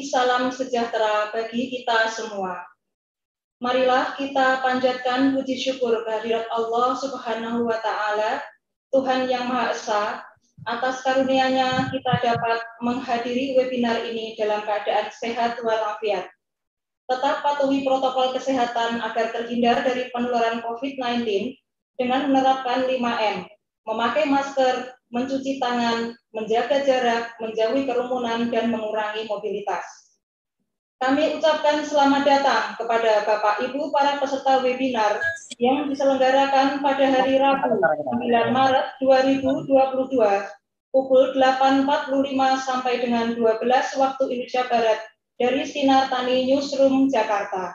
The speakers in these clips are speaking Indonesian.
salam sejahtera bagi kita semua. Marilah kita panjatkan puji syukur kehadirat Allah Subhanahu wa taala, Tuhan yang Maha Esa, atas karunia-Nya kita dapat menghadiri webinar ini dalam keadaan sehat walafiat. Tetap patuhi protokol kesehatan agar terhindar dari penularan COVID-19 dengan menerapkan 5M, memakai masker, mencuci tangan, menjaga jarak, menjauhi kerumunan, dan mengurangi mobilitas. Kami ucapkan selamat datang kepada Bapak Ibu para peserta webinar yang diselenggarakan pada hari Rabu 9 Maret 2022 pukul 8.45 sampai dengan 12 waktu Indonesia Barat dari Sinar Tani Newsroom Jakarta.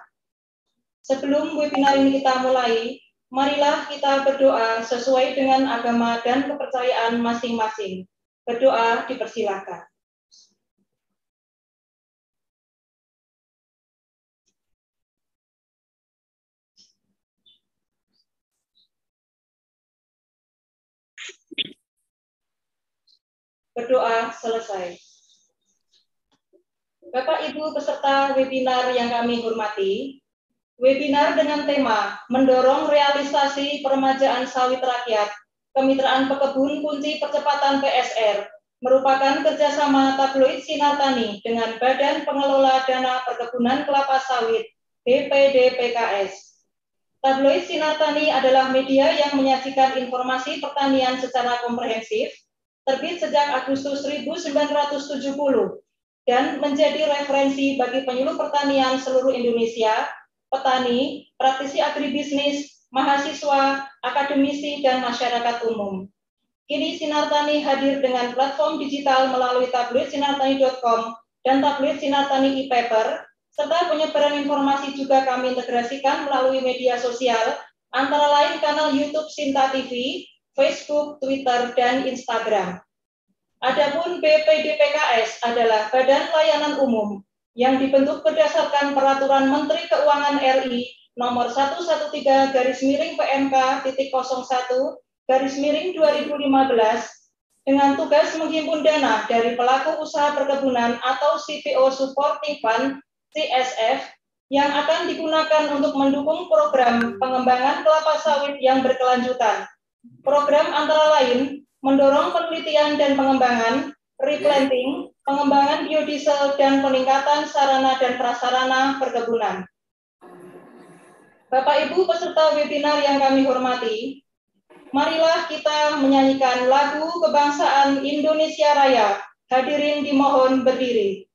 Sebelum webinar ini kita mulai, marilah kita berdoa sesuai dengan agama dan kepercayaan masing-masing. Berdoa dipersilakan. Berdoa selesai. Bapak Ibu peserta webinar yang kami hormati, webinar dengan tema mendorong realisasi peremajaan sawit rakyat, kemitraan pekebun kunci percepatan PSR, merupakan kerjasama tabloid Sinar Tani dengan Badan Pengelola Dana Perkebunan Kelapa Sawit BPD PKS. Tabloid Sinar Tani adalah media yang menyajikan informasi pertanian secara komprehensif, terbit sejak Agustus 1970 dan menjadi referensi bagi penyuluh pertanian seluruh Indonesia petani, praktisi agribisnis, mahasiswa, akademisi, dan masyarakat umum. Kini Sinar Tani hadir dengan platform digital melalui tabloid sinartani.com dan tabloid Sinartani e-paper, serta penyebaran informasi juga kami integrasikan melalui media sosial, antara lain kanal YouTube Sinta TV, Facebook, Twitter, dan Instagram. Adapun BPDPKS adalah Badan Layanan Umum yang dibentuk berdasarkan Peraturan Menteri Keuangan RI nomor 113 garis miring PMK titik 01 garis miring 2015 dengan tugas menghimpun dana dari pelaku usaha perkebunan atau CPO Supporting Fund CSF yang akan digunakan untuk mendukung program pengembangan kelapa sawit yang berkelanjutan. Program antara lain mendorong penelitian dan pengembangan, replanting, pengembangan biodiesel, dan peningkatan sarana dan prasarana perkebunan. Bapak Ibu peserta webinar yang kami hormati, marilah kita menyanyikan lagu kebangsaan Indonesia Raya. Hadirin dimohon berdiri.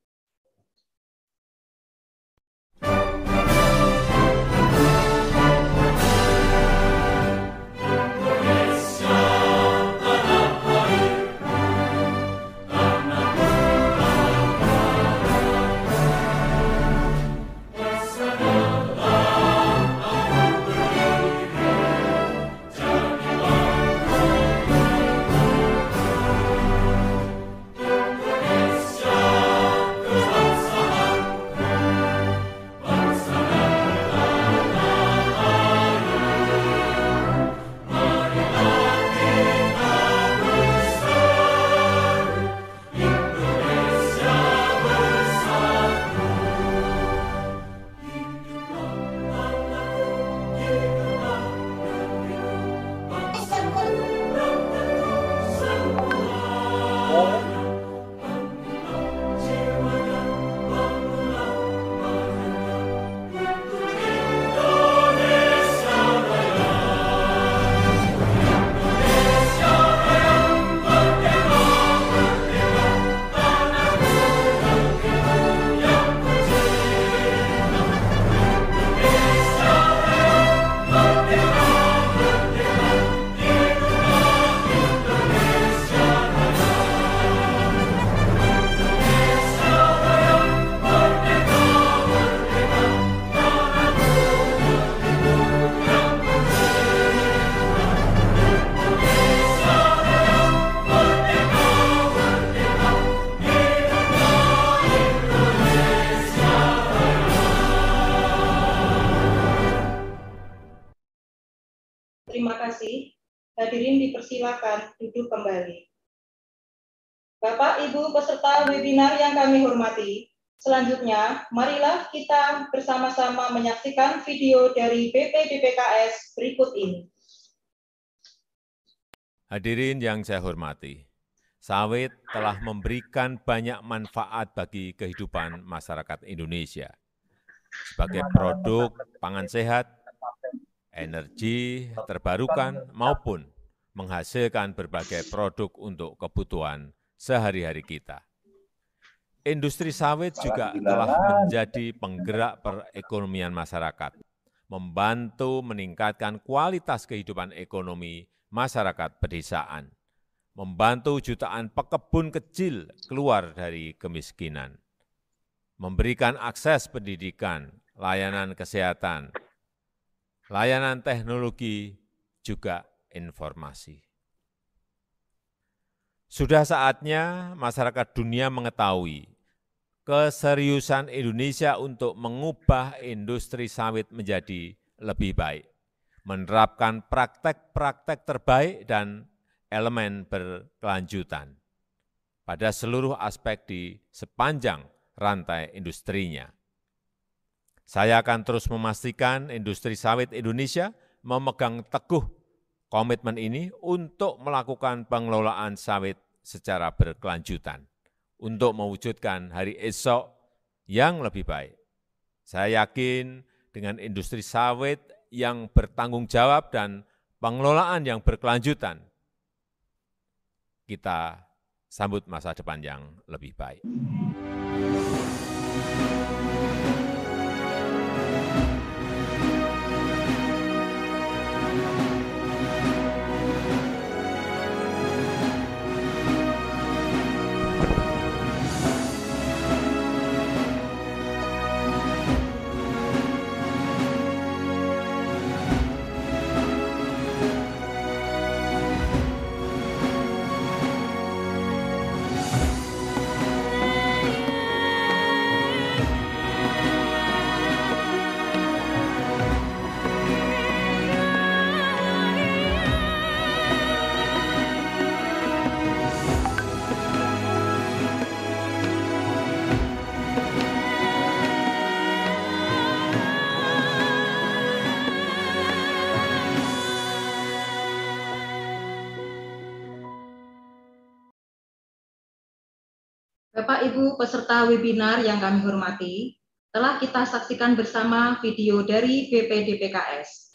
Bersama-sama menyaksikan video dari BPDPKS berikut ini. Hadirin yang saya hormati, sawit telah memberikan banyak manfaat bagi kehidupan masyarakat Indonesia. Sebagai produk pangan sehat, energi terbarukan, maupun menghasilkan berbagai produk untuk kebutuhan sehari-hari kita. Industri sawit juga telah menjadi penggerak perekonomian masyarakat, membantu meningkatkan kualitas kehidupan ekonomi masyarakat pedesaan, membantu jutaan pekebun kecil keluar dari kemiskinan, memberikan akses pendidikan, layanan kesehatan, layanan teknologi, juga informasi. Sudah saatnya masyarakat dunia mengetahui keseriusan Indonesia untuk mengubah industri sawit menjadi lebih baik, menerapkan praktek-praktek terbaik dan elemen berkelanjutan pada seluruh aspek di sepanjang rantai industrinya. Saya akan terus memastikan industri sawit Indonesia memegang teguh komitmen ini untuk melakukan pengelolaan sawit secara berkelanjutan untuk mewujudkan hari esok yang lebih baik. Saya yakin dengan industri sawit yang bertanggung jawab dan pengelolaan yang berkelanjutan, kita sambut masa depan yang lebih baik. Bapak Ibu peserta webinar yang kami hormati, telah kita saksikan bersama video dari BPDPKS.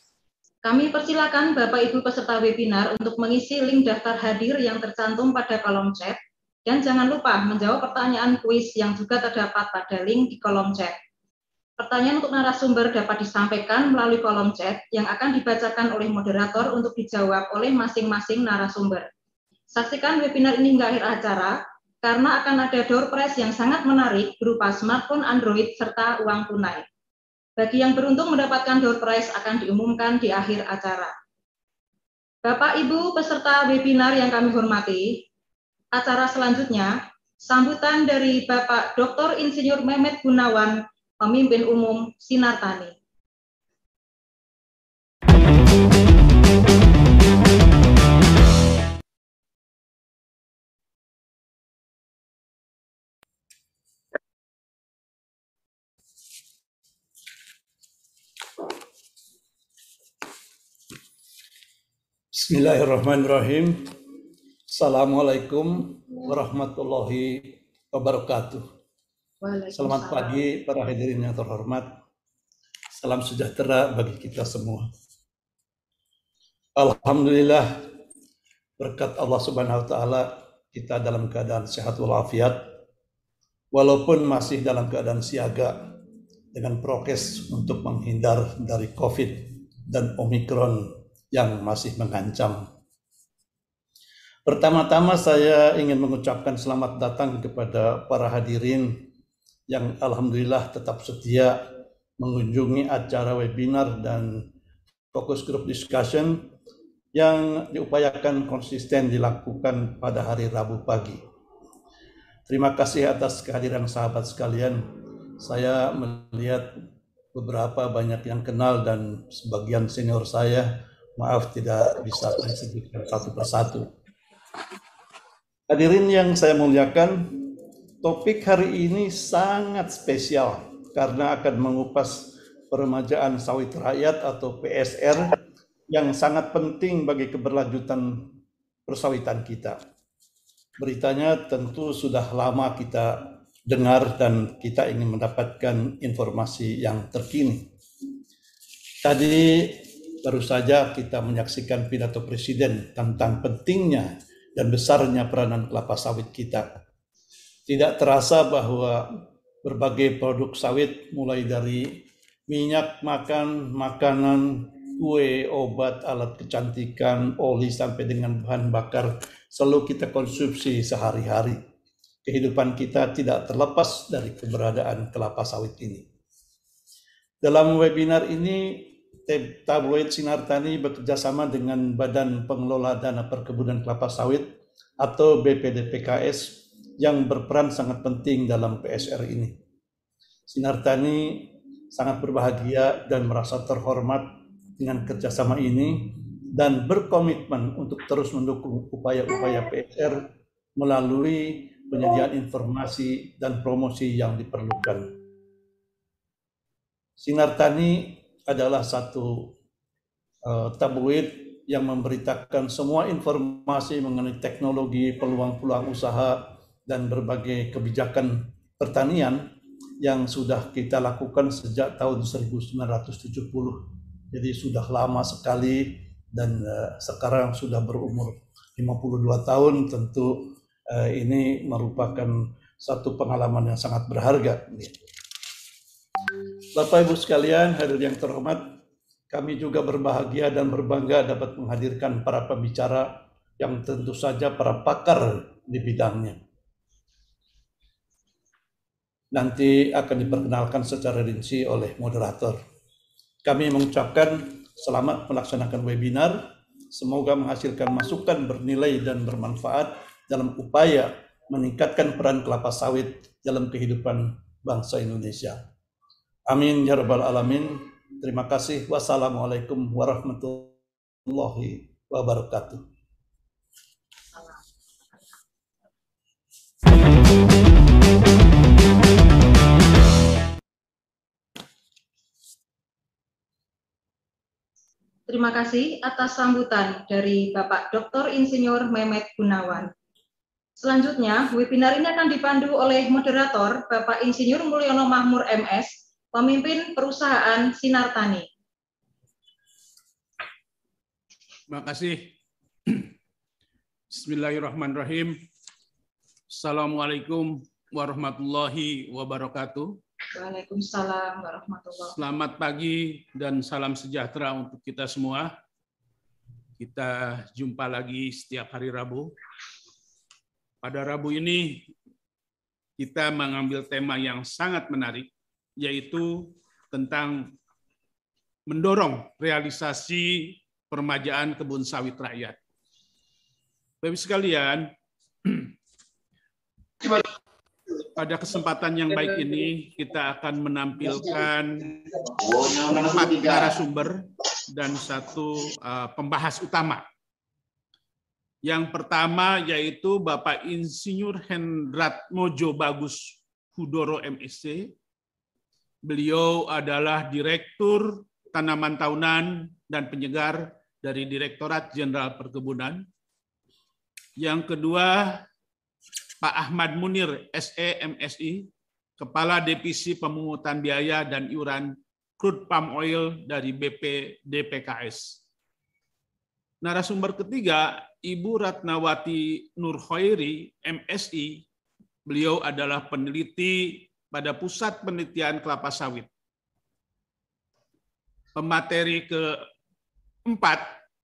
Kami persilakan Bapak Ibu peserta webinar untuk mengisi link daftar hadir yang tercantum pada kolom chat dan jangan lupa menjawab pertanyaan kuis yang juga terdapat pada link di kolom chat. Pertanyaan untuk narasumber dapat disampaikan melalui kolom chat yang akan dibacakan oleh moderator untuk dijawab oleh masing-masing narasumber. Saksikan webinar ini hingga akhir acara karena akan ada door prize yang sangat menarik berupa smartphone Android serta uang tunai. Bagi yang beruntung mendapatkan door prize akan diumumkan di akhir acara. Bapak Ibu peserta webinar yang kami hormati, acara selanjutnya sambutan dari Bapak Dr. Insinyur Mehmet Gunawan, pemimpin umum Sinar Bismillahirrahmanirrahim. Assalamualaikum warahmatullahi wabarakatuh. Selamat pagi para hadirin yang terhormat. Salam sejahtera bagi kita semua. Alhamdulillah berkat Allah Subhanahu wa taala kita dalam keadaan sehat walafiat walaupun masih dalam keadaan siaga dengan prokes untuk menghindar dari Covid dan Omikron yang masih mengancam. Pertama-tama saya ingin mengucapkan selamat datang kepada para hadirin yang alhamdulillah tetap setia mengunjungi acara webinar dan fokus group discussion yang diupayakan konsisten dilakukan pada hari Rabu pagi. Terima kasih atas kehadiran sahabat sekalian. Saya melihat beberapa banyak yang kenal dan sebagian senior saya Maaf tidak bisa saya sebutkan satu persatu. Hadirin yang saya muliakan, topik hari ini sangat spesial karena akan mengupas peremajaan sawit rakyat atau PSR yang sangat penting bagi keberlanjutan persawitan kita. Beritanya tentu sudah lama kita dengar dan kita ingin mendapatkan informasi yang terkini. Tadi baru saja kita menyaksikan pidato Presiden tentang pentingnya dan besarnya peranan kelapa sawit kita. Tidak terasa bahwa berbagai produk sawit mulai dari minyak makan, makanan, kue, obat, alat kecantikan, oli sampai dengan bahan bakar selalu kita konsumsi sehari-hari. Kehidupan kita tidak terlepas dari keberadaan kelapa sawit ini. Dalam webinar ini tabloid Sinar Tani bekerjasama dengan Badan Pengelola Dana Perkebunan Kelapa Sawit atau BPDPKS yang berperan sangat penting dalam PSR ini. Sinar Tani sangat berbahagia dan merasa terhormat dengan kerjasama ini dan berkomitmen untuk terus mendukung upaya-upaya PSR melalui penyediaan informasi dan promosi yang diperlukan. Sinar Tani adalah satu uh, tabloid yang memberitakan semua informasi mengenai teknologi, peluang-peluang usaha, dan berbagai kebijakan pertanian yang sudah kita lakukan sejak tahun 1970. Jadi sudah lama sekali dan uh, sekarang sudah berumur 52 tahun tentu uh, ini merupakan satu pengalaman yang sangat berharga. Bapak Ibu sekalian, hadir yang terhormat, kami juga berbahagia dan berbangga dapat menghadirkan para pembicara yang tentu saja para pakar di bidangnya. Nanti akan diperkenalkan secara rinci oleh moderator. Kami mengucapkan selamat melaksanakan webinar. Semoga menghasilkan masukan bernilai dan bermanfaat dalam upaya meningkatkan peran kelapa sawit dalam kehidupan bangsa Indonesia. Amin ya rabbal alamin. Terima kasih. Wassalamualaikum warahmatullahi wabarakatuh. Terima kasih atas sambutan dari Bapak Dr. Insinyur Mehmet Gunawan. Selanjutnya, webinar ini akan dipandu oleh moderator Bapak Insinyur Mulyono Mahmur MS pemimpin perusahaan Sinar Tani. Terima kasih. Bismillahirrahmanirrahim. Assalamualaikum warahmatullahi wabarakatuh. Waalaikumsalam warahmatullahi wabarakatuh. Selamat pagi dan salam sejahtera untuk kita semua. Kita jumpa lagi setiap hari Rabu. Pada Rabu ini kita mengambil tema yang sangat menarik, yaitu tentang mendorong realisasi permajaan kebun sawit rakyat. Bapak sekalian, pada kesempatan yang baik ini kita akan menampilkan empat narasumber dan satu uh, pembahas utama. Yang pertama yaitu Bapak Insinyur Hendrat Mojo Bagus Hudoro MSc, Beliau adalah Direktur Tanaman Tahunan dan Penyegar dari Direktorat Jenderal Perkebunan. Yang kedua, Pak Ahmad Munir, SE MSI, Kepala Divisi Pemungutan Biaya dan Iuran Crude Palm Oil dari BP DPKS. Narasumber ketiga, Ibu Ratnawati Nurhoiri, MSI. Beliau adalah peneliti pada Pusat Penelitian Kelapa Sawit. Pemateri keempat,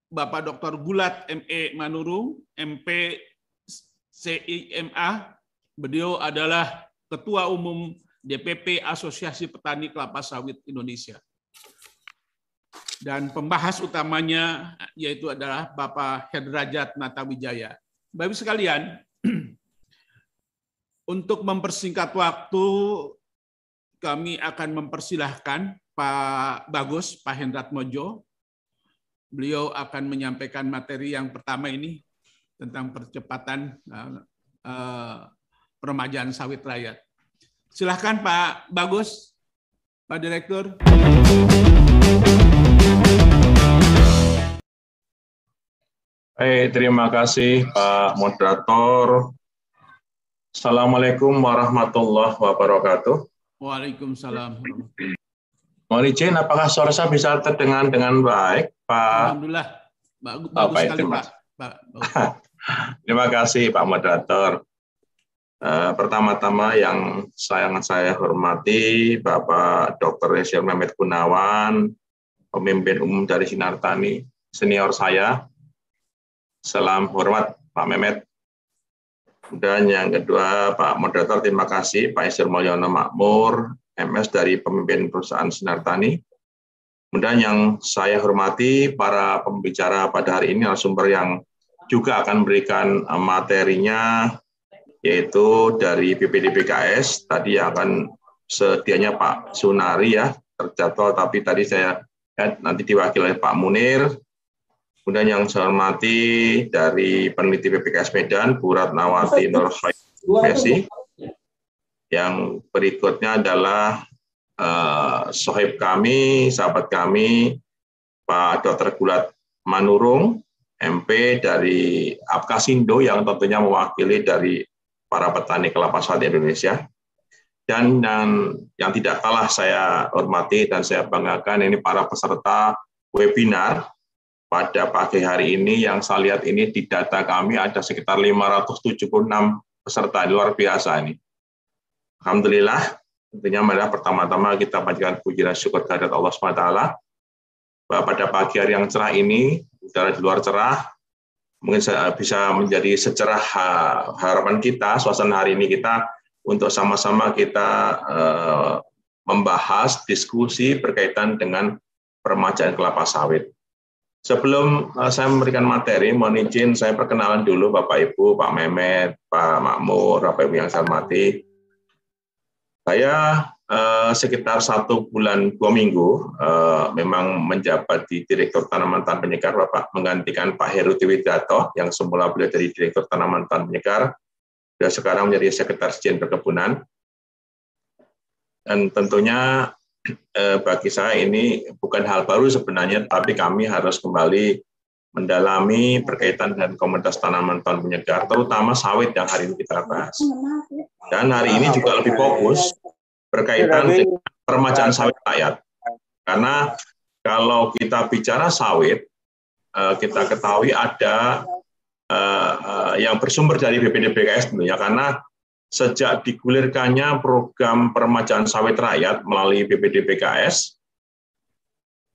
Bapak Dr. Gulat ME Manurung, MP CIMA. Beliau adalah Ketua Umum DPP Asosiasi Petani Kelapa Sawit Indonesia. Dan pembahas utamanya yaitu adalah Bapak Hedrajat Natawijaya. Bapak sekalian, untuk mempersingkat waktu, kami akan mempersilahkan Pak Bagus, Pak Hendrat Mojo, beliau akan menyampaikan materi yang pertama ini tentang percepatan uh, peremajaan sawit rakyat. Silahkan Pak Bagus, Pak Direktur. Baik, terima kasih Pak Moderator. Assalamualaikum warahmatullahi wabarakatuh. Waalaikumsalam. Mohon izin, apakah suara saya bisa terdengar dengan baik, Pak? Alhamdulillah. Bagus, Oh, baik, sekali, terima Pak. Pak. bagus. Terima kasih Pak Moderator. Eh, Pertama-tama yang sayang saya hormati Bapak Dr. Yesir Mehmet Gunawan, pemimpin umum dari Sinar Tani, senior saya. Salam hormat Pak Mehmet. Dan yang kedua Pak Moderator, terima kasih. Pak Isir Mulyono Makmur, MS dari pemimpin perusahaan Sinar Tani. Kemudian yang saya hormati para pembicara pada hari ini narasumber yang juga akan memberikan materinya yaitu dari BPDPKS tadi akan sedianya Pak Sunari ya terjadwal. Tapi tadi saya ya, nanti diwakili oleh Pak Munir kemudian yang saya hormati dari peneliti BPKS Medan Bu Ratnawati Nurhaisi yang berikutnya adalah eh, sohib kami sahabat kami Pak Dr. Gulat Manurung MP dari Apkasindo yang tentunya mewakili dari para petani kelapa sawit Indonesia. Dan, dan yang tidak kalah saya hormati dan saya banggakan ini para peserta webinar pada pagi hari ini yang saya lihat ini di data kami ada sekitar 576 peserta luar biasa ini. Alhamdulillah, tentunya adalah pertama-tama kita panjatkan puji dan syukur kehadirat Allah SWT bahwa pada pagi hari yang cerah ini, udara di luar cerah, mungkin bisa menjadi secerah harapan kita, suasana hari ini kita untuk sama-sama kita eh, membahas diskusi berkaitan dengan peremajaan kelapa sawit. Sebelum eh, saya memberikan materi, mohon izin saya perkenalan dulu Bapak Ibu, Pak Mehmet, Pak Makmur, Bapak Ibu yang saya hormati. Saya eh, sekitar satu bulan dua minggu eh, memang menjabat di Direktur Tanaman Tan Penyegar Bapak menggantikan Pak Heru Widato yang semula beliau dari Direktur Tanaman Tan Penyegar dan sekarang menjadi Sekretaris Jenderal Perkebunan dan tentunya eh, bagi saya ini bukan hal baru sebenarnya tapi kami harus kembali mendalami berkaitan dengan komunitas tanaman tan penyegar terutama sawit yang hari ini kita bahas dan hari ini juga lebih fokus berkaitan dengan permajaan sawit rakyat. Karena kalau kita bicara sawit, eh, kita ketahui ada eh, yang bersumber dari BPDPKS tentunya karena sejak digulirkannya program permajaan sawit rakyat melalui BPDPKS,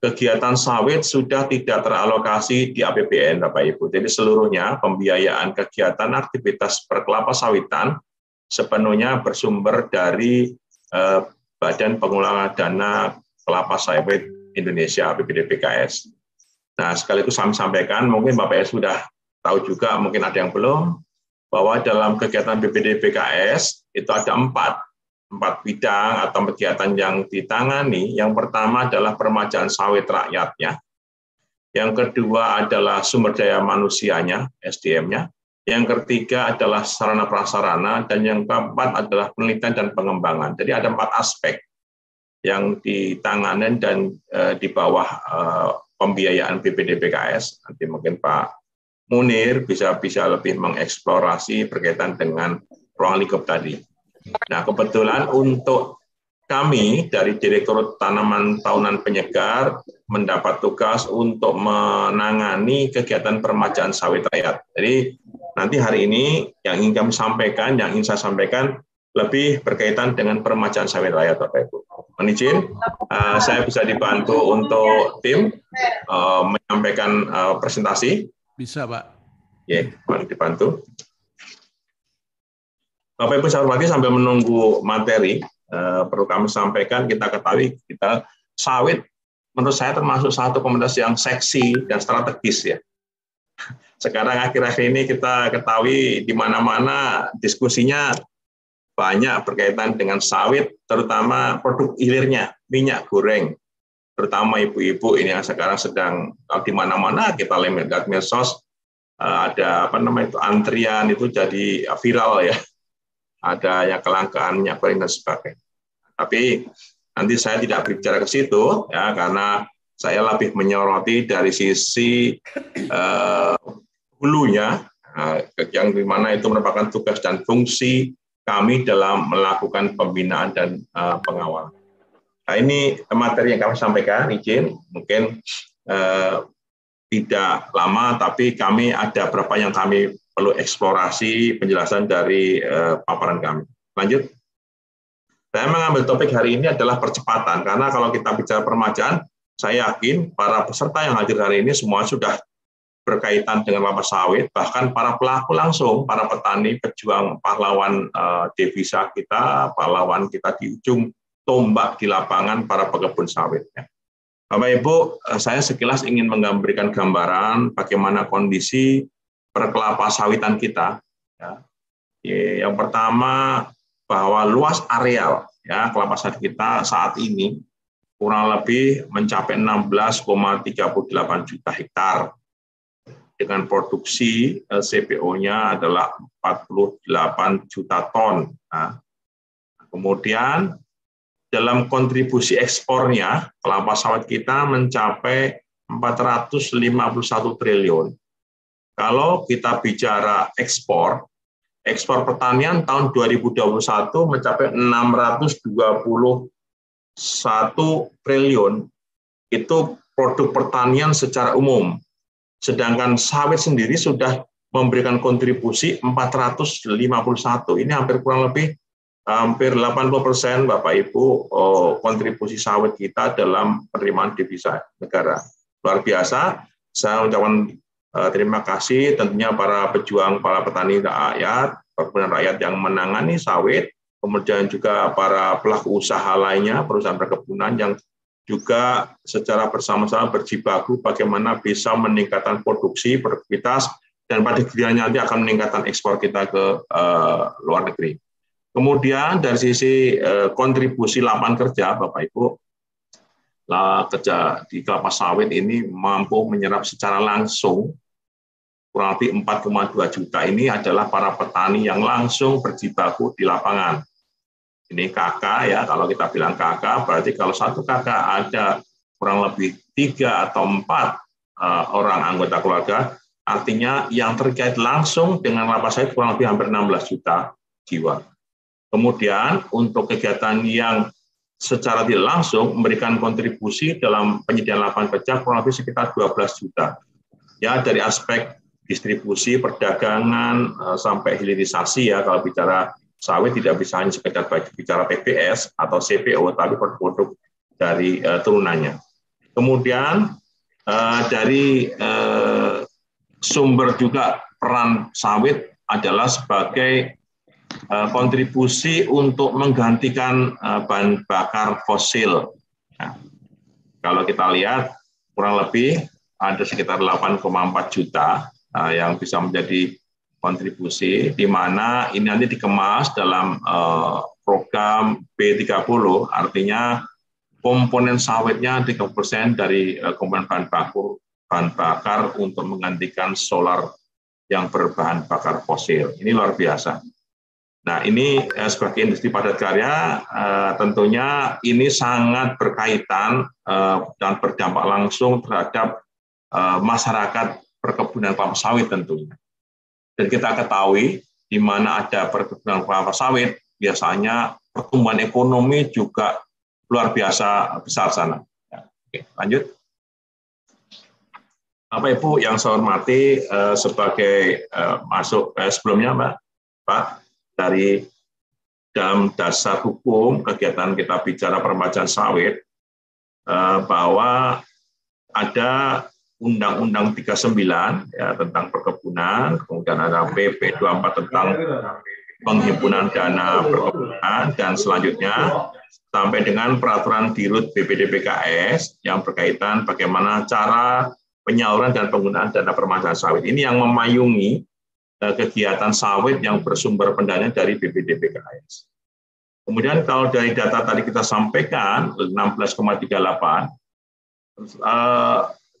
kegiatan sawit sudah tidak teralokasi di APBN, Bapak Ibu. Jadi seluruhnya pembiayaan kegiatan aktivitas perkelapa sawitan sepenuhnya bersumber dari eh, Badan Pengulangan Dana Kelapa Sawit Indonesia BPDPKS. Nah, sekaligus kami sampaikan, mungkin Bapak S sudah tahu juga, mungkin ada yang belum, bahwa dalam kegiatan BPDPKS itu ada empat, empat bidang atau kegiatan yang ditangani. Yang pertama adalah permajaan sawit rakyatnya. Yang kedua adalah sumber daya manusianya, SDM-nya. Yang ketiga adalah sarana prasarana dan yang keempat adalah penelitian dan pengembangan. Jadi ada empat aspek yang ditangani dan e, di bawah e, pembiayaan BPDPKS. Nanti mungkin Pak Munir bisa bisa lebih mengeksplorasi berkaitan dengan ruang lingkup tadi. Nah, kebetulan untuk kami dari Direktur Tanaman Tahunan Penyegar mendapat tugas untuk menangani kegiatan permajaan sawit rakyat. Jadi nanti hari ini yang ingin kami sampaikan, yang ingin saya sampaikan lebih berkaitan dengan permajaan sawit rakyat, Bapak Ibu. Mohon uh, saya bisa dibantu untuk tim uh, menyampaikan uh, presentasi. Bisa, Pak. Ya, yeah, dibantu. Bapak Ibu saya hormati sambil menunggu materi, uh, perlu kami sampaikan, kita ketahui kita sawit menurut saya termasuk satu komunitas yang seksi dan strategis ya. Sekarang akhir-akhir ini kita ketahui di mana-mana diskusinya banyak berkaitan dengan sawit, terutama produk hilirnya, minyak goreng. Terutama ibu-ibu ini yang sekarang sedang di mana-mana kita lihat medsos eh, ada apa namanya itu antrian itu jadi viral ya. Ada yang kelangkaan minyak goreng dan sebagainya. Tapi nanti saya tidak berbicara ke situ ya karena saya lebih menyoroti dari sisi uh, hulunya yang di mana itu merupakan tugas dan fungsi kami dalam melakukan pembinaan dan uh, pengawalan. Nah ini materi yang kami sampaikan, izin mungkin eh, tidak lama, tapi kami ada beberapa yang kami perlu eksplorasi penjelasan dari eh, paparan kami. Lanjut. Saya mengambil topik hari ini adalah percepatan, karena kalau kita bicara permajaan, saya yakin para peserta yang hadir hari ini semua sudah berkaitan dengan kelapa sawit, bahkan para pelaku langsung, para petani, pejuang, pahlawan uh, devisa kita, pahlawan kita di ujung tombak di lapangan para pekebun sawit. Bapak Ibu, eh, saya sekilas ingin menggambarkan gambaran bagaimana kondisi perkelapa sawitan kita. Ya. Yang pertama bahwa luas areal ya kelapa sawit kita saat ini kurang lebih mencapai 16,38 juta hektar dengan produksi CPO-nya adalah 48 juta ton. Nah, kemudian dalam kontribusi ekspornya kelapa sawit kita mencapai 451 triliun. Kalau kita bicara ekspor, ekspor pertanian tahun 2021 mencapai 621 triliun. Itu produk pertanian secara umum. Sedangkan sawit sendiri sudah memberikan kontribusi 451. Ini hampir kurang lebih hampir 80 persen Bapak Ibu oh, kontribusi sawit kita dalam penerimaan devisa negara. Luar biasa. Saya ucapkan uh, terima kasih tentunya para pejuang, para petani rakyat, perkebunan rakyat yang menangani sawit, kemudian juga para pelaku usaha lainnya, perusahaan perkebunan yang juga secara bersama-sama berjibaku bagaimana bisa meningkatkan produksi, produktivitas, dan pada akhirnya nanti akan meningkatkan ekspor kita ke uh, luar negeri. Kemudian dari sisi eh, kontribusi lapangan kerja, Bapak Ibu, lah kerja di kelapa sawit ini mampu menyerap secara langsung kurang lebih 4,2 juta ini adalah para petani yang langsung berjibaku di lapangan. Ini kakak ya, kalau kita bilang kakak, berarti kalau satu kakak ada kurang lebih tiga atau empat uh, orang anggota keluarga, artinya yang terkait langsung dengan lapas sawit kurang lebih hampir 16 juta jiwa. Kemudian untuk kegiatan yang secara tidak langsung memberikan kontribusi dalam penyediaan lapangan kerja kurang lebih sekitar 12 juta. Ya dari aspek distribusi, perdagangan eh, sampai hilirisasi ya kalau bicara sawit tidak bisa hanya sekedar bicara TPS atau CPO tapi produk-produk dari uh, turunannya. Kemudian uh, dari uh, sumber juga peran sawit adalah sebagai kontribusi untuk menggantikan eh, bahan bakar fosil. Nah, kalau kita lihat kurang lebih ada sekitar 8,4 juta eh, yang bisa menjadi kontribusi di mana ini nanti dikemas dalam program B30 artinya komponen sawitnya 30% dari komponen bahan baku bahan bakar untuk menggantikan solar yang berbahan bakar fosil. Ini luar biasa. Nah, ini eh, sebagai industri padat karya eh, tentunya ini sangat berkaitan eh, dan berdampak langsung terhadap masyarakat perkebunan kelapa sawit tentunya. Dan kita ketahui di mana ada perkebunan kelapa sawit, biasanya pertumbuhan ekonomi juga luar biasa besar sana. Ya, oke, lanjut. Bapak Ibu yang saya hormati sebagai masuk sebelumnya Mbak, Pak, dari dalam dasar hukum kegiatan kita bicara permajaan sawit eh, bahwa ada Undang-Undang 39 ya tentang perkebunan, kemudian ada PP 24 tentang penghimpunan dana perkebunan dan selanjutnya sampai dengan peraturan dirut BPDPKS yang berkaitan bagaimana cara penyaluran dan penggunaan dana permasalahan sawit. Ini yang memayungi kegiatan sawit yang bersumber pendanaan dari BPDPKS. Kemudian kalau dari data tadi kita sampaikan 16,38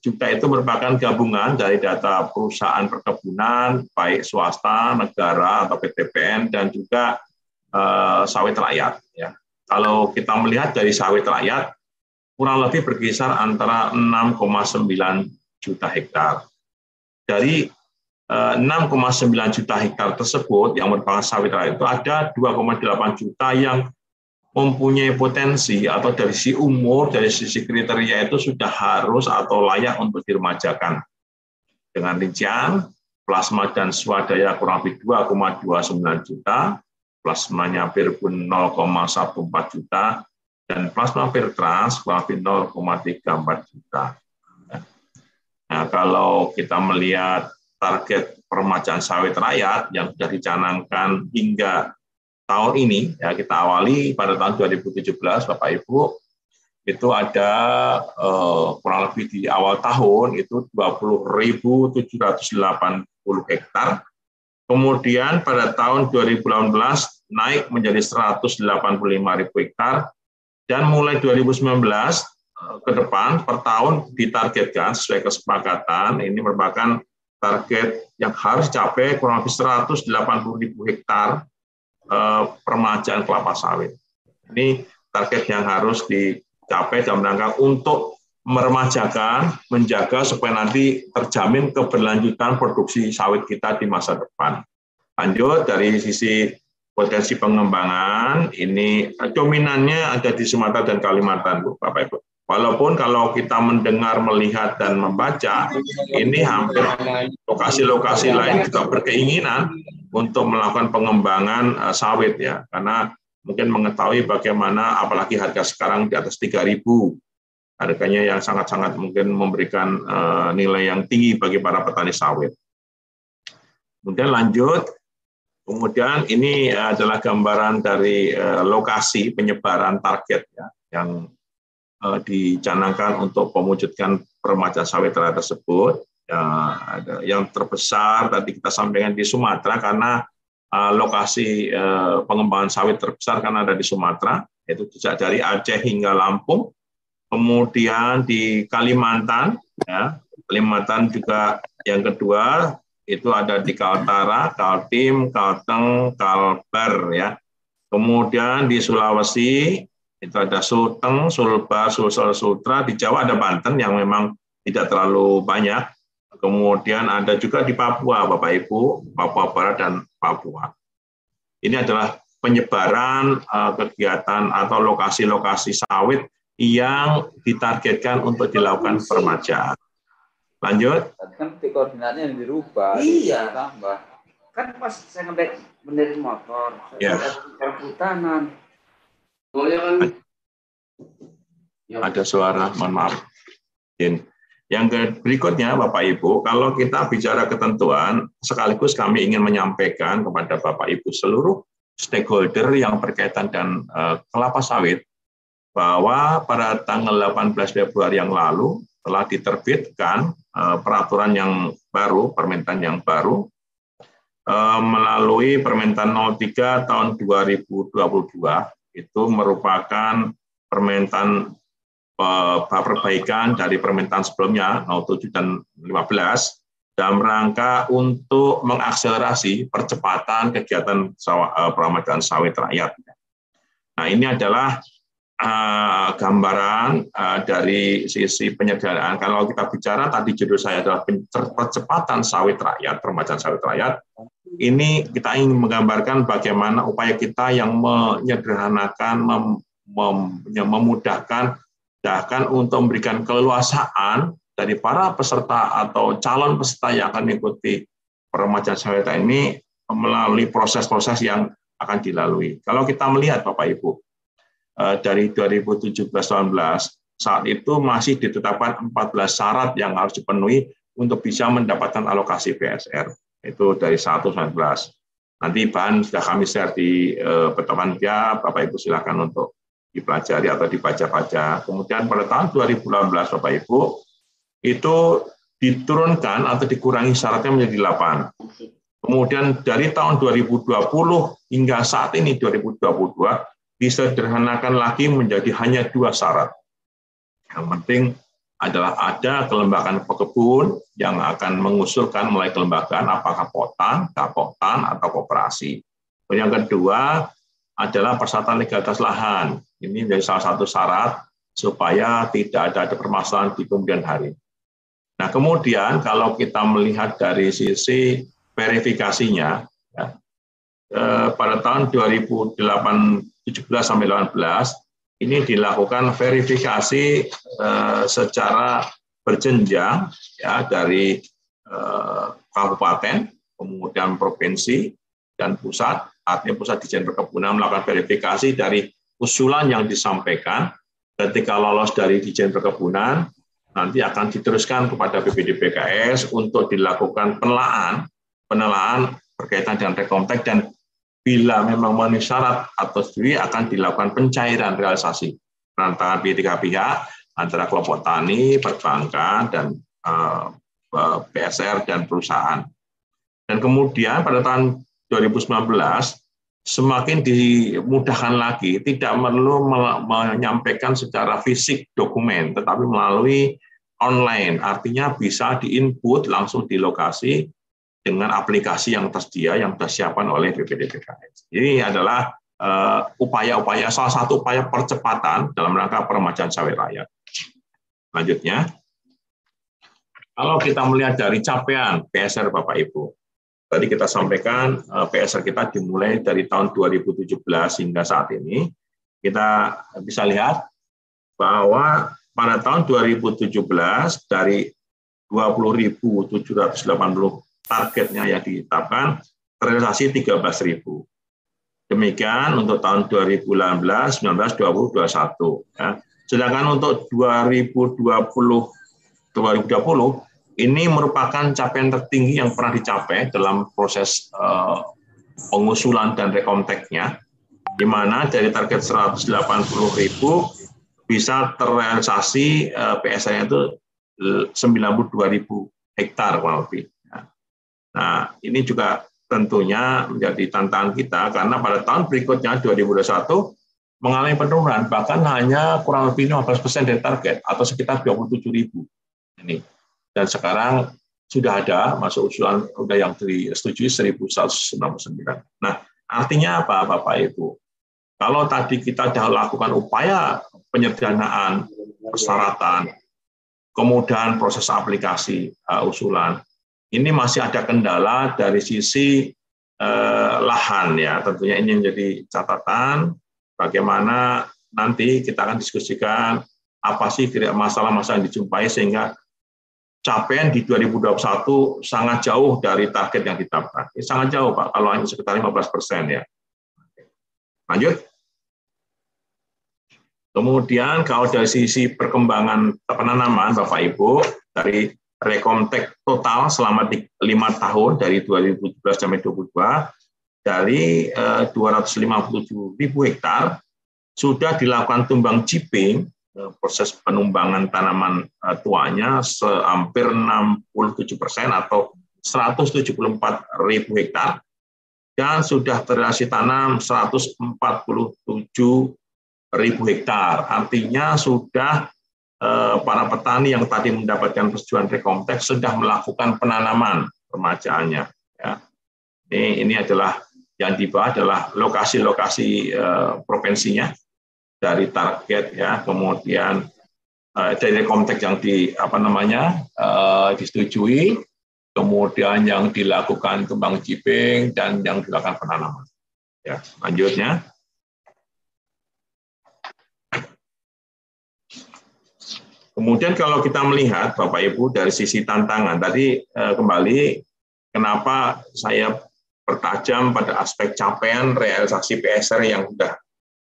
juta itu merupakan gabungan dari data perusahaan perkebunan, baik swasta, negara, atau PTPN, dan juga uh, sawit rakyat. Ya. Kalau kita melihat dari sawit rakyat, kurang lebih berkisar antara 6,9 juta hektar. Dari 6,9 eh, juta hektar tersebut yang merupakan sawit rakyat itu ada 2,8 juta yang mempunyai potensi atau dari sisi umur, dari sisi kriteria itu sudah harus atau layak untuk diremajakan. Dengan rincian, plasma dan swadaya kurang lebih 2,29 juta, plasmanya pun 0,14 juta, dan plasma trans kurang lebih 0,34 juta. Nah, kalau kita melihat target permajaan sawit rakyat yang sudah dicanangkan hingga tahun ini ya kita awali pada tahun 2017 Bapak Ibu itu ada eh, kurang lebih di awal tahun itu 20.780 hektar. Kemudian pada tahun 2018 naik menjadi 185.000 hektar dan mulai 2019 eh, ke depan per tahun ditargetkan sesuai kesepakatan ini merupakan target yang harus capai kurang lebih 180.000 hektar Eh, permajaan kelapa sawit. Ini target yang harus dicapai dalam rangka untuk meremajakan, menjaga supaya nanti terjamin keberlanjutan produksi sawit kita di masa depan. Lanjut dari sisi potensi pengembangan, ini dominannya ada di Sumatera dan Kalimantan, Bu, Bapak Ibu. Walaupun kalau kita mendengar, melihat, dan membaca, ini hampir lokasi-lokasi lain juga berkeinginan untuk melakukan pengembangan eh, sawit ya, karena mungkin mengetahui bagaimana apalagi harga sekarang di atas 3.000 harganya yang sangat-sangat mungkin memberikan eh, nilai yang tinggi bagi para petani sawit. Kemudian lanjut, kemudian ini adalah gambaran dari eh, lokasi penyebaran target ya, yang dicanangkan untuk mewujudkan sawit raya tersebut. Ya, ada yang terbesar tadi kita sampaikan di Sumatera karena uh, lokasi uh, pengembangan sawit terbesar kan ada di Sumatera, yaitu sejak dari Aceh hingga Lampung. Kemudian di Kalimantan, ya, Kalimantan juga yang kedua itu ada di Kaltara, Kaltim, Kalteng, Kalbar ya. Kemudian di Sulawesi itu ada Sulteng, Sulbar, Sulsel, Sutra. Di Jawa ada Banten yang memang tidak terlalu banyak. Kemudian ada juga di Papua, Bapak Ibu, Papua Barat dan Papua. Ini adalah penyebaran uh, kegiatan atau lokasi-lokasi sawit yang ditargetkan untuk dilakukan permajaan. Lanjut. Kan koordinatnya yang dirubah. Iya. Tambah. Kan pas saya ngebek benerin motor, saya yeah. Hutanan kan? Ada suara, mohon maaf. Yang berikutnya, Bapak Ibu, kalau kita bicara ketentuan, sekaligus kami ingin menyampaikan kepada Bapak Ibu seluruh stakeholder yang berkaitan dan uh, kelapa sawit bahwa pada tanggal 18 Februari yang lalu telah diterbitkan uh, peraturan yang baru, permintaan yang baru uh, melalui permintaan 03 tahun 2022 itu merupakan permintaan eh, perbaikan dari permintaan sebelumnya 07 dan 15 dalam rangka untuk mengakselerasi percepatan kegiatan eh, peramadan sawit rakyat. Nah ini adalah uh, gambaran uh, dari sisi penyederhanaan. Kalau kita bicara tadi judul saya adalah percepatan sawit rakyat, permajaan sawit rakyat ini kita ingin menggambarkan bagaimana upaya kita yang menyederhanakan, mem, mem, memudahkan, bahkan untuk memberikan keleluasaan dari para peserta atau calon peserta yang akan mengikuti peremajaan sawit ini melalui proses-proses yang akan dilalui. Kalau kita melihat Bapak Ibu, dari 2017-18 saat itu masih ditetapkan 14 syarat yang harus dipenuhi untuk bisa mendapatkan alokasi PSR itu dari 1 sampai 11. Nanti bahan sudah kami share di eh, pertemuan dia, Bapak Ibu silakan untuk dipelajari atau dibaca-baca. Kemudian pada tahun 2018 Bapak Ibu itu diturunkan atau dikurangi syaratnya menjadi 8. Kemudian dari tahun 2020 hingga saat ini 2022 disederhanakan lagi menjadi hanya dua syarat. Yang penting adalah ada kelembagaan pekebun yang akan mengusulkan mulai kelembagaan apakah potan, kapotan, atau koperasi. Yang kedua adalah persyaratan legalitas lahan. Ini menjadi salah satu syarat supaya tidak ada, ada permasalahan di kemudian hari. Nah, kemudian kalau kita melihat dari sisi verifikasinya, ya, eh, pada tahun 2017 sampai 18 ini dilakukan verifikasi eh, secara berjenjang ya dari eh, kabupaten, kemudian provinsi dan pusat. Artinya pusat Dijen Perkebunan melakukan verifikasi dari usulan yang disampaikan ketika lolos dari Dijen Perkebunan nanti akan diteruskan kepada BPDPKS untuk dilakukan penelaan penelaan berkaitan dengan rekomtek dan bila memang memenuhi syarat atau studi akan dilakukan pencairan realisasi antara tiga pihak antara kelompok tani, perbankan, dan uh, eh, PSR dan perusahaan. Dan kemudian pada tahun 2019 semakin dimudahkan lagi, tidak perlu menyampaikan secara fisik dokumen, tetapi melalui online. Artinya bisa diinput langsung di lokasi dengan aplikasi yang tersedia yang disiapkan oleh BPDPKS. Ini adalah eh, upaya-upaya uh, salah satu upaya percepatan dalam rangka peremajaan sawit rakyat. Selanjutnya, kalau kita melihat dari capaian PSR Bapak Ibu, tadi kita sampaikan uh, eh, PSR kita dimulai dari tahun 2017 hingga saat ini, kita bisa lihat bahwa pada tahun 2017 dari 20.780 targetnya yang ditetapkan terrealisasi 13.000. Demikian untuk tahun 2019, 19, 20, 21. Ya. Sedangkan untuk 2020, 2020 ini merupakan capaian tertinggi yang pernah dicapai dalam proses uh, pengusulan dan rekomteknya, di mana dari target 180 ribu bisa terrealisasi uh, eh, PSA-nya itu 92 ribu hektar kurang lebih. Nah, ini juga tentunya menjadi tantangan kita karena pada tahun berikutnya 2021 mengalami penurunan bahkan hanya kurang lebih 15 persen dari target atau sekitar 27 ribu ini dan sekarang sudah ada masuk usulan sudah yang disetujui 1199. Nah artinya apa Bapak Ibu? Kalau tadi kita sudah lakukan upaya penyederhanaan persyaratan, kemudian proses aplikasi uh, usulan, ini masih ada kendala dari sisi eh, lahan ya. Tentunya ini menjadi catatan bagaimana nanti kita akan diskusikan apa sih masalah-masalah yang dijumpai sehingga capaian di 2021 sangat jauh dari target yang ditetapkan. Ini sangat jauh Pak, kalau hanya sekitar 15 persen ya. Lanjut. Kemudian kalau dari sisi perkembangan penanaman Bapak Ibu dari rekomtek total selama lima tahun dari 2017 sampai 2022 dari 257 eh, ribu hektar sudah dilakukan tumbang ciping eh, proses penumbangan tanaman eh, tuanya hampir 67 persen atau 174 ribu hektar dan sudah terrealisasi tanam 147 ribu hektar. Artinya sudah para petani yang tadi mendapatkan persetujuan rekomtek sudah melakukan penanaman remajaannya. Ya. Ini, ini adalah yang di bawah adalah lokasi-lokasi uh, provinsinya dari target ya, kemudian uh, dari rekomtek yang di apa namanya uh, disetujui, kemudian yang dilakukan kembang jiping dan yang dilakukan penanaman. Ya, lanjutnya. Kemudian kalau kita melihat Bapak Ibu dari sisi tantangan, tadi eh, kembali kenapa saya bertajam pada aspek capaian realisasi PSR yang sudah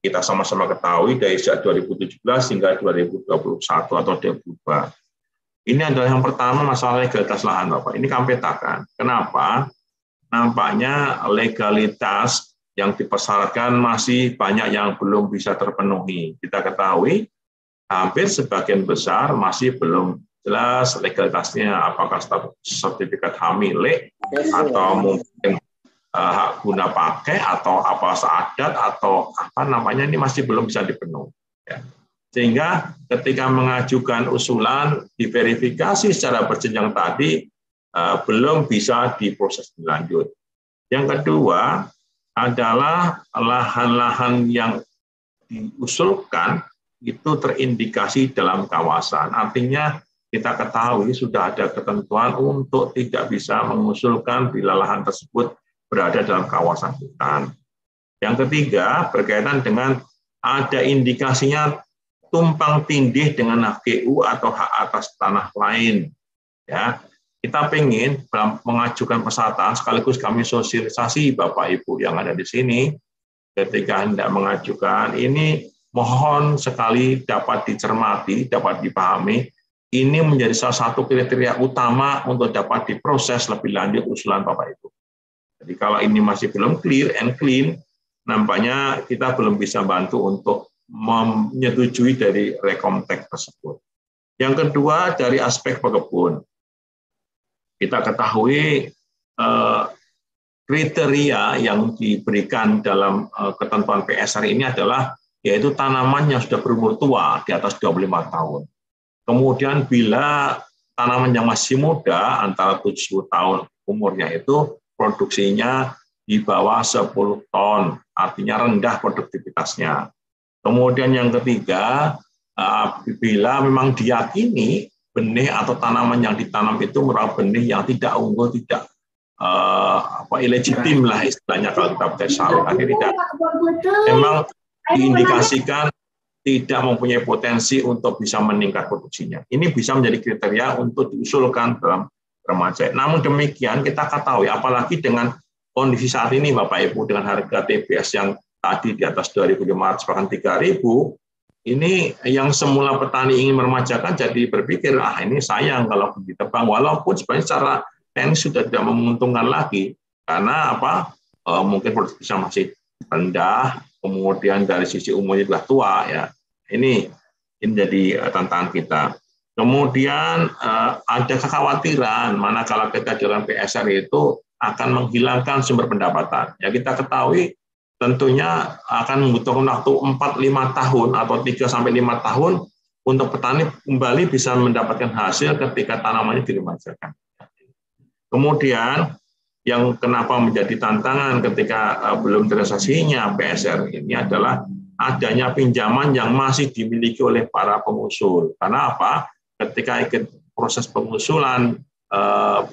kita sama-sama ketahui dari sejak 2017 hingga 2021 atau 2022. Ini adalah yang pertama masalah legalitas lahan Bapak. Ini kami petakan. Kenapa? Nampaknya legalitas yang dipersyaratkan masih banyak yang belum bisa terpenuhi. Kita ketahui hampir sebagian besar masih belum jelas legalitasnya apakah sertifikat H milik atau mungkin uh, hak guna pakai atau apa seadat atau apa namanya ini masih belum bisa dipenuhi. Ya. Sehingga ketika mengajukan usulan diverifikasi secara berjenjang tadi eh, belum bisa diproses lanjut. Yang kedua adalah lahan-lahan yang diusulkan itu terindikasi dalam kawasan. Artinya kita ketahui sudah ada ketentuan untuk tidak bisa mengusulkan bila lahan tersebut berada dalam kawasan hutan. Yang ketiga berkaitan dengan ada indikasinya tumpang tindih dengan HGU atau hak atas tanah lain. Ya, kita pengen mengajukan persatan sekaligus kami sosialisasi Bapak Ibu yang ada di sini ketika hendak mengajukan ini mohon sekali dapat dicermati, dapat dipahami ini menjadi salah satu kriteria utama untuk dapat diproses lebih lanjut usulan Bapak Ibu. Jadi kalau ini masih belum clear and clean, nampaknya kita belum bisa bantu untuk menyetujui dari rekomtek tersebut. Yang kedua dari aspek pekebun, kita ketahui eh, kriteria yang diberikan dalam eh, ketentuan PSR ini adalah yaitu tanaman yang sudah berumur tua di atas 25 tahun. Kemudian bila tanaman yang masih muda antara 70 tahun umurnya itu produksinya di bawah 10 ton, artinya rendah produktivitasnya. Kemudian yang ketiga, eh, bila memang diyakini benih atau tanaman yang ditanam itu merupakan benih yang tidak unggul, tidak uh, apa ilegitim lah istilahnya kalau kita sawit, akhirnya tidak memang diindikasikan tidak mempunyai potensi untuk bisa meningkat produksinya. Ini bisa menjadi kriteria untuk diusulkan dalam remaja. Namun demikian kita ketahui, apalagi dengan kondisi saat ini Bapak Ibu dengan harga TBS yang tadi di atas 2.500 bahkan 3.000, ini yang semula petani ingin meremajakan jadi berpikir, ah ini sayang kalau ditebang, walaupun sebenarnya secara teknis sudah tidak menguntungkan lagi, karena apa? E, mungkin produktivitasnya masih rendah, kemudian dari sisi umurnya sudah tua ya. Ini ini jadi eh, tantangan kita. Kemudian eh, ada kekhawatiran manakala kita dalam PSR itu akan menghilangkan sumber pendapatan. Ya kita ketahui tentunya akan membutuhkan waktu 4-5 tahun atau 3 sampai 5 tahun untuk petani kembali bisa mendapatkan hasil ketika tanamannya diremajakan. Kemudian yang kenapa menjadi tantangan ketika uh, belum terrealisasinya PSR ini adalah adanya pinjaman yang masih dimiliki oleh para pengusul. Karena apa? Ketika ikut proses pengusulan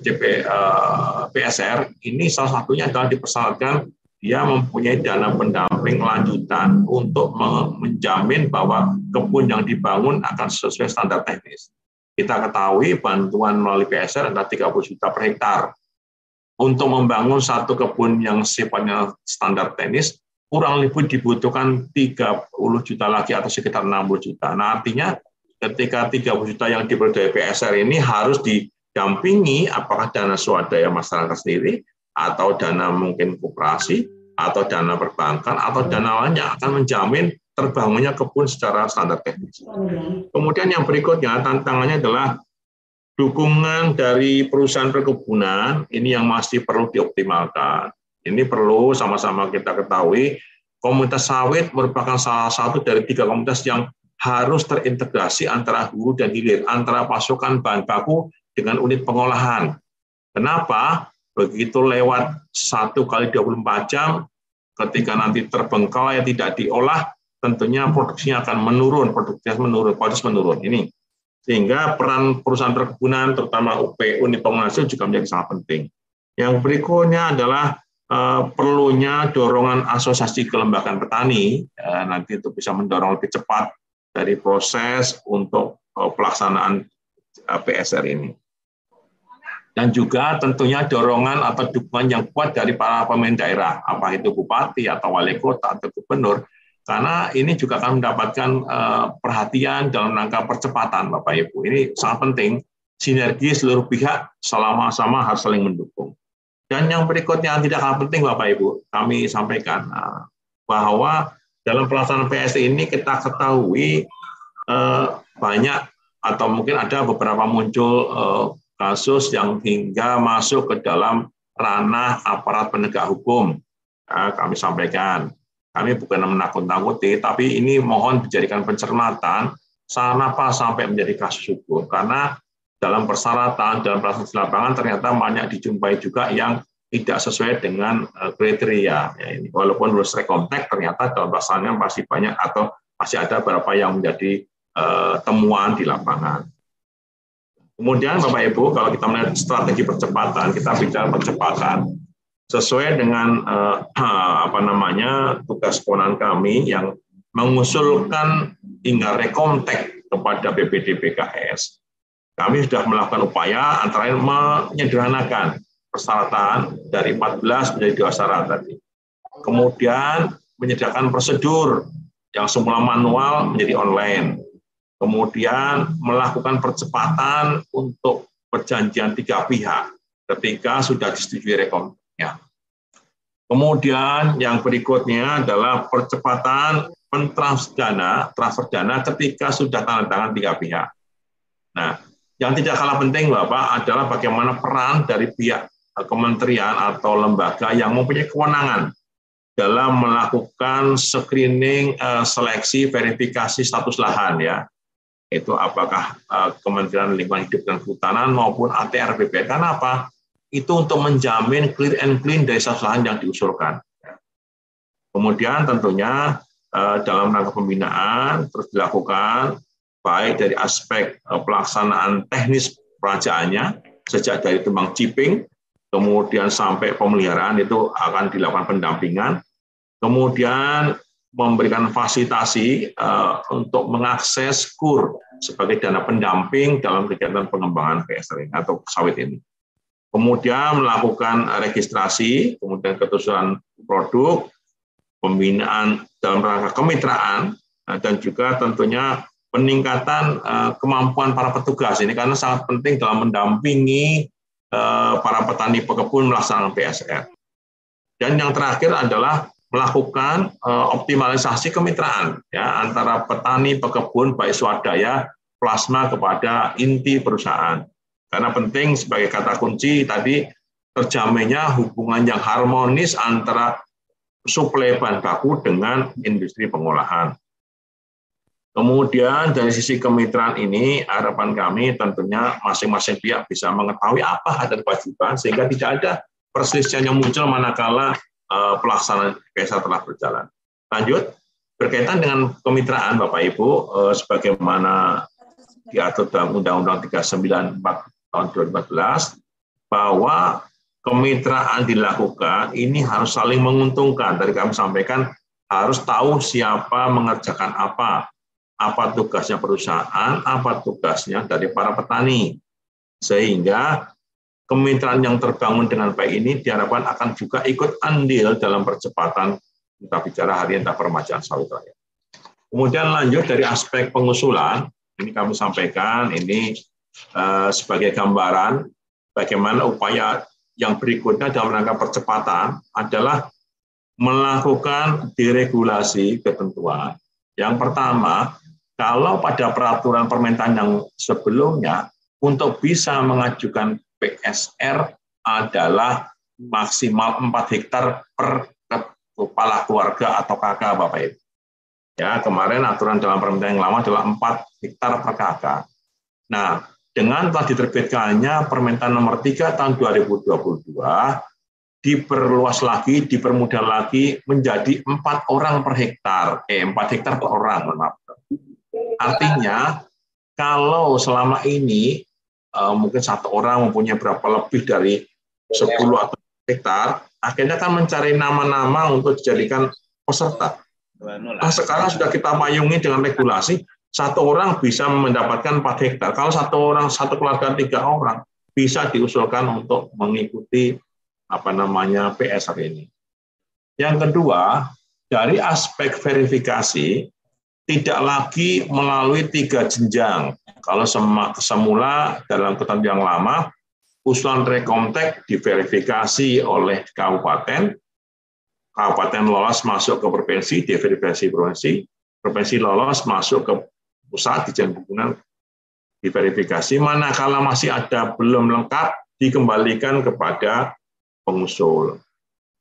CP, uh, PSR ini salah satunya adalah dipersyaratkan dia mempunyai dana pendamping lanjutan untuk menjamin bahwa kebun yang dibangun akan sesuai standar teknis. Kita ketahui bantuan melalui PSR adalah 30 juta per hektar. Untuk membangun satu kebun yang sifatnya standar teknis, kurang lebih dibutuhkan 30 juta lagi atau sekitar 60 juta. Nah artinya ketika 30 juta yang dari PSR ini harus didampingi apakah dana swadaya masyarakat sendiri atau dana mungkin koperasi, atau dana perbankan, atau dana lainnya akan menjamin terbangunnya kebun secara standar teknis. Kemudian yang berikutnya tantangannya adalah dukungan dari perusahaan perkebunan ini yang masih perlu dioptimalkan. Ini perlu sama-sama kita ketahui, komunitas sawit merupakan salah satu dari tiga komunitas yang harus terintegrasi antara hulu dan hilir, antara pasokan bahan baku dengan unit pengolahan. Kenapa? begitu lewat satu kali 24 jam, ketika nanti terbengkalai tidak diolah, tentunya produksinya akan menurun, produktivitas menurun, kualitas menurun. Ini sehingga peran perusahaan perkebunan, terutama UP unit penghasil juga menjadi sangat penting. Yang berikutnya adalah uh, perlunya dorongan asosiasi kelembagaan petani, uh, nanti untuk bisa mendorong lebih cepat dari proses untuk uh, pelaksanaan uh, PSR ini. Dan juga tentunya dorongan atau dukungan yang kuat dari para pemimpin daerah, apa itu bupati atau wali kota atau gubernur, karena ini juga akan mendapatkan eh, perhatian dalam rangka percepatan, Bapak Ibu. Ini sangat penting, sinergi seluruh pihak selama-sama harus saling mendukung. Dan yang berikutnya yang tidak kalah penting, Bapak Ibu, kami sampaikan eh, bahwa dalam pelaksanaan PS ini kita ketahui eh, banyak atau mungkin ada beberapa muncul kasus yang hingga masuk ke dalam ranah aparat penegak hukum. Kami sampaikan. Kami bukan menakut-nakuti, tapi ini mohon dijadikan pencermatan, apa sampai menjadi kasus hukum. Karena dalam persyaratan, dalam proses lapangan ternyata banyak dijumpai juga yang tidak sesuai dengan eh, kriteria. Ya, ini. Walaupun lulus rekontek, ternyata dalam pelaksanaannya masih banyak atau masih ada beberapa yang menjadi uh, temuan di lapangan. Kemudian Bapak Ibu, kalau kita melihat strategi percepatan, kita bicara percepatan sesuai dengan uh, apa namanya tugas kewenangan kami yang mengusulkan hingga rekontek kepada BPD BKS. Kami sudah melakukan upaya antara lain menyederhanakan persyaratan dari 14 menjadi dua syarat tadi. Kemudian menyediakan prosedur yang semula manual menjadi online kemudian melakukan percepatan untuk perjanjian tiga pihak ketika sudah disetujui rekomnya. Kemudian yang berikutnya adalah percepatan pentransfer dana, transfer dana ketika sudah tanda tangan tiga pihak. Nah, yang tidak kalah penting Bapak adalah bagaimana peran dari pihak kementerian atau lembaga yang mempunyai kewenangan dalam melakukan screening, eh, seleksi, verifikasi status lahan ya itu apakah uh, Kementerian Lingkungan Hidup dan Kehutanan maupun ATR BPN. Karena apa? Itu untuk menjamin clear and clean dari lahan yang diusulkan. Kemudian tentunya uh, dalam rangka pembinaan terus dilakukan baik dari aspek uh, pelaksanaan teknis perajaannya sejak dari tembang chipping kemudian sampai pemeliharaan itu akan dilakukan pendampingan kemudian memberikan fasilitasi uh, untuk mengakses KUR sebagai dana pendamping dalam kegiatan pengembangan PSR atau sawit ini. Kemudian melakukan registrasi, kemudian keterusan produk, pembinaan dalam rangka kemitraan, eh, dan juga tentunya peningkatan uh, kemampuan para petugas ini karena sangat penting dalam mendampingi uh, para petani pekebun melaksanakan PSR. Dan yang terakhir adalah melakukan optimalisasi kemitraan ya antara petani pekebun baik swadaya plasma kepada inti perusahaan. Karena penting sebagai kata kunci tadi terjaminnya hubungan yang harmonis antara suplai bahan baku dengan industri pengolahan. Kemudian dari sisi kemitraan ini harapan kami tentunya masing-masing pihak bisa mengetahui apa hak dan kewajiban sehingga tidak ada perselisihan yang muncul manakala Eh, pelaksanaan PSA telah berjalan. Lanjut, berkaitan dengan kemitraan Bapak Ibu, eh, sebagaimana diatur dalam Undang-Undang 394 tahun 2014, bahwa kemitraan dilakukan ini harus saling menguntungkan. Tadi kami sampaikan harus tahu siapa mengerjakan apa, apa tugasnya perusahaan, apa tugasnya dari para petani. Sehingga kemitraan yang terbangun dengan baik ini diharapkan akan juga ikut andil dalam percepatan kita bicara hari entah permajaan sawit raya. Kemudian lanjut dari aspek pengusulan, ini kami sampaikan ini uh, sebagai gambaran bagaimana upaya yang berikutnya dalam rangka percepatan adalah melakukan deregulasi ketentuan. Yang pertama, kalau pada peraturan permintaan yang sebelumnya untuk bisa mengajukan PSR adalah maksimal 4 hektar per kepala keluarga atau kakak Bapak Ibu. Ya, kemarin aturan dalam permintaan yang lama adalah 4 hektar per kakak. Nah, dengan telah diterbitkannya permintaan nomor 3 tahun 2022 diperluas lagi, dipermudah lagi menjadi empat orang per hektar, eh empat hektar per orang, maaf. Artinya kalau selama ini uh, mungkin satu orang mempunyai berapa lebih dari 10 atau hektar, akhirnya kan mencari nama-nama untuk dijadikan peserta. Nah, sekarang sudah kita mayungi dengan regulasi, satu orang bisa mendapatkan 4 hektar. Kalau satu orang, satu keluarga tiga orang, bisa diusulkan untuk mengikuti apa namanya PSR ini. Yang kedua, dari aspek verifikasi, tidak lagi melalui tiga jenjang. Kalau semula dalam ketentuan yang lama, usulan rekomtek diverifikasi oleh kabupaten, kabupaten lolos masuk ke provinsi, diverifikasi provinsi, provinsi lolos masuk ke pusat di Pembangunan diverifikasi, manakala masih ada belum lengkap, dikembalikan kepada pengusul.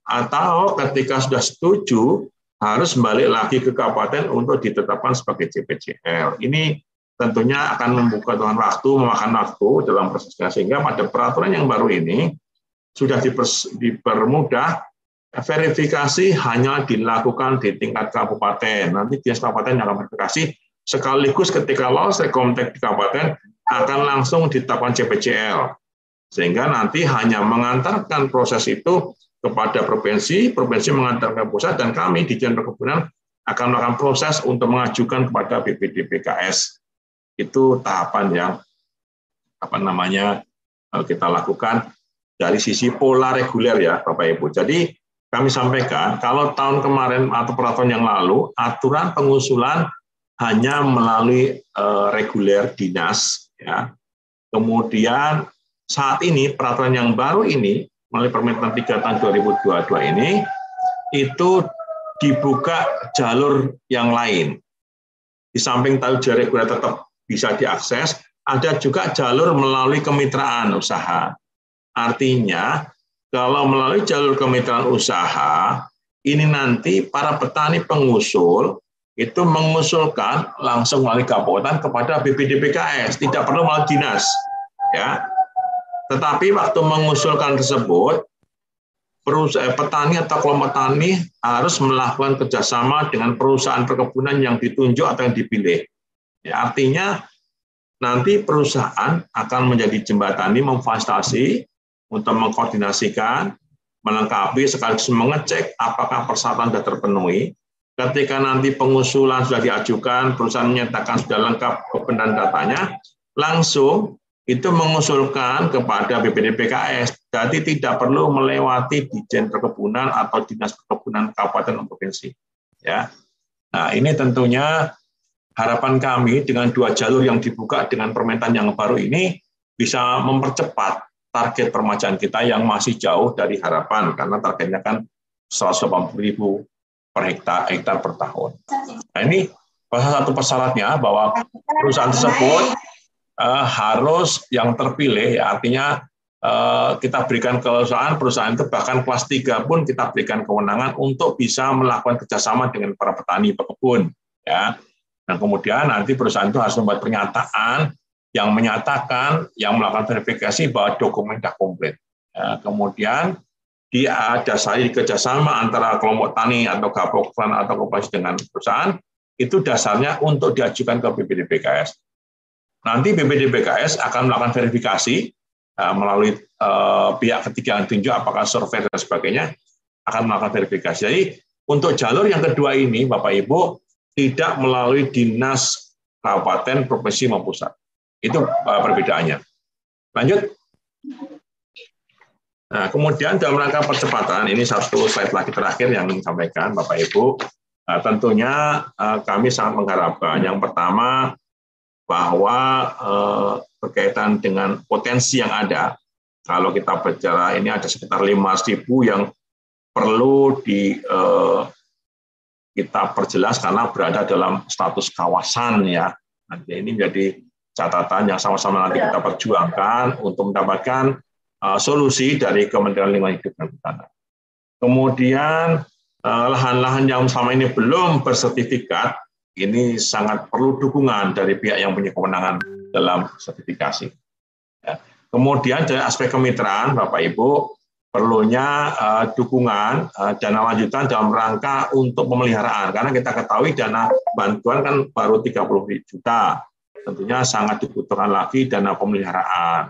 Atau ketika sudah setuju, harus balik lagi ke kabupaten untuk ditetapkan sebagai CPCL. Ini tentunya akan membuka dengan waktu, memakan waktu dalam prosesnya. Sehingga pada peraturan yang baru ini sudah dipermudah verifikasi hanya dilakukan di tingkat kabupaten. Nanti dinas kabupaten yang akan verifikasi sekaligus ketika lolos rekomtek di kabupaten akan langsung ditetapkan CPCL. Sehingga nanti hanya mengantarkan proses itu kepada provinsi, provinsi mengantarkan pusat, dan kami di Dijen Perkebunan akan melakukan proses untuk mengajukan kepada BPD PKS. Itu tahapan yang apa namanya eh, kita lakukan dari sisi pola reguler ya Bapak Ibu. Jadi kami sampaikan kalau tahun kemarin atau peraturan yang lalu aturan pengusulan hanya melalui uh, reguler dinas ya. Kemudian saat ini peraturan yang baru ini melalui Permentan 3 tahun 2022 ini itu dibuka jalur yang lain. Di samping tahu jari reguler tetap bisa diakses, ada juga jalur melalui kemitraan usaha. Artinya, kalau melalui jalur kemitraan usaha, ini nanti para petani pengusul itu mengusulkan langsung melalui kabupaten kepada BPDPKS, tidak perlu melalui dinas. Ya, tetapi waktu mengusulkan tersebut, perusahaan petani atau kelompok tani harus melakukan kerjasama dengan perusahaan perkebunan yang ditunjuk atau yang dipilih. Ya, artinya nanti perusahaan akan menjadi jembatani memfasilitasi untuk mengkoordinasikan, melengkapi sekaligus mengecek apakah persyaratan sudah terpenuhi. Ketika nanti pengusulan sudah diajukan, perusahaan menyatakan sudah lengkap kebenaran datanya, langsung itu mengusulkan kepada BPD PKS, jadi tidak perlu melewati Dijen Perkebunan atau Dinas Perkebunan Kabupaten dan Provinsi. Ya. Nah, ini tentunya harapan kami dengan dua jalur yang dibuka dengan permentan yang baru ini bisa mempercepat target permajaan kita yang masih jauh dari harapan karena targetnya kan 180 ribu per hektar, hektar per tahun. Nah ini salah satu persyaratnya bahwa perusahaan tersebut uh, harus yang terpilih, ya, artinya uh, kita berikan perusahaan perusahaan itu bahkan kelas 3 pun kita berikan kewenangan untuk bisa melakukan kerjasama dengan para petani pekebun. Ya. Dan kemudian nanti perusahaan itu harus membuat pernyataan yang menyatakan, yang melakukan verifikasi bahwa dokumen sudah komplit. Ya, kemudian dia dasari kerjasama antara kelompok tani atau gabungan atau kooperasi dengan perusahaan, itu dasarnya untuk diajukan ke BPDPKS. Nanti BPD BKS akan melakukan verifikasi uh, melalui uh, pihak ketiga yang tunjuk apakah survei dan sebagainya akan melakukan verifikasi. Jadi untuk jalur yang kedua ini Bapak Ibu tidak melalui dinas kabupaten, provinsi maupun pusat. Itu uh, perbedaannya. Lanjut. Nah, kemudian dalam rangka percepatan, ini satu slide lagi terakhir yang disampaikan Bapak Ibu, uh, tentunya uh, kami sangat mengharapkan yang pertama bahwa eh, berkaitan dengan potensi yang ada, kalau kita bicara ini ada sekitar 5.000 yang perlu di eh, kita perjelas karena berada dalam status kawasan ya. Nanti ini menjadi catatan yang sama-sama nanti kita perjuangkan untuk mendapatkan solusi dari Kementerian Lingkungan Hidup dan Kehutanan. Kemudian lahan-lahan uh, yang sama ini belum bersertifikat ini sangat perlu dukungan dari pihak yang punya kewenangan dalam sertifikasi. Ya. Kemudian dari aspek kemitraan, Bapak Ibu, perlunya uh, dukungan uh, dana lanjutan dalam rangka untuk pemeliharaan. Karena kita ketahui dana bantuan kan baru 30 juta. Tentunya sangat dibutuhkan lagi dana pemeliharaan.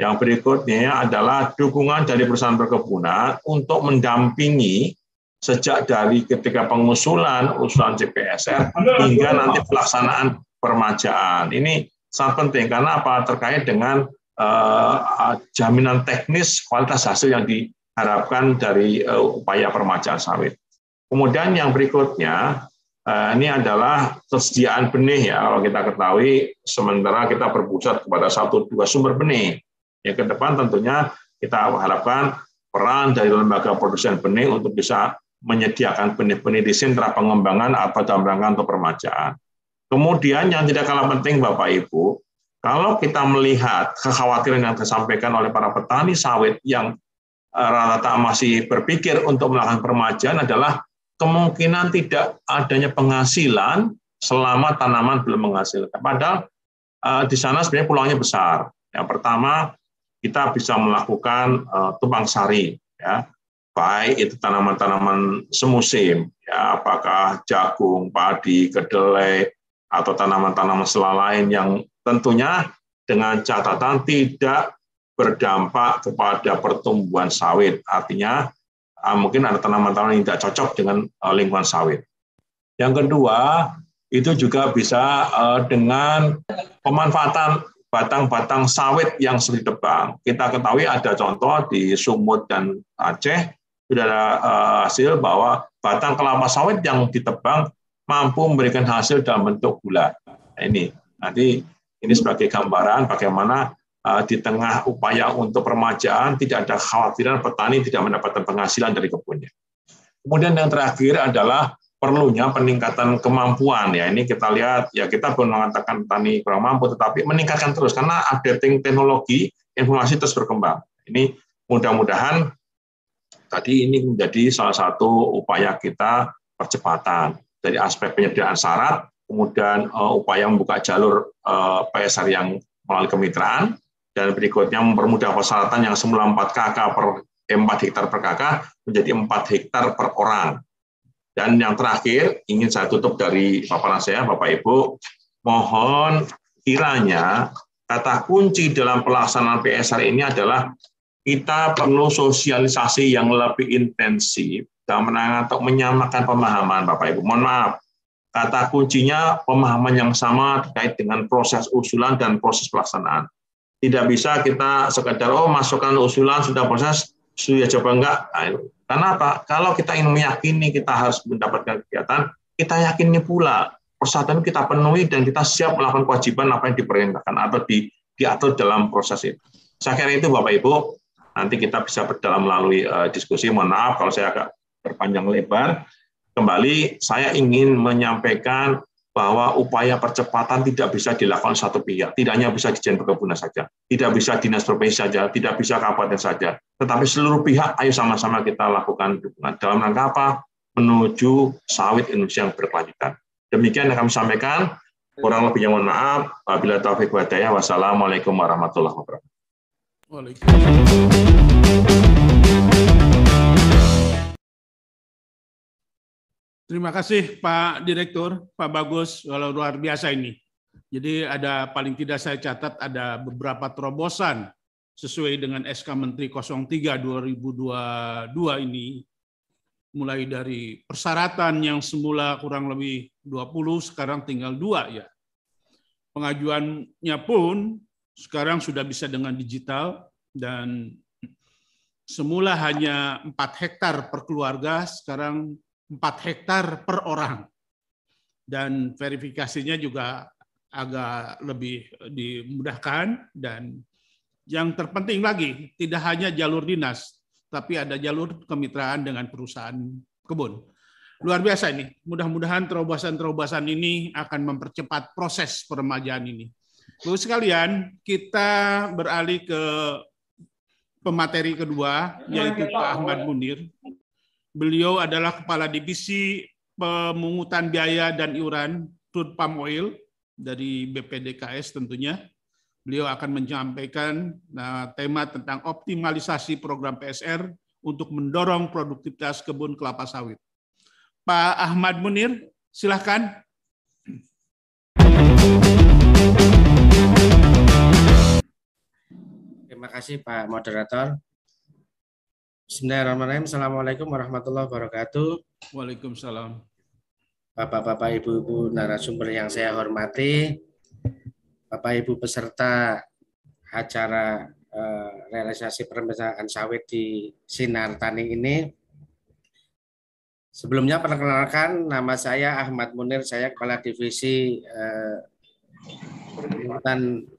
Yang berikutnya adalah dukungan dari perusahaan perkebunan untuk mendampingi sejak dari ketika pengusulan usulan CPSR hingga nanti pelaksanaan permajaan. Ini sangat penting karena apa? Terkait dengan uh, jaminan teknis kualitas hasil yang diharapkan dari uh, upaya permajaan sawit. Kemudian yang berikutnya uh, ini adalah kesediaan benih ya. Kalau kita ketahui sementara kita berpusat kepada satu dua sumber benih. Ya ke depan tentunya kita harapkan peran dari lembaga produsen benih untuk bisa menyediakan benih-benih di sentra pengembangan atau dalam rangka untuk permajaan. Kemudian yang tidak kalah penting Bapak Ibu, kalau kita melihat kekhawatiran yang disampaikan oleh para petani sawit yang eh, rata-rata masih berpikir untuk melakukan permajaan adalah kemungkinan tidak adanya penghasilan selama tanaman belum menghasilkan. Padahal uh, di sana sebenarnya peluangnya besar. Yang pertama, kita bisa melakukan uh, tumpang sari, ya, baik itu tanaman-tanaman semusim, ya, apakah jagung, padi, kedelai, atau tanaman-tanaman sela lain yang tentunya dengan catatan tidak berdampak kepada pertumbuhan sawit. Artinya uh, mungkin ada tanaman-tanaman yang tidak cocok dengan uh, lingkungan sawit. Yang kedua, itu juga bisa dengan pemanfaatan batang-batang sawit yang sudah ditebang. Kita ketahui ada contoh di Sumut dan Aceh, sudah ada uh, hasil bahwa batang kelapa sawit yang ditebang mampu memberikan hasil dalam bentuk gula. Nah, ini nanti ini sebagai gambaran bagaimana uh, di tengah upaya untuk permajaan tidak ada khawatiran petani tidak mendapatkan penghasilan dari kebunnya. Kemudian yang terakhir adalah perlunya peningkatan kemampuan. Ya ini kita lihat ya kita belum mengatakan petani kurang mampu tetapi meningkatkan terus karena updating teknologi informasi terus berkembang. Ini mudah-mudahan tadi ini menjadi salah satu upaya kita percepatan. Dari aspek penyediaan syarat kemudian uh, upaya membuka jalur uh, eh, PSR yang melalui kemitraan dan berikutnya mempermudah persyaratan yang semula 4 KK per 4 hektar per KK menjadi 4 hektar per orang dan yang terakhir, ingin saya tutup dari paparan saya, Bapak Ibu, mohon kiranya kata kunci dalam pelaksanaan PSR ini adalah kita perlu sosialisasi yang lebih intensif dan untuk menyamakan pemahaman Bapak Ibu. Mohon maaf, kata kuncinya pemahaman yang sama terkait dengan proses usulan dan proses pelaksanaan. Tidak bisa kita sekedar, oh masukkan usulan, sudah proses, sudah coba enggak. Karena apa? Kalau kita ingin meyakini kita harus mendapatkan kegiatan, kita yakini pula persyaratan kita penuhi dan kita siap melakukan kewajiban apa yang diperintahkan atau di, diatur dalam proses itu. Saya kira itu Bapak Ibu, nanti kita bisa berdalam melalui uh, diskusi. Mohon maaf kalau saya agak berpanjang lebar. Kembali, saya ingin menyampaikan bahwa upaya percepatan tidak bisa dilakukan satu pihak, tidak hanya bisa Dijen Perkebunan saja, tidak bisa dinas provinsi saja, tidak bisa kabupaten saja, tetapi seluruh pihak ayo sama-sama kita lakukan dukungan dalam rangka apa? Menuju sawit Indonesia yang berkelanjutan. Demikian yang kami sampaikan. Kurang lebihnya mohon maaf. Wabillahi taufiq wa Wassalamualaikum warahmatullahi wabarakatuh. Terima kasih Pak Direktur, Pak Bagus, walau luar biasa ini. Jadi ada paling tidak saya catat ada beberapa terobosan sesuai dengan SK Menteri 03 2022 ini mulai dari persyaratan yang semula kurang lebih 20 sekarang tinggal dua ya. Pengajuannya pun sekarang sudah bisa dengan digital dan semula hanya 4 hektar per keluarga sekarang 4 hektar per orang. Dan verifikasinya juga agak lebih dimudahkan dan yang terpenting lagi tidak hanya jalur dinas tapi ada jalur kemitraan dengan perusahaan kebun. Luar biasa ini. Mudah-mudahan terobosan-terobosan ini akan mempercepat proses peremajaan ini. Bapak sekalian, kita beralih ke pemateri kedua, yaitu Pak Ahmad Munir. Beliau adalah Kepala Divisi Pemungutan Biaya dan Iuran Crude Palm Oil dari BPDKS tentunya. Beliau akan menyampaikan nah, tema tentang optimalisasi program PSR untuk mendorong produktivitas kebun kelapa sawit. Pak Ahmad Munir, silahkan. Terima kasih Pak Moderator. Bismillahirrahmanirrahim. Assalamualaikum warahmatullahi wabarakatuh. Waalaikumsalam. Bapak-bapak, ibu-ibu narasumber yang saya hormati, Bapak Ibu peserta acara eh, realisasi peremajaan sawit di Sinar Tani ini. Sebelumnya perkenalkan nama saya Ahmad Munir, saya Kepala Divisi eh,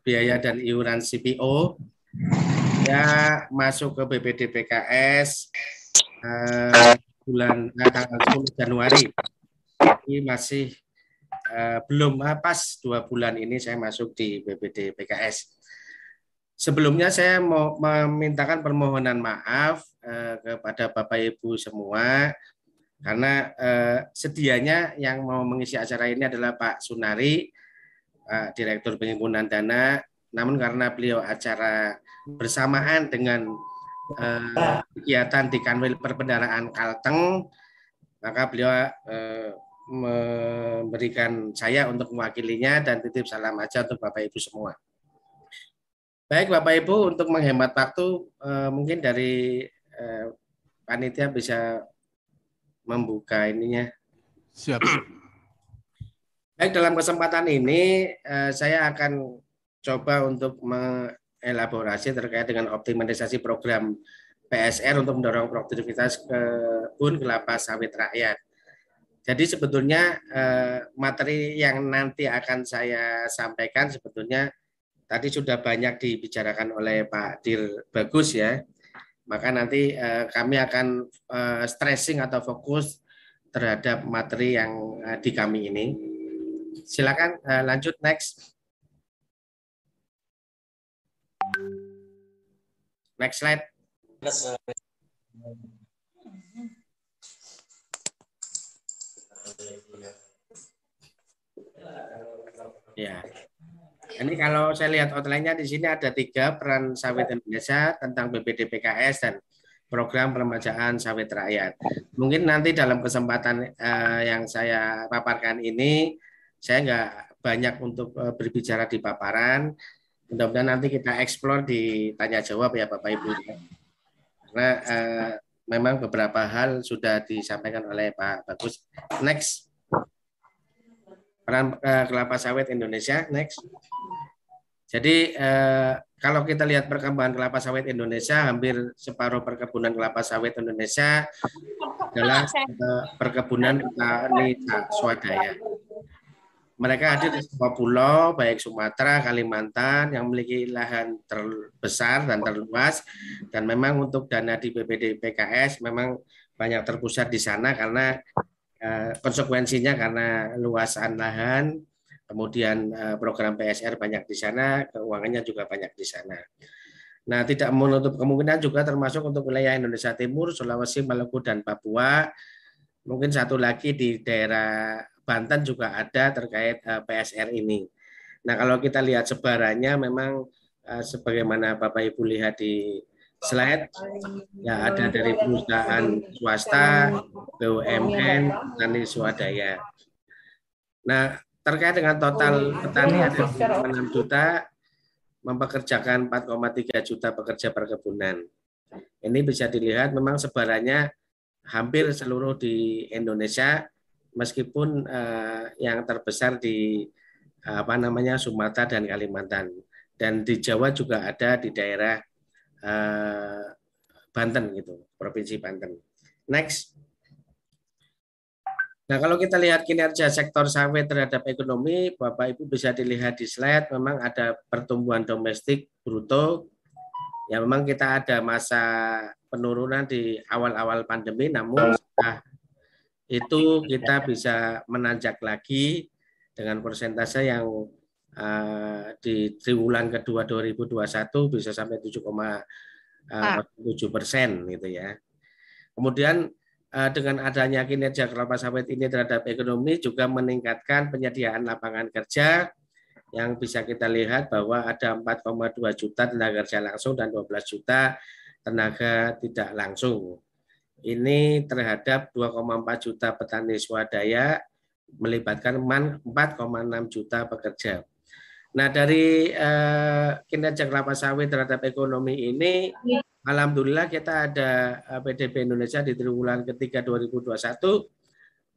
Biaya dan Iuran CPO saya masuk ke BPD PKS eh, bulan eh, tanggal 10 Januari. Ini masih eh, belum eh, pas dua bulan ini saya masuk di BPD PKS. Sebelumnya saya mau memintakan permohonan maaf eh, kepada Bapak Ibu semua karena eh, sedianya yang mau mengisi acara ini adalah Pak Sunari, Pak Direktur Penghimpunan Dana, namun karena beliau acara bersamaan dengan eh, kegiatan di Kanwil Perbendaraan Kalteng, maka beliau eh, memberikan saya untuk mewakilinya dan titip salam aja untuk Bapak Ibu semua. Baik Bapak Ibu, untuk menghemat waktu eh, mungkin dari eh, panitia bisa membuka ininya. Siap. Baik, dalam kesempatan ini eh, saya akan coba untuk mengelaborasi terkait dengan optimalisasi program PSR untuk mendorong produktivitas kebun kelapa sawit rakyat. Jadi sebetulnya eh, materi yang nanti akan saya sampaikan sebetulnya tadi sudah banyak dibicarakan oleh Pak Dir Bagus ya. Maka nanti eh, kami akan eh, stressing atau fokus terhadap materi yang di kami ini. Silakan lanjut next. Next slide. Ya. Ini kalau saya lihat outline-nya di sini ada tiga peran sawit Indonesia tentang BPD PKS dan program peremajaan sawit rakyat. Mungkin nanti dalam kesempatan eh, yang saya paparkan ini, saya nggak banyak untuk eh, berbicara di paparan. Mudah-mudahan nanti kita eksplor di tanya jawab ya Bapak Ibu. Karena eh, memang beberapa hal sudah disampaikan oleh Pak Bagus. Next peran uh, kelapa sawit Indonesia. Next. Jadi uh, kalau kita lihat perkembangan kelapa sawit Indonesia, hampir separuh perkebunan kelapa sawit Indonesia adalah uh, perkebunan petani swadaya. Mereka hadir di semua pulau, baik Sumatera, Kalimantan, yang memiliki lahan terbesar dan terluas. Dan memang untuk dana di BPD PKS memang banyak terpusat di sana karena Eh, konsekuensinya karena luasan lahan, kemudian eh, program PSR banyak di sana, keuangannya juga banyak di sana. Nah, tidak menutup kemungkinan juga termasuk untuk wilayah Indonesia Timur, Sulawesi, Maluku, dan Papua. Mungkin satu lagi di daerah Banten juga ada terkait eh, PSR ini. Nah, kalau kita lihat sebarannya memang sebagaimana Bapak Ibu lihat di slide ya ada dari perusahaan swasta, BUMN, petani swadaya. Nah, terkait dengan total petani ada 6 juta, mempekerjakan 4,3 juta pekerja perkebunan. Ini bisa dilihat memang sebarannya hampir seluruh di Indonesia, meskipun uh, yang terbesar di apa namanya Sumatera dan Kalimantan. Dan di Jawa juga ada di daerah uh, Banten gitu, provinsi Banten. Next. Nah, kalau kita lihat kinerja sektor sawit terhadap ekonomi, Bapak Ibu bisa dilihat di slide, memang ada pertumbuhan domestik bruto. Ya, memang kita ada masa penurunan di awal-awal pandemi, namun setelah itu kita bisa menanjak lagi dengan persentase yang uh, di triwulan kedua 2021 bisa sampai 7,7 uh, persen gitu ya. Kemudian uh, dengan adanya kinerja kelapa sawit ini terhadap ekonomi juga meningkatkan penyediaan lapangan kerja yang bisa kita lihat bahwa ada 4,2 juta tenaga kerja langsung dan 12 juta tenaga tidak langsung. Ini terhadap 2,4 juta petani swadaya melibatkan 4,6 juta pekerja. Nah, dari uh, kinerja kelapa sawit terhadap ekonomi ini, alhamdulillah kita ada eh, PDB Indonesia di triwulan ketiga 2021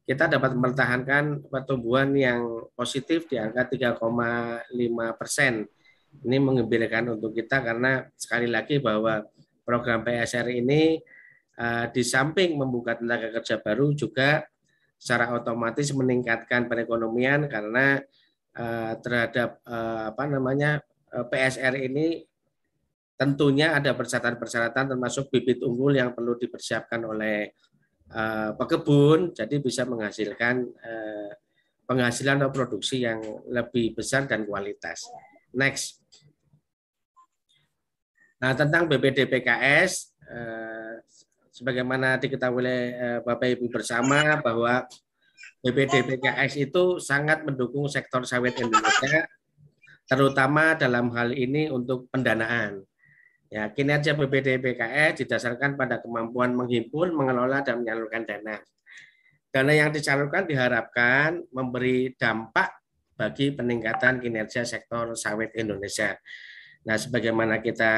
kita dapat mempertahankan pertumbuhan yang positif di angka 3,5 persen. Ini mengembirakan untuk kita karena sekali lagi bahwa program PSR ini di samping membuka tenaga kerja baru juga secara otomatis meningkatkan perekonomian karena Eh, terhadap eh, apa namanya eh, PSR ini tentunya ada persyaratan-persyaratan termasuk bibit unggul yang perlu dipersiapkan oleh pekebun jadi bisa menghasilkan penghasilan atau produksi yang lebih besar dan kualitas. Next. Nah, tentang BPD PKS sebagaimana diketahui oleh eh, Bapak Ibu bersama bahwa BPDPKS itu sangat mendukung sektor sawit Indonesia, terutama dalam hal ini untuk pendanaan. Ya, kinerja BPDPKS didasarkan pada kemampuan menghimpun, mengelola, dan menyalurkan dana. Dana yang disalurkan diharapkan memberi dampak bagi peningkatan kinerja sektor sawit Indonesia. Nah, sebagaimana kita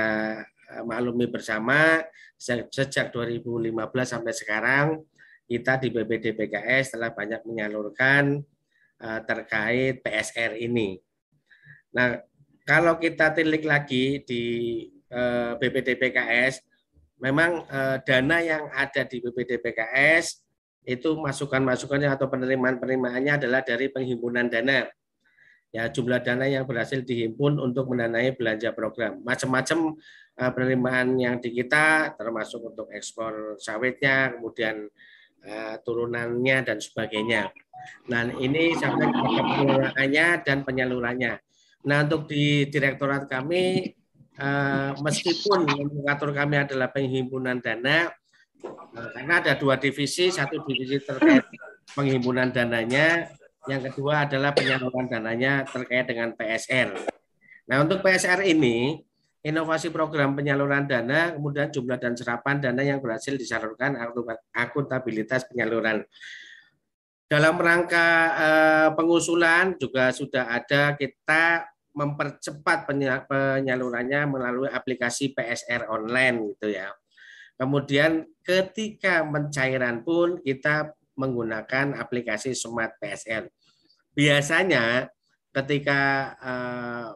maklumi bersama, sejak 2015 sampai sekarang, kita di BPD PKS telah banyak menyalurkan eh, terkait PSR ini. Nah, kalau kita tilik lagi di eh, BPD PKS, memang dana yang ada di BPD PKS itu masukan-masukannya atau penerimaan-penerimaannya adalah dari penghimpunan dana ya jumlah dana yang berhasil dihimpun untuk mendanai belanja program. Macam-macam uh, penerimaan yang di kita termasuk untuk ekspor sawitnya, kemudian uh, turunannya dan sebagainya. Nah, ini sampai kepada pengelolaannya dan penyalurannya. Nah, untuk di direktorat kami uh, meskipun mengatur kami adalah penghimpunan dana karena ada dua divisi, satu divisi terkait penghimpunan dananya, yang kedua adalah penyaluran dananya terkait dengan PSR. Nah, untuk PSR ini, inovasi program penyaluran dana, kemudian jumlah dan serapan dana yang berhasil disalurkan, akuntabilitas penyaluran. Dalam rangka eh, pengusulan juga sudah ada kita mempercepat penyalurannya melalui aplikasi PSR online gitu ya. Kemudian ketika mencairan pun kita menggunakan aplikasi Smart PSR biasanya ketika uh,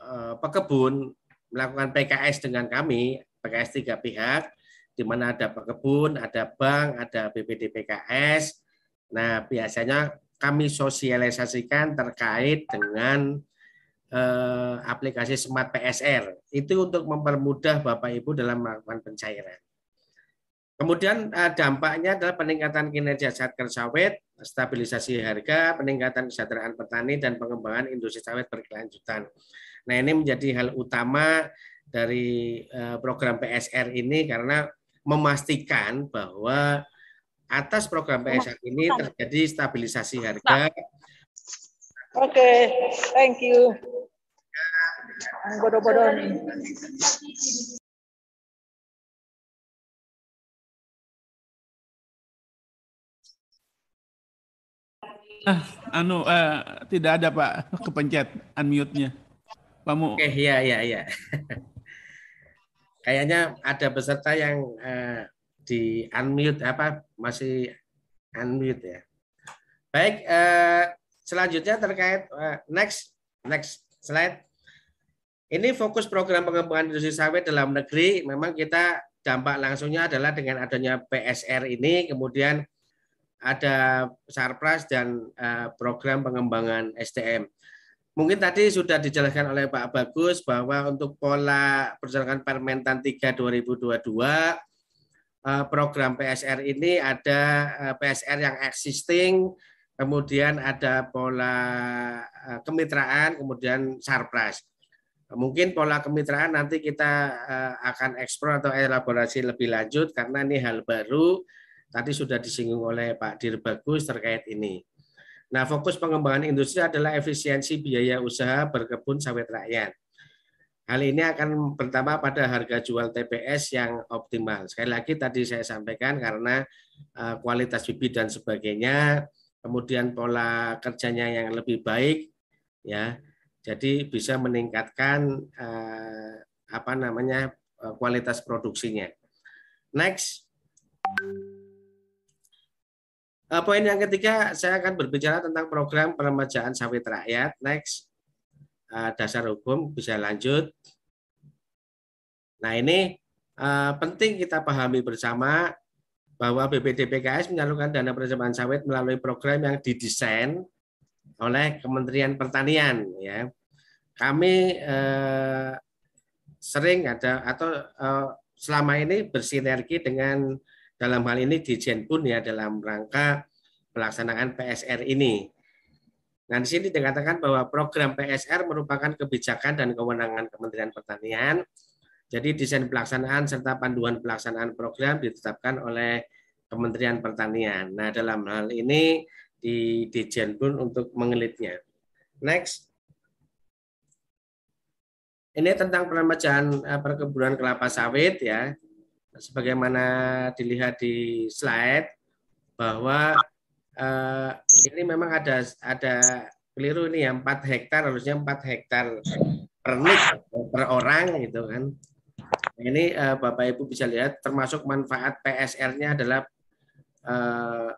uh, pekebun melakukan PKS dengan kami, PKS tiga pihak, di mana ada pekebun, ada bank, ada BPD PKS. Nah, biasanya kami sosialisasikan terkait dengan eh, aplikasi Smart PSR. Itu untuk mempermudah Bapak Ibu dalam melakukan pencairan. Kemudian eh, dampaknya adalah peningkatan kinerja satker sawit, stabilisasi harga, peningkatan kesejahteraan petani, dan pengembangan industri sawit berkelanjutan. Nah ini menjadi hal utama dari eh, program PSR ini karena memastikan bahwa atas program PSR ini terjadi stabilisasi harga. Oke, okay, thank you. Bodoh-bodoh Ah, anu uh, tidak ada Pak kepencet unmute-nya. Pak Mu. Oke, iya iya iya. Kayaknya ada peserta yang uh, di unmute apa masih unmute ya. Baik, uh, selanjutnya terkait uh, next next slide. Ini fokus program pengembangan industri sawit dalam negeri. Memang kita dampak langsungnya adalah dengan adanya PSR ini, kemudian ada Sarpras dan uh, program pengembangan SDM. Mungkin tadi sudah dijelaskan oleh Pak Bagus bahwa untuk pola perjalanan Permentan 3 2022 uh, program PSR ini ada eh, PSR yang existing, kemudian ada pola kemitraan, kemudian Sarpras. Mungkin pola kemitraan nanti kita akan eksplor atau elaborasi lebih lanjut karena ini hal baru Tadi sudah disinggung oleh Pak Dirbagus terkait ini. Nah, fokus pengembangan industri adalah efisiensi biaya usaha berkebun sawit rakyat. Hal ini akan pertama pada harga jual TPS yang optimal. Sekali lagi tadi saya sampaikan karena eh, kualitas bibit dan sebagainya, kemudian pola kerjanya yang lebih baik, ya, jadi bisa meningkatkan eh, apa namanya eh, kualitas produksinya. Next. Uh, poin yang ketiga, saya akan berbicara tentang program peremajaan sawit rakyat. Next, uh, dasar hukum bisa lanjut. Nah ini uh, penting kita pahami bersama bahwa BPDPKS menyalurkan dana peremajaan sawit melalui program yang didesain oleh Kementerian Pertanian. Ya, kami sering ada atau selama ini bersinergi dengan dalam hal ini di Jenpun ya dalam rangka pelaksanaan PSR ini. Nah, di sini dikatakan bahwa program PSR merupakan kebijakan dan kewenangan Kementerian Pertanian Jadi desain pelaksanaan serta panduan pelaksanaan program ditetapkan oleh Kementerian Pertanian. Nah, dalam hal ini di Dijenbun untuk mengelitnya. Next. Ini tentang peremajaan eh, perkebunan kelapa sawit ya. Sebagaimana dilihat di slide bahwa eh, ini memang ada ada keliru ini ya 4 hektar harusnya 4 hektar per per orang gitu kan. Ini eh, Bapak Ibu bisa lihat termasuk manfaat PSR-nya adalah Eh,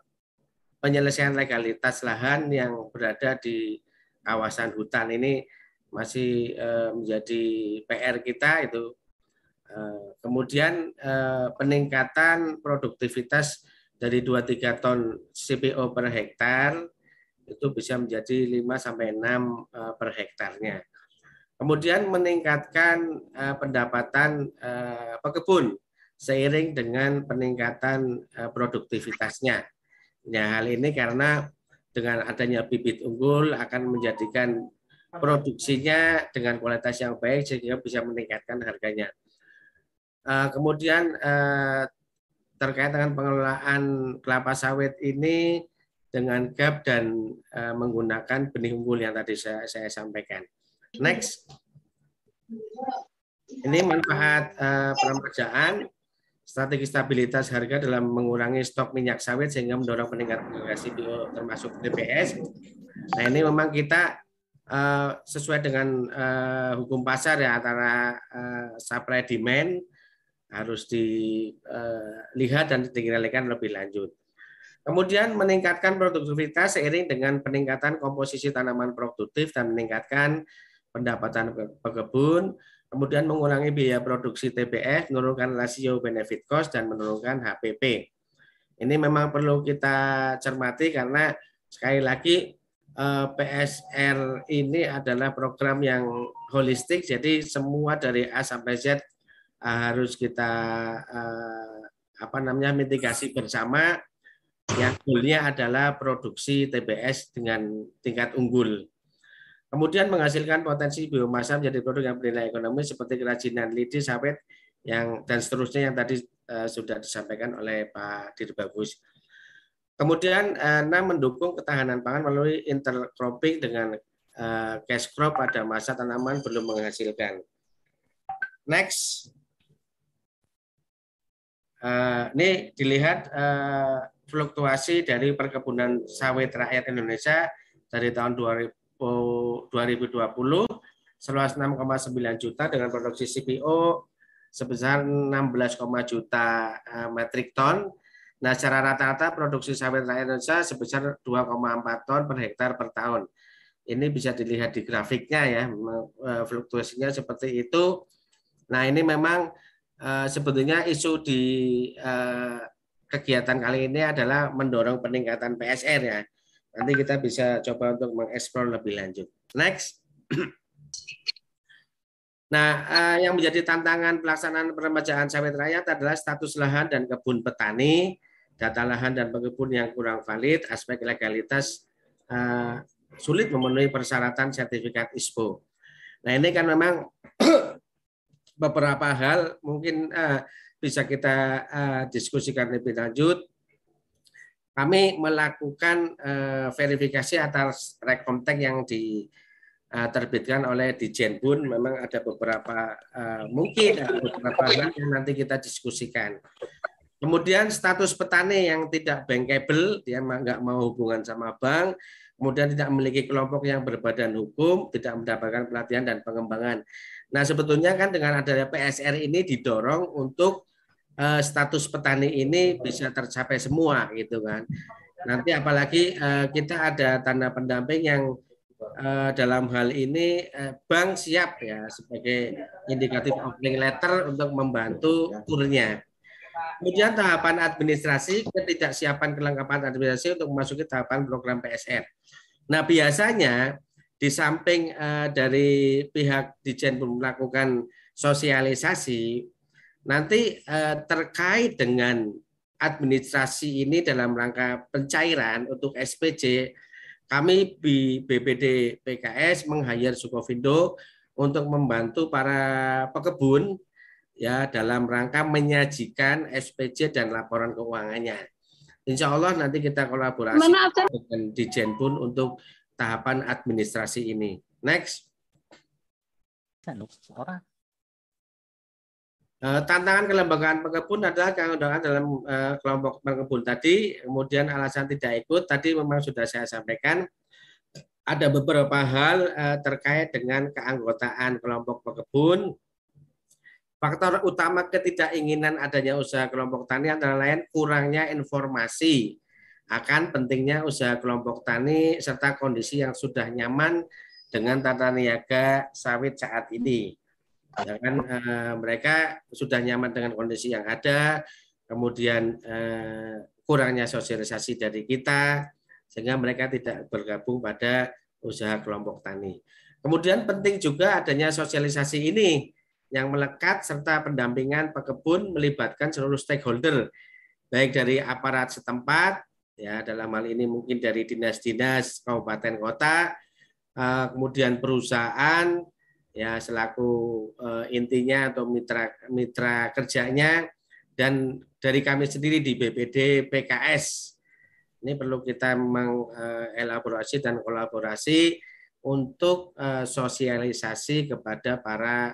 penyelesaian legalitas lahan yang berada di kawasan hutan ini masih eh, menjadi PR kita itu. Eh, kemudian peningkatan produktivitas dari 2-3 ton CPO per hektar itu bisa menjadi 5 sampai 6 per hektarnya. Kemudian meningkatkan pendapatan pekebun seiring dengan peningkatan eh, produktivitasnya. Ya, hal ini karena dengan adanya bibit unggul akan menjadikan produksinya dengan kualitas yang baik sehingga bisa meningkatkan harganya. Eh, kemudian eh, terkait dengan pengelolaan kelapa sawit ini dengan gap dan menggunakan benih unggul yang tadi saya, saya sampaikan. Next. Ini manfaat peremajaan strategi stabilitas harga dalam mengurangi stok minyak sawit sehingga mendorong peningkatan harga CPO termasuk TPS. Nah ini memang kita uh, sesuai dengan uh, hukum pasar ya antara uh, supply demand harus dilihat dan dikendalikan lebih lanjut. Kemudian meningkatkan produktivitas seiring dengan peningkatan komposisi tanaman produktif dan meningkatkan pendapatan pekebun, kemudian mengurangi biaya produksi TBF, menurunkan rasio benefit cost, dan menurunkan HPP. Ini memang perlu kita cermati karena sekali lagi eh, PSR ini adalah program yang holistik, jadi semua dari A sampai Z eh, harus kita eh, apa namanya mitigasi bersama. Yang goalnya adalah produksi TBS dengan tingkat unggul. Kemudian menghasilkan potensi biomasa menjadi produk yang bernilai ekonomi seperti kerajinan lidi, sawit, yang dan seterusnya yang tadi uh, sudah disampaikan oleh Pak Dirbagus. Kemudian uh, enam mendukung ketahanan pangan melalui intercropping dengan uh, cash crop pada masa tanaman belum menghasilkan. Next. Uh, ini dilihat uh, fluktuasi dari perkebunan sawit rakyat Indonesia dari tahun 2000 2020 seluas 6,9 juta dengan produksi CPO sebesar 16, juta eh, metrik ton. Nah, secara rata-rata produksi sawit rakyat Indonesia sebesar 2,4 ton per hektar per tahun. Ini bisa dilihat di grafiknya ya, eh, fluktuasinya seperti itu. Nah, ini memang eh, sebetulnya isu di kegiatan kali ini adalah mendorong peningkatan PSR ya. Nanti kita bisa coba untuk mengeksplor lebih lanjut. Next. Nah, eh, yang menjadi tantangan pelaksanaan peremajaan sawit rakyat adalah status lahan dan kebun petani, data lahan dan pekebun yang kurang valid, aspek legalitas eh, sulit memenuhi persyaratan sertifikat ISPO. Nah, ini kan memang beberapa hal mungkin eh, bisa kita diskusikan lebih lanjut kami melakukan uh, verifikasi atas rekomtek yang diterbitkan oleh Dijenbun. Memang ada beberapa uh, mungkin ada beberapa hal yang nanti kita diskusikan. Kemudian status petani yang tidak bankable, dia nggak mau hubungan sama bank, kemudian tidak memiliki kelompok yang berbadan hukum, tidak mendapatkan pelatihan dan pengembangan. Nah sebetulnya kan dengan adanya PSR ini didorong untuk uh, status petani ini bisa tercapai semua gitu kan. Nanti apalagi uh, kita ada tanda pendamping yang uh, dalam hal ini uh, bank siap ya sebagai indikatif offering letter untuk membantu turnya. Kemudian tahapan administrasi, ketidaksiapan kelengkapan administrasi untuk memasuki tahapan program PSR. Nah biasanya di samping uh, dari pihak Dijen melakukan sosialisasi, Nanti eh, terkait dengan administrasi ini dalam rangka pencairan untuk SPJ, kami di BPD PKS meng-hire Sukovindo untuk membantu para pekebun ya dalam rangka menyajikan SPJ dan laporan keuangannya. Insya Allah nanti kita kolaborasi dengan Dijen pun untuk tahapan administrasi ini. Next. Eh, tantangan kelembagaan pekebun adalah keundangan dalam eh, kelompok pekebun tadi, kemudian alasan tidak ikut tadi memang sudah saya sampaikan. Ada beberapa hal eh, terkait dengan keanggotaan kelompok pekebun, Faktor utama ketidakinginan adanya usaha kelompok tani antara lain kurangnya informasi akan pentingnya usaha kelompok tani serta kondisi yang sudah nyaman dengan tata niaga sawit saat ini. Ya kan, eh, mereka sudah nyaman dengan kondisi yang ada, kemudian eh, kurangnya sosialisasi dari kita, sehingga mereka tidak bergabung pada usaha kelompok tani. Kemudian penting juga adanya sosialisasi ini yang melekat serta pendampingan pekebun melibatkan seluruh stakeholder baik dari aparat setempat ya dalam hal ini mungkin dari dinas-dinas kabupaten kota eh, kemudian perusahaan ya selaku eh, intinya atau mitra mitra kerjanya dan dari kami sendiri di BPD PKS ini perlu kita mengelaborasi dan kolaborasi untuk sosialisasi kepada para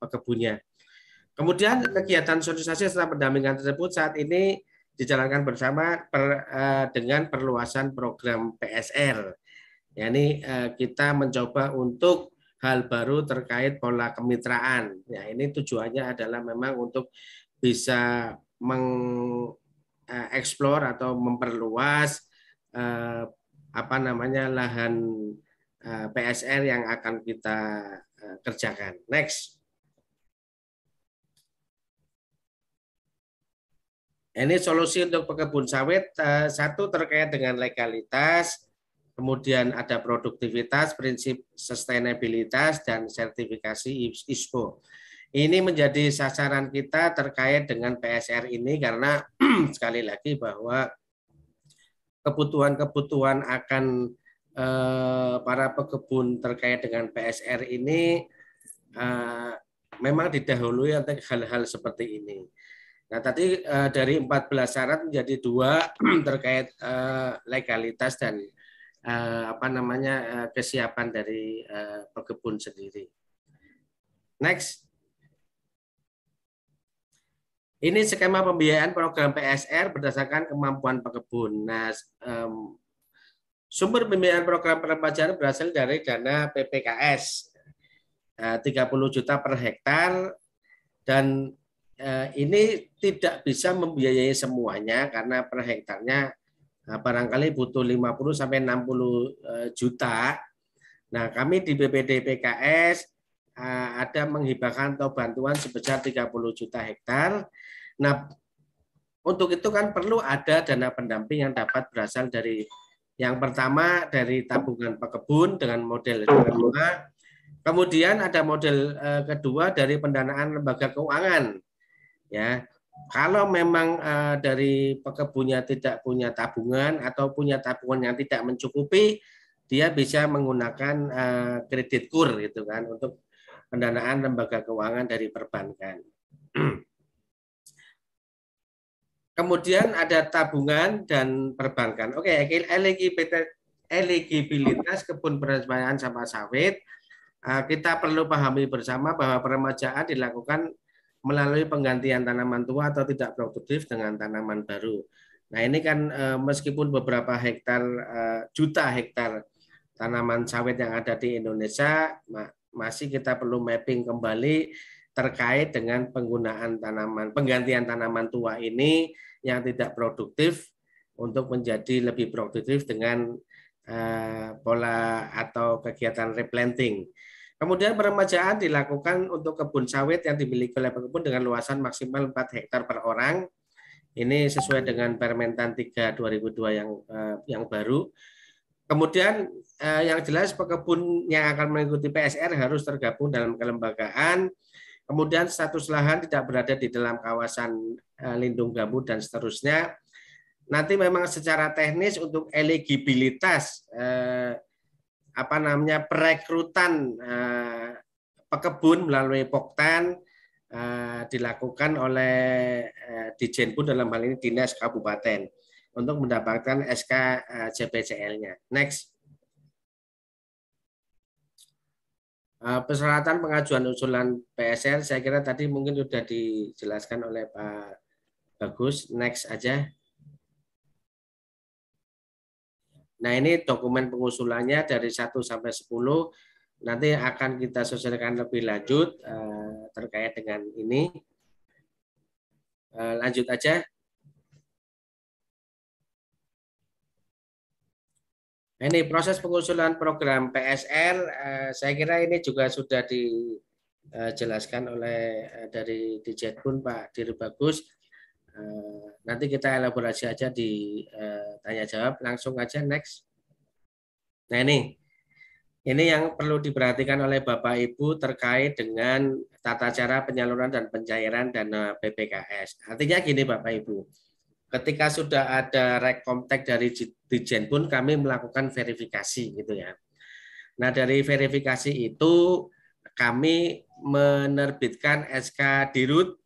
pekebunnya. Kemudian kegiatan sosialisasi serta pendampingan tersebut saat ini dijalankan bersama per, uh, dengan perluasan program PSR. Ya, ini uh, kita mencoba untuk hal baru terkait pola kemitraan. Ya, ini tujuannya adalah memang untuk bisa mengeksplor atau memperluas uh, apa namanya lahan Eh, PSR yang akan kita eh, kerjakan. Next. Ini solusi untuk pekebun sawit. Eh, satu terkait dengan legalitas, kemudian ada produktivitas, prinsip sustainabilitas, dan sertifikasi ISPO. Ini menjadi sasaran kita terkait dengan PSR ini karena sekali lagi bahwa kebutuhan-kebutuhan akan Eh, para pekebun terkait dengan PSR ini eh, memang didahului untuk hal-hal seperti ini. Nah, tadi eh, dari 14 syarat menjadi dua terkait legalitas dan apa namanya kesiapan dari pekebun sendiri. Next. Ini skema pembiayaan program PSR berdasarkan kemampuan pekebun. Nah, Sumber pembiayaan program peremajaan berasal dari dana PPKS 30 eh, juta per hektar dan ini tidak bisa membiayai semuanya karena per hektarnya eh, barangkali butuh 50 sampai 60 juta. Nah, kami di BPD PKS ada menghibahkan atau bantuan sebesar 30 juta hektar. Nah, untuk itu kan perlu ada dana pendamping yang dapat berasal dari yang pertama dari tabungan pekebun dengan model kedua. Kemudian ada model eh, kedua dari pendanaan lembaga keuangan. Ya, kalau memang eh, dari pekebunnya tidak punya tabungan atau punya tabungan yang tidak mencukupi, dia bisa menggunakan eh, kredit kur gitu kan untuk pendanaan lembaga keuangan dari perbankan. Kemudian ada tabungan dan perbankan. Oke, eligibilitas kebun persembahan sama sawit. Eh, kita perlu pahami bersama bahwa peremajaan dilakukan melalui penggantian tanaman tua atau tidak produktif dengan tanaman baru. Nah ini kan eh, meskipun beberapa hektar eh, juta hektar tanaman sawit yang ada di Indonesia masih kita perlu mapping kembali terkait dengan penggunaan tanaman penggantian tanaman tua ini yang tidak produktif untuk menjadi lebih produktif dengan uh, pola atau kegiatan replanting. Kemudian peremajaan dilakukan untuk kebun sawit yang dimiliki oleh pekebun dengan luasan maksimal 4 hektar per orang. Ini sesuai dengan Permentan 3 2002 yang uh, yang baru. Kemudian uh, yang jelas pekebun yang akan mengikuti PSR harus tergabung dalam kelembagaan Kemudian status lahan tidak berada di dalam kawasan eh, lindung gambut dan seterusnya. Nanti memang secara teknis untuk eligibilitas eh, apa namanya perekrutan eh, pekebun melalui Poktan uh, dilakukan oleh uh, Dijenpun dalam hal ini Dinas Kabupaten untuk mendapatkan SK uh, CPCL-nya. Next. Uh, persyaratan pengajuan usulan PSR saya kira tadi mungkin sudah dijelaskan oleh Pak Bagus. Next aja. Nah, ini dokumen pengusulannya dari 1 sampai 10 nanti akan kita sosialisasikan lebih lanjut uh, terkait dengan ini. Uh, lanjut aja. Ini proses pengusulan program PSR, uh, saya kira ini juga sudah dijelaskan oleh dari Dijetpun Pak Diri Bagus. Uh, nanti kita elaborasi aja di uh, tanya jawab langsung aja next. Nah ini ini yang perlu diperhatikan oleh Bapak Ibu terkait dengan tata cara penyaluran dan pencairan dana BPKS. Artinya gini Bapak Ibu, ketika sudah ada rekomtek dari Dijen pun kami melakukan verifikasi gitu ya. Nah dari verifikasi itu kami menerbitkan SK Dirut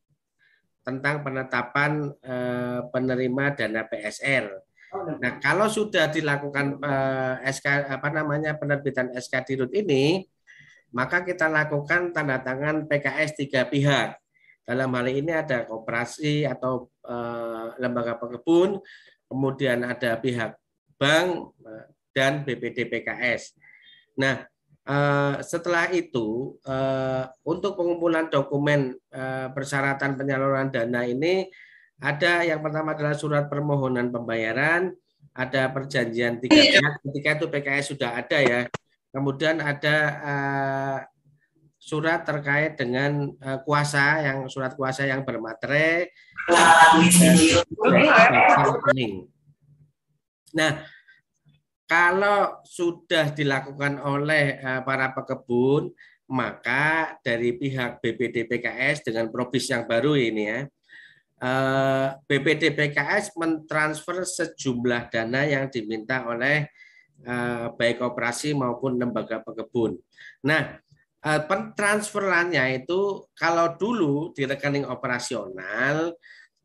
tentang penetapan eh, penerima dana PSR. Nah, kalau sudah dilakukan eh, SK apa namanya penerbitan SK Dirut ini, maka kita lakukan tanda tangan PKS tiga pihak. Dalam hal ini ada koperasi atau eh, lembaga pekebun, kemudian ada pihak bank dan BPD PKS. Nah, Eh, setelah itu eh, untuk pengumpulan dokumen eh, persyaratan penyaluran dana ini ada yang pertama adalah surat permohonan pembayaran, ada perjanjian tiga pihak ketika itu PKS sudah ada ya. Kemudian ada surat terkait dengan kuasa yang surat kuasa yang bermaterai. Nah, kalau sudah dilakukan oleh eh, para pekebun, maka dari pihak BPD PKS dengan probis yang baru ini ya, eh, BPD PKS mentransfer sejumlah dana yang diminta oleh eh, baik operasi maupun lembaga pekebun. Nah, pentransferannya itu kalau dulu di rekening operasional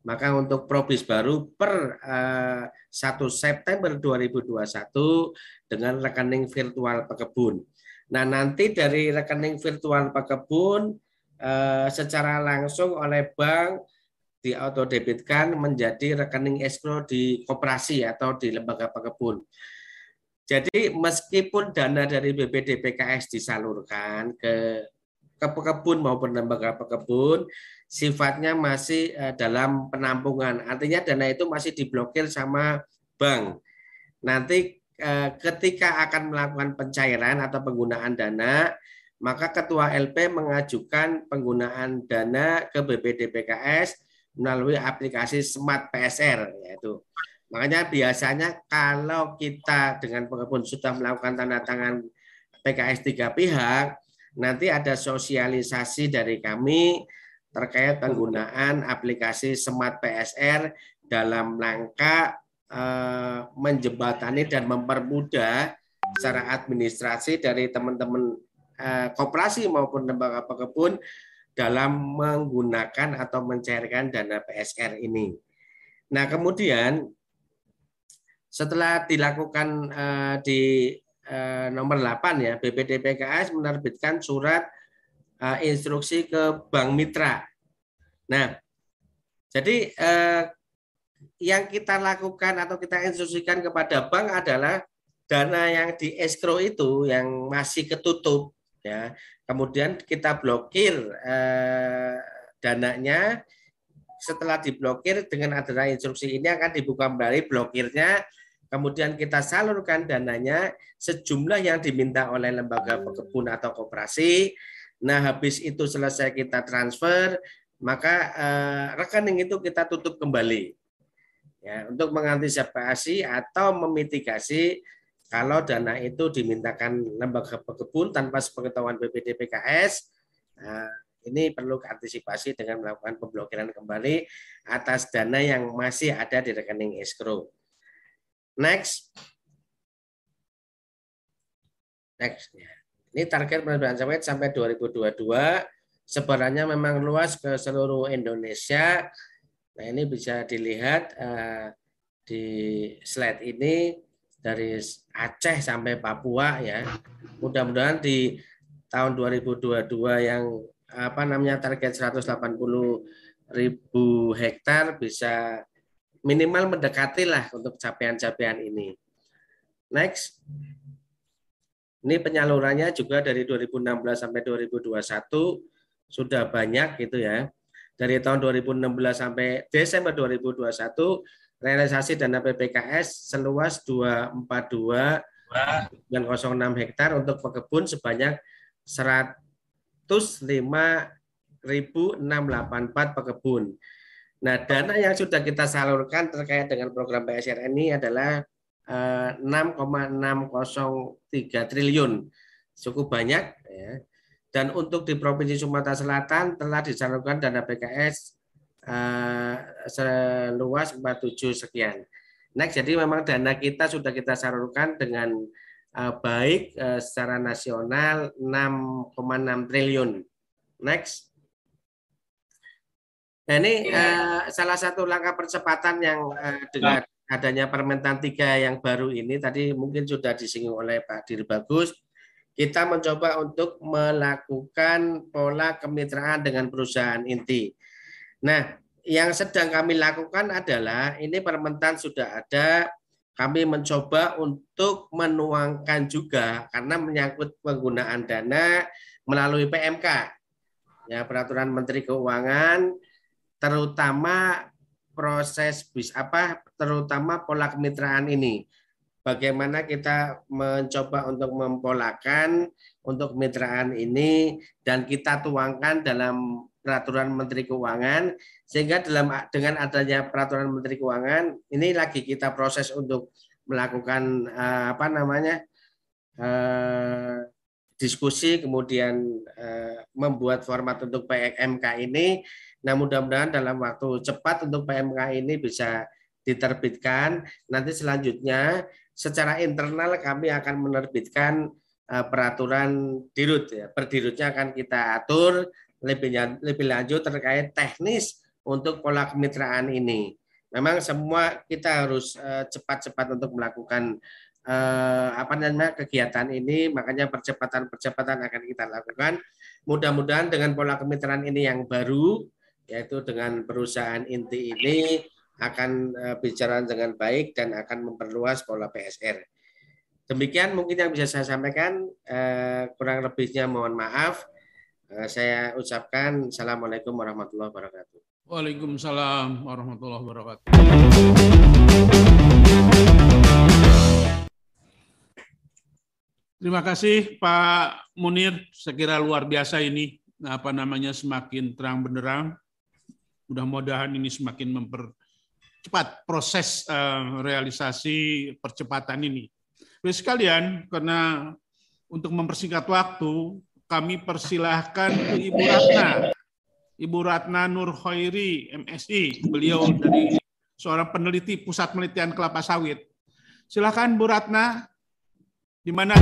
maka untuk probis baru per 1 eh, September 2021 dengan rekening virtual pekebun. Nah, nanti dari rekening virtual pekebun eh, secara langsung oleh bank di autodebitkan menjadi rekening escrow di koperasi atau di lembaga pekebun. Jadi meskipun dana dari BPD PKS disalurkan ke ke pekebun maupun lembaga pekebun, sifatnya masih eh, dalam penampungan. Artinya dana itu masih diblokir sama bank. Nanti eh, ketika akan melakukan pencairan atau penggunaan dana, maka ketua LP mengajukan penggunaan dana ke BPD PKS melalui aplikasi Smart PSR yaitu. Makanya biasanya kalau kita dengan pengepun sudah melakukan tanda tangan PKS tiga pihak, nanti ada sosialisasi dari kami terkait penggunaan aplikasi Smart PSR dalam rangka eh, menjembatani dan mempermudah secara administrasi dari teman-teman eh, koperasi maupun lembaga pekebun dalam menggunakan atau mencairkan dana PSR ini. Nah, kemudian setelah dilakukan eh, di eh, nomor 8 ya, BPD PKS menerbitkan surat uh, instruksi ke bank mitra. Nah, jadi uh, yang kita lakukan atau kita instruksikan kepada bank adalah dana yang di escrow itu yang masih ketutup ya. Kemudian kita blokir eh, dananya setelah diblokir dengan adanya instruksi ini akan dibuka kembali blokirnya kemudian kita salurkan dananya sejumlah yang diminta oleh lembaga pekebun atau koperasi Nah, habis itu selesai kita transfer, maka eh, rekening itu kita tutup kembali. Ya, untuk mengantisipasi atau memitigasi kalau dana itu dimintakan lembaga pekebun tanpa sepengetahuan BPD PKS, nah, ini perlu antisipasi dengan melakukan pemblokiran kembali atas dana yang masih ada di rekening escrow. Next. Next. Ya. Ini target penerimaan sawit sampai 2022 sebarannya memang luas ke seluruh Indonesia. Nah ini bisa dilihat uh, di slide ini dari Aceh sampai Papua ya. Mudah-mudahan di tahun 2022 yang apa namanya target 180 ribu hektar bisa minimal mendekati lah untuk capaian-capaian ini. Next. Ini penyalurannya juga dari 2016 sampai 2021 sudah banyak gitu ya. Dari tahun 2016 sampai Desember 2021 realisasi dana PPKS seluas 242 dan 06 hektar untuk pekebun sebanyak 105.684 pekebun. Nah, dana yang sudah kita salurkan terkait dengan program PSR ini adalah 6,603 eh, triliun. Cukup banyak ya. Dan untuk di Provinsi Sumatera Selatan telah disalurkan dana PKS uh, seluas 47 sekian. Next, jadi memang dana kita sudah kita salurkan dengan uh, baik uh, secara nasional 6,6 triliun. Next. Nah, ini uh, salah satu langkah percepatan yang uh, dengan adanya Permentan 3 yang baru ini tadi mungkin sudah disinggung oleh Pak Dirbagus kita mencoba untuk melakukan pola kemitraan dengan perusahaan inti. Nah, yang sedang kami lakukan adalah ini permentan sudah ada, kami mencoba untuk menuangkan juga karena menyangkut penggunaan dana melalui PMK, ya peraturan Menteri Keuangan, terutama proses bis apa, terutama pola kemitraan ini. Bagaimana kita mencoba untuk mempolakan untuk kemitraan ini dan kita tuangkan dalam peraturan Menteri Keuangan sehingga dalam dengan adanya peraturan Menteri Keuangan ini lagi kita proses untuk melakukan apa namanya uh, diskusi kemudian uh, membuat format untuk PMK ini nah mudah-mudahan dalam waktu cepat untuk PMK ini bisa diterbitkan nanti selanjutnya secara internal kami akan menerbitkan uh, peraturan dirut ya. Per dirutnya akan kita atur lebih lebih lanjut terkait teknis untuk pola kemitraan ini. Memang semua kita harus eh, cepat-cepat untuk melakukan uh, apa namanya kegiatan ini, makanya percepatan-percepatan akan kita lakukan. Mudah-mudahan dengan pola kemitraan ini yang baru, yaitu dengan perusahaan inti ini, akan uh, bicara dengan baik dan akan memperluas pola PSR. Demikian mungkin yang bisa saya sampaikan. Uh, kurang lebihnya mohon maaf. Uh, saya ucapkan Assalamualaikum warahmatullahi wabarakatuh. Waalaikumsalam warahmatullahi wabarakatuh. Terima kasih Pak Munir. Saya kira luar biasa ini apa namanya semakin terang benderang. Mudah-mudahan ini semakin memper cepat proses uh, realisasi percepatan ini. Baik sekalian, karena untuk mempersingkat waktu, kami persilahkan ke Ibu Ratna. Ibu Ratna Nur Khairi, MSI. Beliau dari seorang peneliti Pusat Penelitian Kelapa Sawit. Silakan Bu Ratna. Di mana?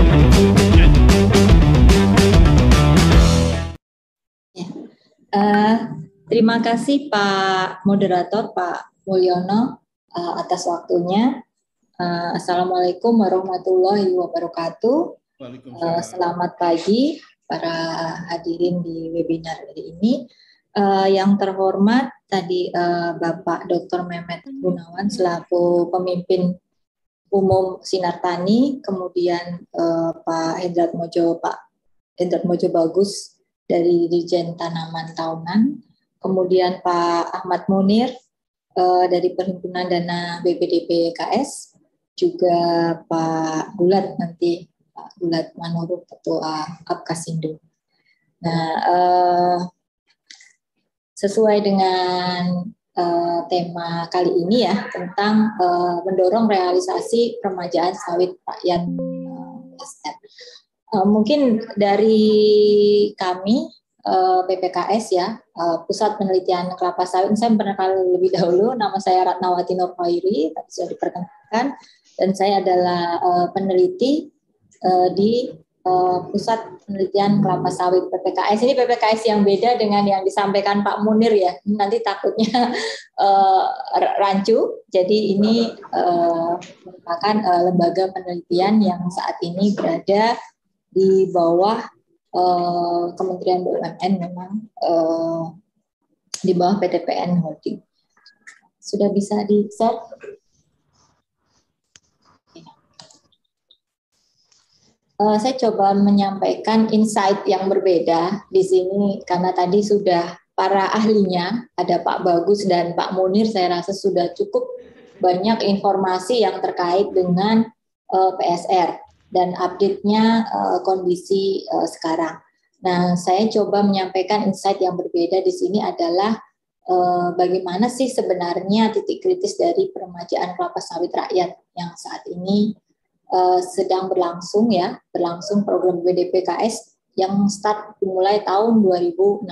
Uh, terima kasih Pak Moderator, Pak Mulyono uh, atas waktunya. Uh, Assalamualaikum warahmatullahi wabarakatuh. Uh, selamat pagi para hadirin di webinar hari ini. Uh, yang terhormat tadi uh, Bapak Dr. Mehmet Gunawan selaku pemimpin umum Sinar Tani, kemudian uh, Pak Hendrat Mojo, Pak Hendrat Mojo Bagus dari Dijen Tanaman Tahunan, kemudian Pak Ahmad Munir uh, dari Perhimpunan Dana BPDP KS, juga Pak Gulat nanti Pak Gulat Manurut Ketua Apkasindo. Nah, uh, sesuai dengan uh, tema kali ini ya tentang uh, mendorong realisasi permajaan sawit rakyat Uh, mungkin dari kami eh, PPKS ya, uh, Pusat Penelitian Kelapa Sawit. Saya kali lebih dahulu, nama saya Ratnawati Nurhoiri, tadi sudah diperkenalkan, dan saya adalah uh, peneliti di Pusat Penelitian Kelapa Sawit PPKS. Ini PPKS yang beda dengan yang disampaikan Pak Munir ya. Nanti takutnya rancu. Jadi ini merupakan lembaga penelitian yang saat ini berada di bawah uh, Kementerian BUMN memang uh, di bawah PTPN Holding. Sudah bisa di-share? uh, saya coba menyampaikan insight yang berbeda di sini karena tadi sudah para ahlinya ada Pak Bagus dan Pak Munir saya rasa sudah cukup banyak informasi yang terkait dengan uh, PSR dan update-nya uh, kondisi uh, sekarang. Nah, saya coba menyampaikan insight yang berbeda di sini adalah uh, bagaimana sih sebenarnya titik kritis dari peremajaan kelapa sawit rakyat yang saat ini uh, sedang berlangsung ya, berlangsung program BDPKS yang start dimulai tahun 2016.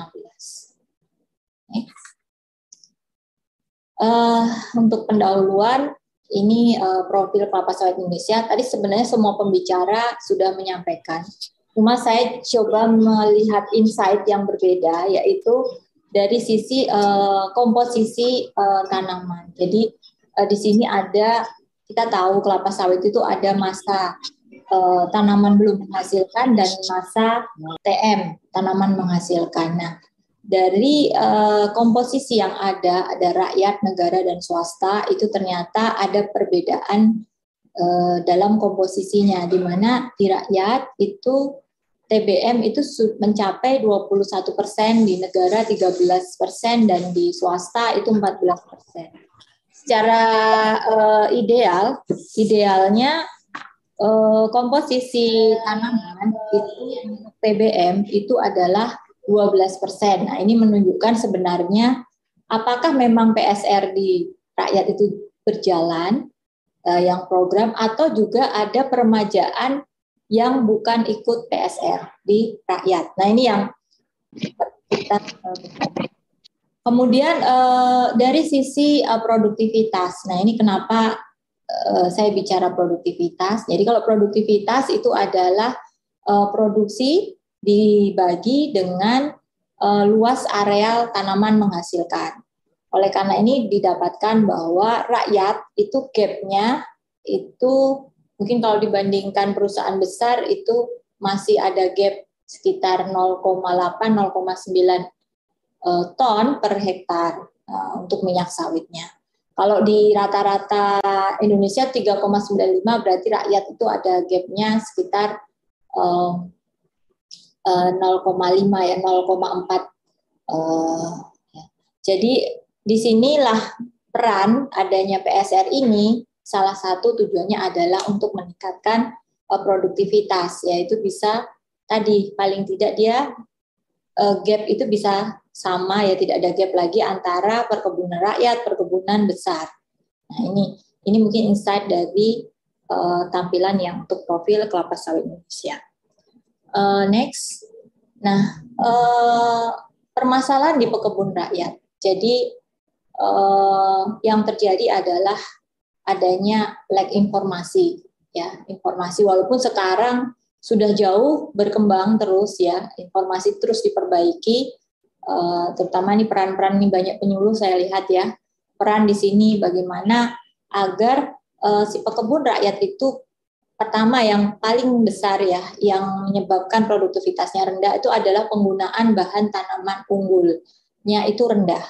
Okay. Uh, untuk pendahuluan ini uh, profil kelapa sawit Indonesia. Tadi sebenarnya semua pembicara sudah menyampaikan. Cuma saya coba melihat insight yang berbeda, yaitu dari sisi uh, komposisi uh, tanaman. Jadi uh, di sini ada kita tahu kelapa sawit itu ada masa uh, tanaman belum menghasilkan dan masa TM tanaman menghasilkan. Nah, dari uh, komposisi yang ada ada rakyat, negara dan swasta itu ternyata ada perbedaan uh, dalam komposisinya di mana di rakyat itu TBM itu mencapai 21 persen, di negara 13 persen, dan di swasta itu 14 persen. Secara uh, ideal, idealnya uh, komposisi tanaman itu PBM itu adalah 12 persen. Nah ini menunjukkan sebenarnya apakah memang PSR di rakyat itu berjalan uh, yang program atau juga ada peremajaan yang bukan ikut PSR di rakyat. Nah ini yang kita Kemudian uh, dari sisi produktivitas, nah ini kenapa saya bicara produktivitas. Jadi kalau produktivitas itu adalah produksi dibagi dengan uh, luas areal tanaman menghasilkan. Oleh karena ini didapatkan bahwa rakyat itu gapnya itu mungkin kalau dibandingkan perusahaan besar itu masih ada gap sekitar 0,8 0,9 uh, ton per hektar uh, untuk minyak sawitnya. Kalau di rata-rata Indonesia 3,95 berarti rakyat itu ada gapnya sekitar 0,5 ya 0,4. Uh, ya. Jadi di sinilah peran adanya PSR ini salah satu tujuannya adalah untuk meningkatkan uh, produktivitas yaitu bisa tadi paling tidak dia gap itu bisa sama ya tidak ada gap lagi antara perkebunan rakyat perkebunan besar. Nah ini ini mungkin insight dari uh, tampilan yang untuk profil kelapa sawit Indonesia. Uh, next, nah uh, permasalahan di pekebun rakyat. Jadi uh, yang terjadi adalah adanya lack informasi ya. Informasi walaupun sekarang sudah jauh berkembang terus ya, informasi terus diperbaiki, uh, terutama ini peran-peran ini banyak penyuluh saya lihat ya, peran di sini bagaimana agar uh, si pekebun rakyat itu pertama yang paling besar ya, yang menyebabkan produktivitasnya rendah itu adalah penggunaan bahan tanaman unggulnya itu rendah.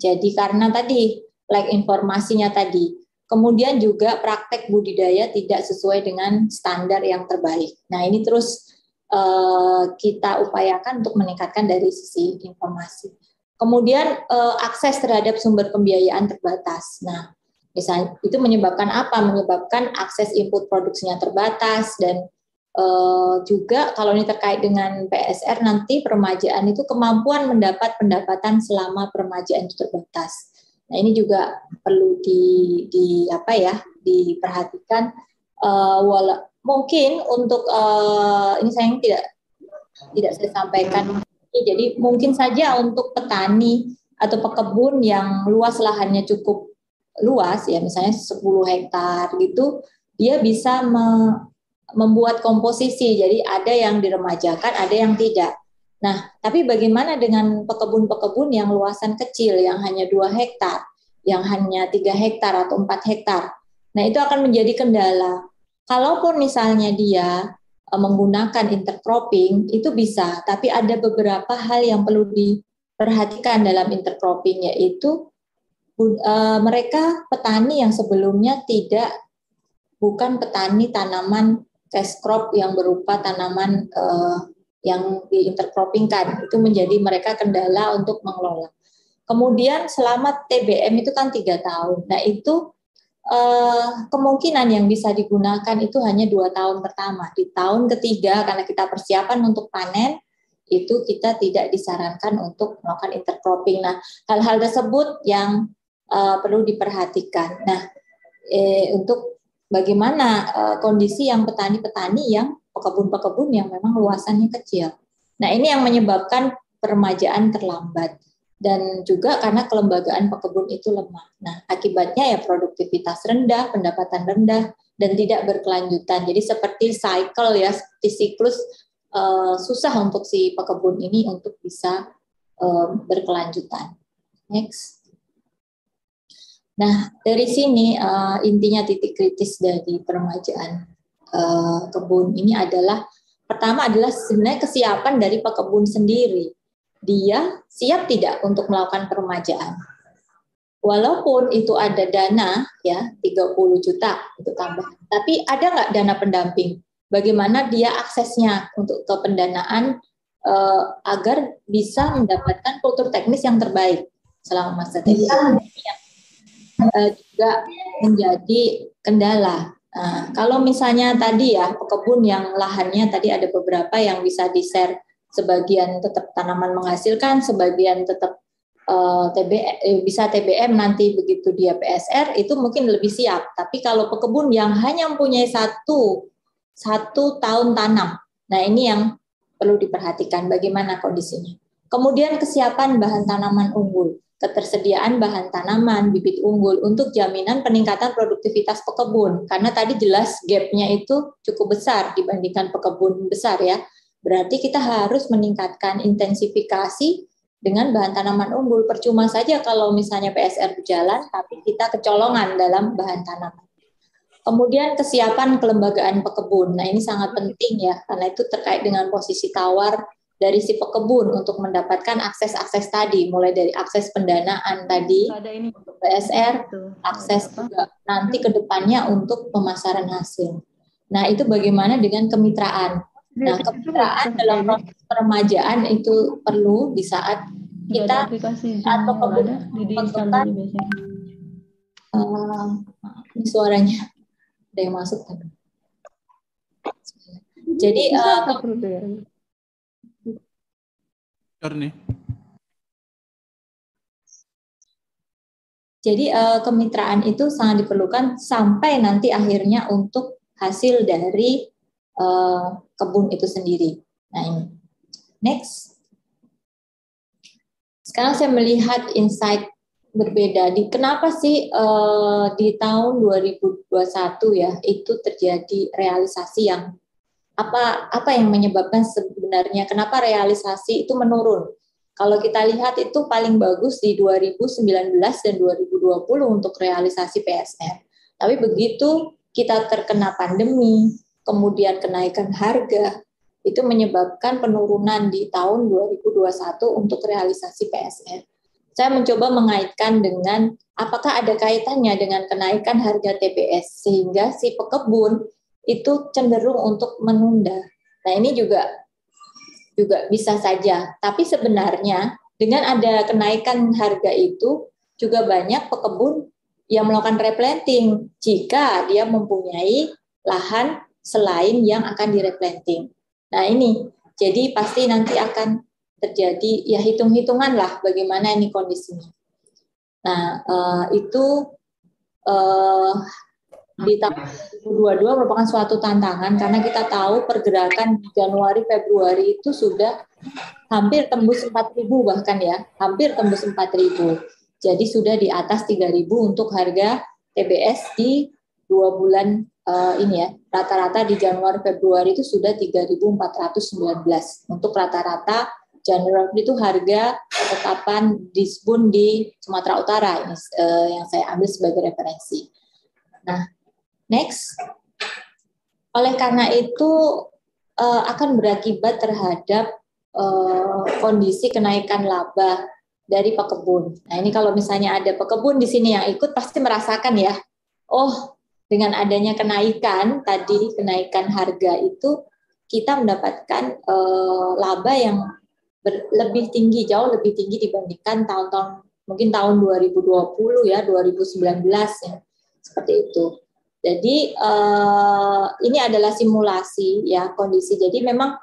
Jadi karena tadi like informasinya tadi Kemudian juga praktek budidaya tidak sesuai dengan standar yang terbaik. Nah ini terus uh, kita upayakan untuk meningkatkan dari sisi informasi. Kemudian uh, akses terhadap sumber pembiayaan terbatas. Nah misalnya itu menyebabkan apa? Menyebabkan akses input produksinya terbatas dan uh, juga kalau ini terkait dengan PSR nanti peremajaan itu kemampuan mendapat pendapatan selama peremajaan itu terbatas. Nah ini juga perlu di, di apa ya diperhatikan. Uh, wala, mungkin untuk uh, ini saya tidak tidak saya sampaikan. Jadi mungkin saja untuk petani atau pekebun yang luas lahannya cukup luas ya misalnya 10 hektar gitu dia bisa me, membuat komposisi. Jadi ada yang diremajakan, ada yang tidak. Nah, tapi bagaimana dengan pekebun-pekebun yang luasan kecil, yang hanya dua hektar, yang hanya tiga hektar atau empat hektar? Nah, itu akan menjadi kendala. Kalaupun misalnya dia e, menggunakan intercropping, itu bisa, tapi ada beberapa hal yang perlu diperhatikan dalam intercropping, yaitu uh, mereka petani yang sebelumnya tidak bukan petani tanaman cash crop yang berupa tanaman uh, yang diintercroppingkan itu menjadi mereka kendala untuk mengelola. Kemudian selama TBM itu kan tiga tahun. Nah itu uh, kemungkinan yang bisa digunakan itu hanya dua tahun pertama. Di tahun ketiga karena kita persiapan untuk panen itu kita tidak disarankan untuk melakukan intercropping. Nah hal-hal tersebut yang uh, perlu diperhatikan. Nah, eh, untuk bagaimana uh, kondisi yang petani-petani yang pekebun-pekebun yang memang luasannya kecil. Nah, ini yang menyebabkan peremajaan terlambat dan juga karena kelembagaan pekebun itu lemah. Nah, akibatnya ya produktivitas rendah, pendapatan rendah, dan tidak berkelanjutan. Jadi seperti cycle ya, seperti siklus uh, susah untuk si pekebun ini untuk bisa uh, berkelanjutan. Next. Nah, dari sini uh, intinya titik kritis dari peremajaan uh, kebun ini adalah pertama adalah sebenarnya kesiapan dari pekebun sendiri. Dia siap tidak untuk melakukan peremajaan. Walaupun itu ada dana ya 30 juta itu tambah. Tapi ada nggak dana pendamping? Bagaimana dia aksesnya untuk ke pendanaan uh, agar bisa mendapatkan kultur teknis yang terbaik selama masa TBM uh, juga menjadi kendala. Nah, kalau misalnya tadi ya pekebun yang lahannya tadi ada beberapa yang bisa di-share sebagian tetap tanaman menghasilkan, sebagian tetap uh, eh, bisa TBM nanti begitu dia PSR itu mungkin lebih siap. Tapi kalau pekebun yang hanya mempunyai satu satu tahun tanam, nah ini yang perlu diperhatikan bagaimana kondisinya. Kemudian kesiapan bahan tanaman unggul ketersediaan bahan tanaman, bibit unggul untuk jaminan peningkatan produktivitas pekebun. Karena tadi jelas gapnya itu cukup besar dibandingkan pekebun besar ya. Berarti kita harus meningkatkan intensifikasi dengan bahan tanaman unggul. Percuma saja kalau misalnya PSR berjalan, tapi kita kecolongan dalam bahan tanaman. Kemudian kesiapan kelembagaan pekebun. Nah ini sangat penting ya, karena itu terkait dengan posisi tawar dari si pekebun untuk mendapatkan akses-akses tadi, mulai dari akses pendanaan tadi Ada ini. untuk PSR, akses juga nanti ke depannya untuk pemasaran hasil. Nah, itu bagaimana dengan kemitraan? Nah, kemitraan dalam proses peremajaan itu perlu di saat kita atau pekebun uh, ini suaranya ada yang masuk kan? Jadi uh, Jadi uh, kemitraan itu sangat diperlukan sampai nanti akhirnya untuk hasil dari uh, kebun itu sendiri. Nah ini. Next. Sekarang saya melihat insight berbeda di kenapa sih uh, di tahun 2021 ya itu terjadi realisasi yang apa apa yang menyebabkan sebenarnya kenapa realisasi itu menurun. Kalau kita lihat itu paling bagus di 2019 dan 2020 untuk realisasi PSR. Tapi begitu kita terkena pandemi, kemudian kenaikan harga, itu menyebabkan penurunan di tahun 2021 untuk realisasi PSR. Saya mencoba mengaitkan dengan apakah ada kaitannya dengan kenaikan harga TBS sehingga si pekebun itu cenderung untuk menunda. Nah, ini juga juga bisa saja. Tapi sebenarnya dengan ada kenaikan harga itu juga banyak pekebun yang melakukan replanting jika dia mempunyai lahan selain yang akan direplanting. Nah, ini jadi pasti nanti akan terjadi ya hitung-hitungan lah bagaimana ini kondisinya. Nah, uh, itu uh, di tahun 2022 merupakan suatu tantangan karena kita tahu pergerakan Januari Februari itu sudah hampir tembus 4.000 bahkan ya, hampir tembus 4.000. Jadi sudah di atas 3.000 untuk harga TBS di dua bulan uh, ini ya rata-rata di Januari Februari itu sudah 3.419 untuk rata-rata Januari itu harga ketetapan disbun di Sumatera Utara ini uh, yang saya ambil sebagai referensi. Nah, next. Oleh karena itu uh, akan berakibat terhadap uh, kondisi kenaikan laba dari pekebun. Nah, ini kalau misalnya ada pekebun di sini yang ikut pasti merasakan ya. Oh, dengan adanya kenaikan tadi kenaikan harga itu kita mendapatkan uh, laba yang ber, lebih tinggi jauh lebih tinggi dibandingkan tahun-tahun mungkin tahun 2020 ya 2019 ya seperti itu. Jadi uh, ini adalah simulasi ya kondisi. Jadi memang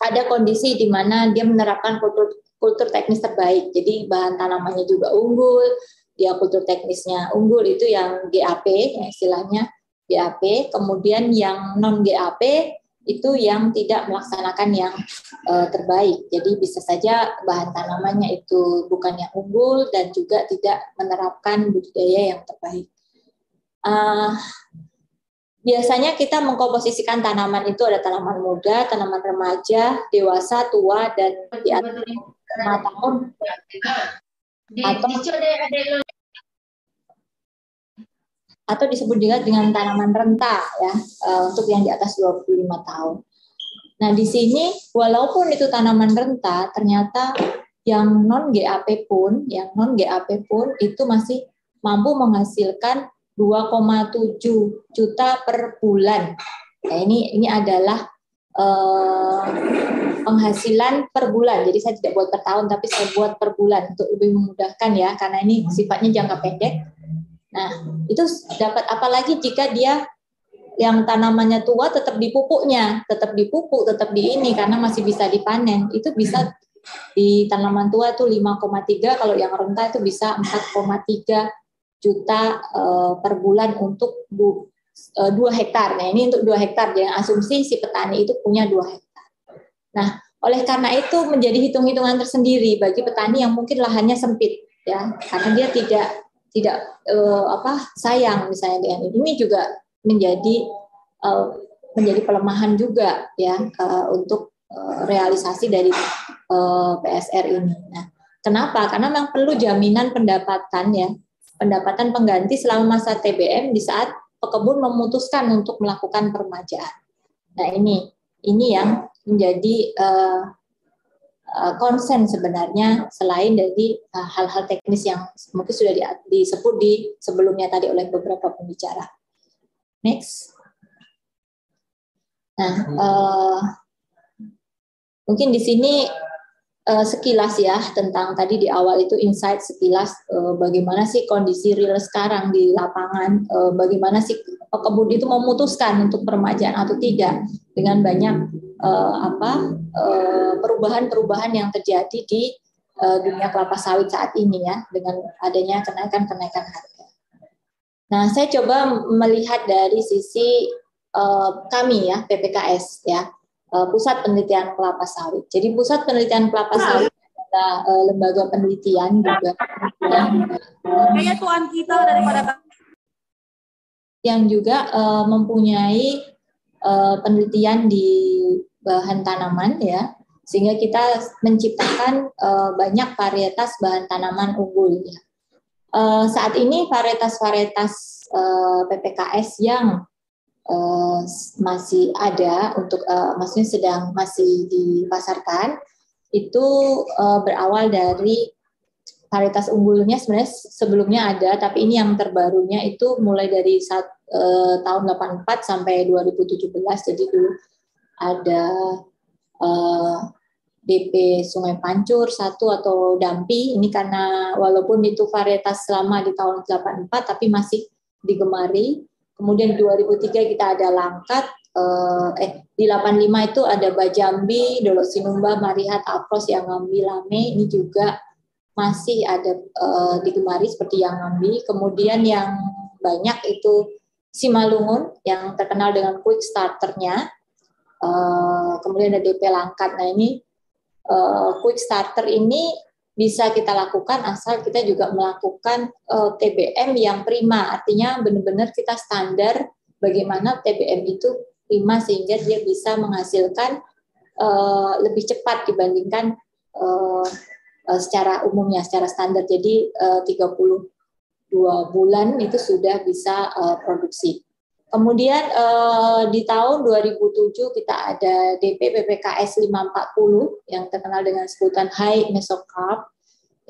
ada kondisi di mana dia menerapkan kultur kultur teknis terbaik. Jadi bahan tanamannya juga unggul, dia kultur teknisnya unggul itu yang GAP ya istilahnya GAP kemudian yang non GAP itu yang tidak melaksanakan yang uh, terbaik jadi bisa saja bahan tanamannya itu bukan yang unggul dan juga tidak menerapkan budidaya yang terbaik uh, biasanya kita mengkomposisikan tanaman itu ada tanaman muda, tanaman remaja, dewasa, tua, dan di atas lima tahun atau atau disebut juga dengan tanaman renta ya uh, untuk yang di atas 25 tahun. Nah, di sini walaupun itu tanaman renta, ternyata yang non GAP pun, yang non GAP pun itu masih mampu menghasilkan 2,7 juta per bulan. Nah, ini ini adalah uh, penghasilan per bulan. Jadi saya tidak buat per tahun, tapi saya buat per bulan untuk lebih memudahkan ya, karena ini sifatnya jangka pendek Nah, itu dapat apalagi jika dia yang tanamannya tua tetap dipupuknya, tetap dipupuk, tetap di ini karena masih bisa dipanen. Itu bisa di tanaman tua itu 5,3 kalau yang renta itu bisa 4,3 juta uh, per bulan untuk du, uh, 2 hektar. Nah, ini untuk 2 hektar jangan asumsi si petani itu punya 2 hektar. Nah, oleh karena itu menjadi hitung-hitungan tersendiri bagi petani yang mungkin lahannya sempit ya, karena dia tidak tidak uh, apa sayang misalnya dengan ini ini juga menjadi uh, menjadi pelemahan juga ya uh, untuk uh, realisasi dari uh, PSR ini. Nah, kenapa? Karena memang perlu jaminan pendapatan ya, pendapatan pengganti selama masa TBM di saat pekebun memutuskan untuk melakukan permajaan. Nah, ini ini yang menjadi uh, Eh, konsen sebenarnya selain dari eh, hal-hal teknis yang mungkin sudah disebut di sebelumnya tadi oleh beberapa pembicara. Next. Nah, uh, mungkin di sini uh, sekilas ya tentang tadi di awal itu insight sekilas uh, bagaimana sih kondisi real sekarang di lapangan, uh, bagaimana sih pekebun itu memutuskan untuk permajaan atau tidak dengan banyak uh, apa perubahan-perubahan yang terjadi di uh, dunia kelapa sawit saat ini ya dengan adanya kenaikan-kenaikan harga. Nah, saya coba melihat dari sisi uh, kami ya PPKS ya Pusat Penelitian Kelapa Sawit. Jadi Pusat Penelitian Kelapa Sawit adalah uh, lembaga penelitian juga yang kayak tuan kita daripada yang juga uh, mempunyai uh, penelitian di bahan tanaman ya sehingga kita menciptakan uh, banyak varietas bahan tanaman unggul ya. Uh, saat ini varietas-varietas uh, PPKS yang uh, masih ada untuk uh, maksudnya sedang masih dipasarkan itu uh, berawal dari varietas unggulnya sebenarnya sebelumnya ada tapi ini yang terbarunya itu mulai dari saat, uh, tahun 84 sampai 2017 jadi dulu ada uh, eh, BP Sungai Pancur satu atau Dampi ini karena walaupun itu varietas selama di tahun 84 tapi masih digemari. Kemudian di 2003 kita ada Langkat, uh, eh di 85 itu ada Bajambi, Dolok Sinumba, Marihat, Afros, yang ngambil Lame ini juga masih ada uh, digemari seperti yang ngambil. Kemudian yang banyak itu Simalungun yang terkenal dengan quick starternya Eh, kemudian ada DP Langkat. Nah ini uh, quick starter ini bisa kita lakukan asal kita juga melakukan uh, TBM yang prima, artinya benar-benar kita standar bagaimana TBM itu prima sehingga dia bisa menghasilkan uh, lebih cepat dibandingkan uh, secara umumnya, secara standar. Jadi uh, 32 bulan itu sudah bisa uh, produksi. Kemudian eh, di tahun 2007 kita ada DP PPKS 540 yang terkenal dengan sebutan high mesocarb.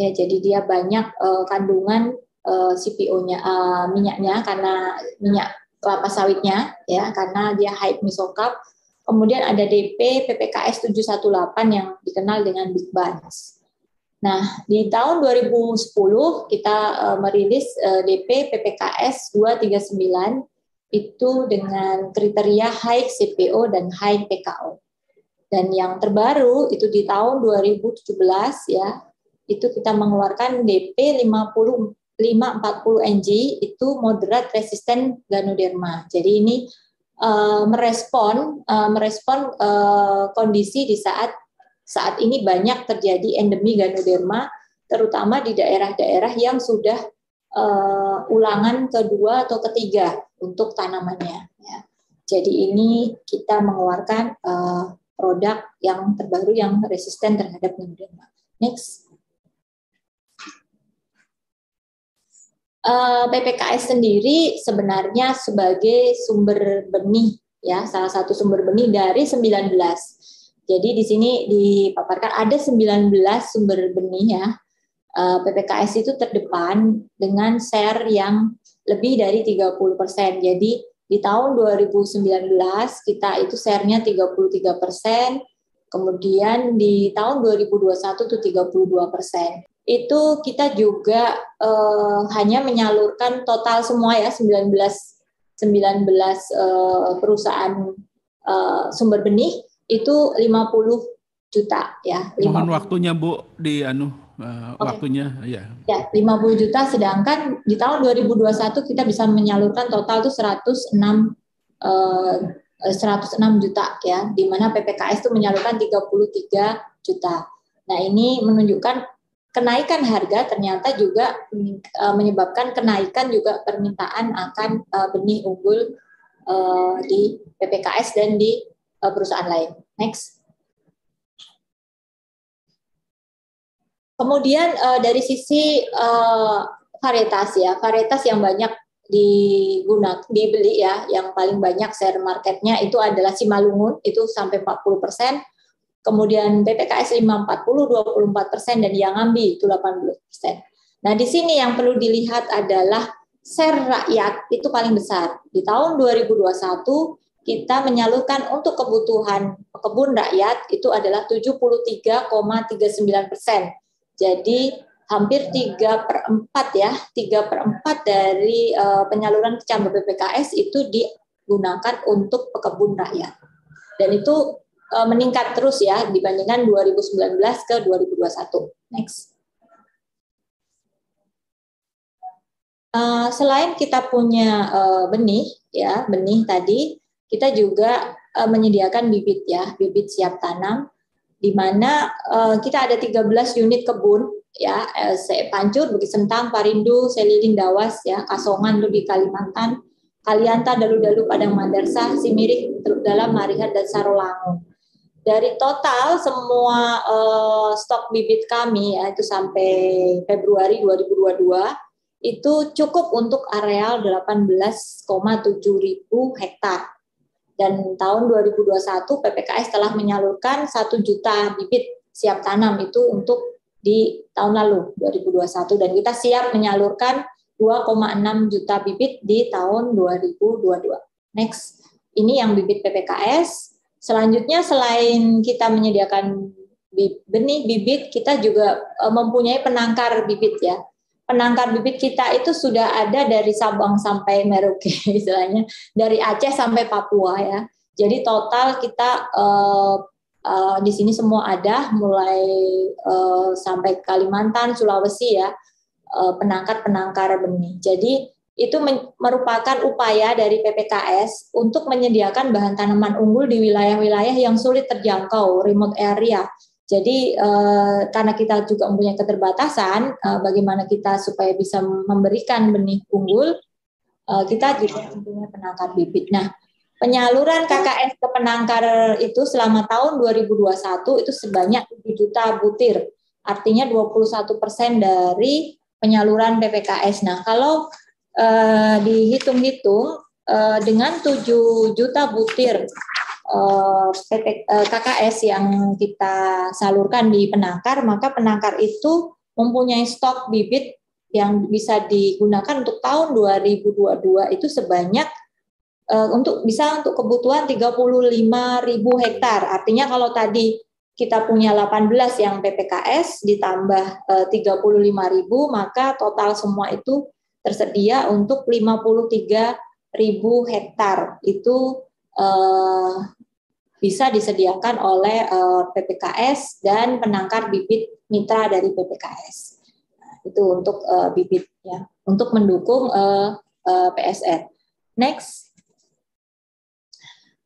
Ya, jadi dia banyak eh, kandungan eh, CPO-nya eh, minyaknya karena minyak kelapa sawitnya ya karena dia high mesocarb. Kemudian ada DP PPKS 718 yang dikenal dengan Big Buns. Nah, di tahun 2010 kita uh, merilis uh, DP PPKS 239 itu dengan kriteria high CPO dan high PKO. Dan yang terbaru itu di tahun 2017 ya, itu kita mengeluarkan DP 50 540 NG itu moderate resistant ganoderma. Jadi ini uh, merespon uh, merespon uh, kondisi di saat saat ini banyak terjadi endemi ganoderma terutama di daerah-daerah yang sudah uh, ulangan kedua atau ketiga untuk tanamannya. Ya. Jadi ini kita mengeluarkan uh, produk yang terbaru yang resisten terhadap Pneumoderma. Next. Eh, PPKS sendiri sebenarnya sebagai sumber benih ya salah satu sumber benih dari 19. Jadi di sini dipaparkan ada 19 sumber benih ya. Eh, PPKS itu terdepan dengan share yang lebih dari 30 persen. Jadi di tahun 2019 kita itu share-nya 33 persen, kemudian di tahun 2021 itu 32 persen. Itu kita juga eh, hanya menyalurkan total semua ya 19 19 eh, perusahaan eh, sumber benih itu 50 juta ya. 50. Mohon waktunya Bu di anu uh, okay. waktunya ya. Ya, 50 juta sedangkan di tahun 2021 kita bisa menyalurkan total itu 106 uh, 106 juta ya, di mana PPKS itu menyalurkan 33 juta. Nah, ini menunjukkan kenaikan harga ternyata juga uh, menyebabkan kenaikan juga permintaan akan uh, benih unggul uh, di PPKS dan di uh, perusahaan lain. Next. Kemudian uh, dari sisi uh, varietas ya, varietas yang banyak digunakan dibeli ya, yang paling banyak share marketnya itu adalah Simalungun itu sampai 40 persen, kemudian PPKS 540 24 persen dan Yangambi itu 18 persen. Nah di sini yang perlu dilihat adalah share rakyat itu paling besar. Di tahun 2021 kita menyalurkan untuk kebutuhan kebun rakyat itu adalah 73,39 persen jadi hampir tiga per empat ya, tiga per empat dari uh, penyaluran kecamatan BPKS itu digunakan untuk pekebun rakyat. Dan itu uh, meningkat terus ya dibandingkan 2019 ke 2021. Next. Uh, selain kita punya uh, benih ya benih tadi kita juga uh, menyediakan bibit ya bibit siap tanam di mana uh, kita ada 13 unit kebun ya eh, Pancur, Bukit Sentang, Parindu, Selilin Dawas ya, Kasongan di Kalimantan, Kalianta, Dalu-Dalu, Padang Madarsa, Simirik, Teluk Dalam, Marihat dan Sarolangu. Dari total semua uh, stok bibit kami ya itu sampai Februari 2022 itu cukup untuk areal 18,7 ribu hektar dan tahun 2021 PPKS telah menyalurkan 1 juta bibit siap tanam itu untuk di tahun lalu 2021 dan kita siap menyalurkan 2,6 juta bibit di tahun 2022. Next, ini yang bibit PPKS. Selanjutnya selain kita menyediakan benih bibit, kita juga e, mempunyai penangkar bibit ya penangkar bibit kita itu sudah ada dari Sabang sampai Merauke istilahnya. Dari Aceh sampai Papua ya. Jadi total kita uh, uh, di sini semua ada mulai uh, sampai Kalimantan Sulawesi ya uh, penangkar penangkar benih. Jadi itu merupakan upaya dari PPKS untuk menyediakan bahan tanaman unggul di wilayah-wilayah yang sulit terjangkau remote area jadi uh, karena kita juga mempunyai keterbatasan, uh, bagaimana kita supaya bisa memberikan benih unggul, uh, kita juga mempunyai penangkar bibit. Nah, penyaluran KKS ke penangkar itu selama tahun 2021 itu sebanyak 7 juta butir. Artinya 21 persen dari penyaluran PPKS. Nah, kalau dihitung-hitung dengan 7 juta butir Uh, KKS yang kita salurkan di penangkar, maka penangkar itu mempunyai stok bibit yang bisa digunakan untuk tahun 2022 itu sebanyak uh, untuk bisa untuk kebutuhan 35.000 hektar. Artinya kalau tadi kita punya 18 yang PPKS ditambah uh, 35.000 maka total semua itu tersedia untuk 53.000 hektar. Itu bisa disediakan oleh uh, PPKS dan penangkar bibit mitra dari PPKS itu untuk uh, bibit ya untuk mendukung uh, PSR. Next.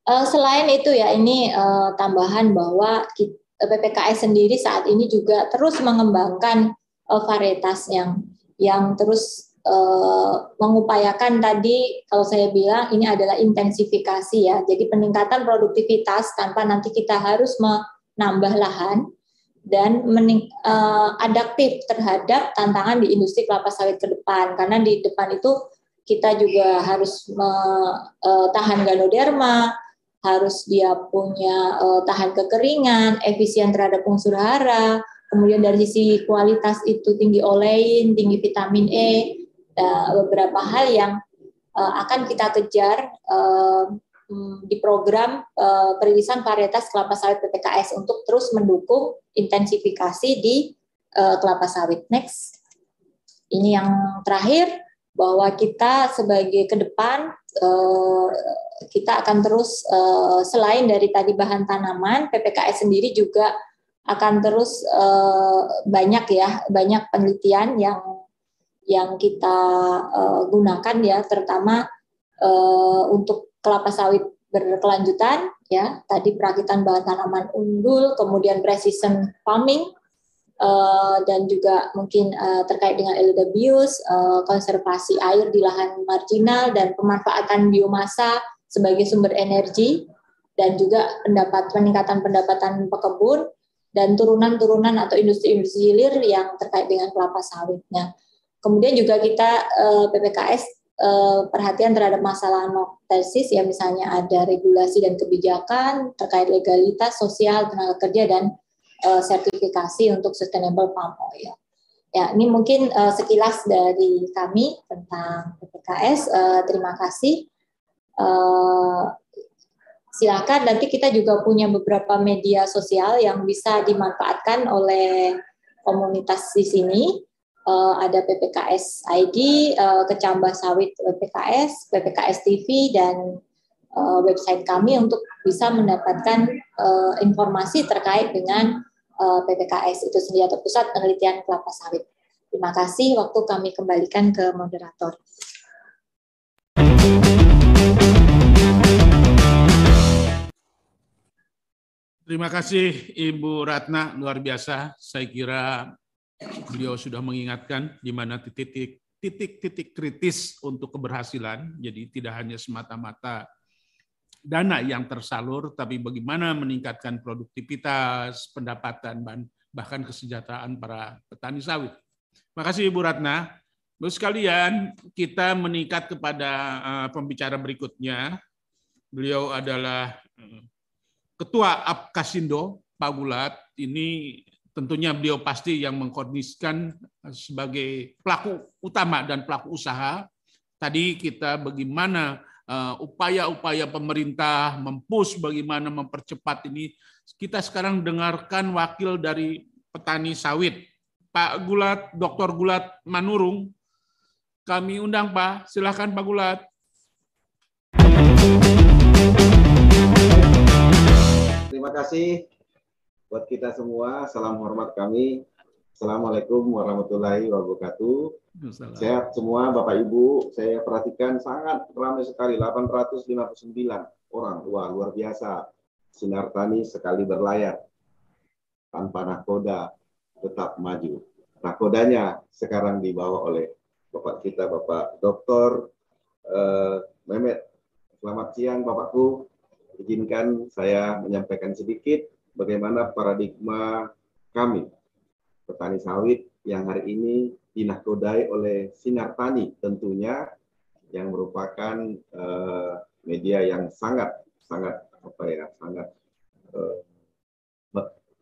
Selain itu ya ini tambahan bahwa PPKS sendiri saat ini juga terus mengembangkan varietas yang yang terus uh, mengupayakan tadi kalau saya bilang ini adalah intensifikasi ya. Jadi peningkatan produktivitas tanpa nanti kita harus menambah lahan dan mening, uh, adaptif terhadap tantangan di industri kelapa sawit ke depan karena di depan itu kita juga harus me, uh, tahan ganoderma, harus dia punya uh, tahan kekeringan, efisien terhadap unsur hara, kemudian dari sisi kualitas itu tinggi olein, tinggi vitamin E, beberapa hal yang uh, akan kita kejar uh, di program uh, perilisan varietas kelapa sawit PPKS untuk terus mendukung intensifikasi di uh, kelapa sawit. Next, ini yang terakhir bahwa kita sebagai ke depan kita akan terus selain dari tadi bahan tanaman, PPKS sendiri juga akan terus banyak ya banyak penelitian yang yang kita uh, gunakan ya terutama uh, untuk kelapa sawit berkelanjutan ya tadi perakitan bahan tanaman unggul kemudian precision farming uh, dan juga mungkin uh, terkait dengan LWS uh, konservasi air di lahan marginal dan pemanfaatan biomasa sebagai sumber energi dan juga pendapat peningkatan pendapatan pekebun dan turunan-turunan atau industri-industri hilir yang terkait dengan kelapa sawitnya. Kemudian juga kita uh, PPKS Eh, perhatian terhadap masalah tesis ya misalnya ada regulasi dan kebijakan terkait legalitas sosial tenaga kerja dan uh, sertifikasi untuk sustainable palm oil. Ya, ini mungkin uh, sekilas dari kami tentang PPKS. Uh, terima kasih. Uh, silakan nanti kita juga punya beberapa media sosial yang bisa dimanfaatkan oleh komunitas di sini uh, ada PPKS ID, uh, eh, Kecambah Sawit PPKS, PPKS TV, dan uh, website kami untuk bisa mendapatkan uh, informasi terkait dengan uh, PPKS itu sendiri atau Pusat Penelitian Kelapa Sawit. Terima kasih, waktu kami kembalikan ke moderator. Terima kasih Ibu Ratna, luar biasa. Saya kira beliau sudah mengingatkan di mana titik titik-titik kritis untuk keberhasilan. Jadi tidak hanya semata-mata dana yang tersalur, tapi bagaimana meningkatkan produktivitas, pendapatan, bahkan kesejahteraan para petani sawit. Terima kasih Ibu Ratna. Bapak sekalian, kita meningkat kepada uh, pembicara berikutnya. Beliau adalah uh, Ketua Apkasindo, Pak Gulat. Ini tentunya beliau pasti yang mengkoordinasikan sebagai pelaku utama dan pelaku usaha. Tadi kita bagaimana uh, upaya-upaya pemerintah mempush bagaimana mempercepat ini. Kita sekarang dengarkan wakil dari petani sawit, Pak Gulat, Dr. Gulat Manurung. Kami undang Pak, silakan Pak Gulat. Terima kasih buat kita semua. Salam hormat kami. Assalamualaikum warahmatullahi wabarakatuh. Sehat semua Bapak Ibu. Saya perhatikan sangat ramai sekali 859 orang. Wah, luar biasa. Sinar tani sekali berlayar. Tanpa nakoda tetap maju. Nakodanya sekarang dibawa oleh Bapak kita Bapak Dr. uh, Mehmet. Selamat siang Bapakku. Izinkan saya menyampaikan sedikit bagaimana paradigma kami petani sawit yang hari ini dinahkodai oleh Sinar Tani tentunya yang merupakan uh, media yang sangat sangat apa ya sangat uh,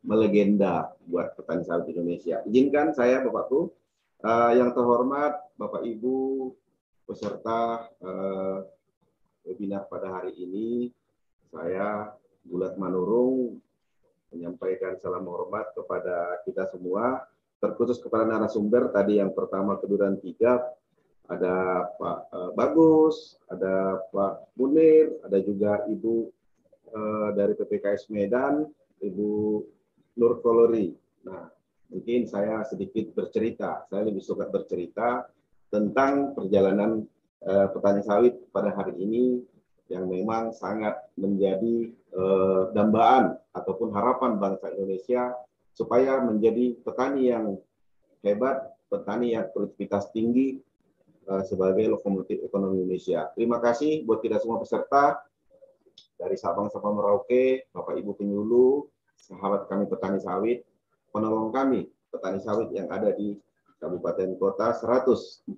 melegenda buat petani sawit Indonesia. Izinkan saya Bapakku uh, yang terhormat Bapak Ibu peserta uh, webinar pada hari ini saya Bulat Manurung menyampaikan salam hormat kepada kita semua terkhusus kepada narasumber tadi yang pertama kedua dan tiga ada Pak uh, Bagus, ada Pak Munir, ada juga Ibu uh, dari PPKS Medan, Ibu Nur Kolori. Nah, mungkin saya sedikit bercerita. Saya lebih suka bercerita tentang perjalanan uh, petani sawit pada hari ini yang memang sangat menjadi uh, dambaan ataupun harapan bangsa Indonesia supaya menjadi petani yang hebat, petani yang produktivitas tinggi uh, sebagai lokomotif ekonomi Indonesia. Terima kasih buat kita semua peserta dari Sabang sampai Merauke, Bapak Ibu penyuluh, sahabat kami petani sawit, penolong kami petani sawit yang ada di kabupaten kota 146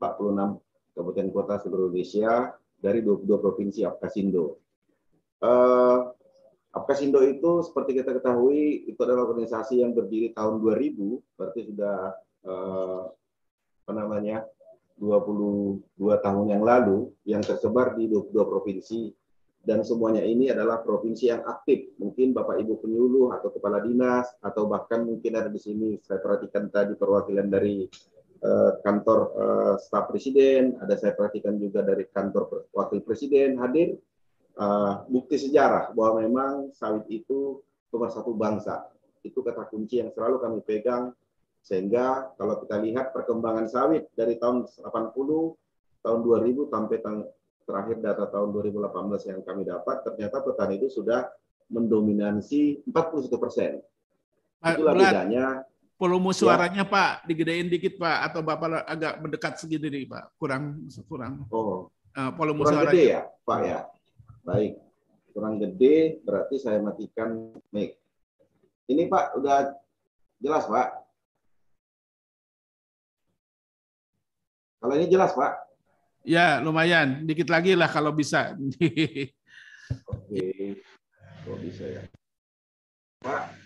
kabupaten kota seluruh Indonesia dari 22 provinsi Apkasindo. Uh, Apkasindo itu seperti kita ketahui itu adalah organisasi yang berdiri tahun 2000, berarti sudah eh, apa namanya 22 tahun yang lalu yang tersebar di 22 provinsi dan semuanya ini adalah provinsi yang aktif. Mungkin Bapak Ibu penyuluh atau kepala dinas atau bahkan mungkin ada di sini saya perhatikan tadi perwakilan dari eh, kantor eh, staf presiden, ada saya perhatikan juga dari kantor wakil presiden hadir uh, bukti sejarah bahwa memang sawit itu pemersatu bangsa. Itu kata kunci yang selalu kami pegang sehingga kalau kita lihat perkembangan sawit dari tahun 80, tahun 2000 sampai terakhir data tahun 2018 yang kami dapat, ternyata petani itu sudah mendominasi 41 persen. Itulah bedanya. Volume suaranya ya. Pak, digedein dikit Pak, atau Bapak agak mendekat segini nih Pak, kurang kurang. Oh, uh, volume kurang suaranya. gede ya Pak ya. Baik, kurang gede berarti saya matikan mic. Ini Pak, udah jelas Pak? Kalau ini jelas Pak? Ya, lumayan. Dikit lagi lah kalau bisa. Oke, kalau bisa ya. Pak?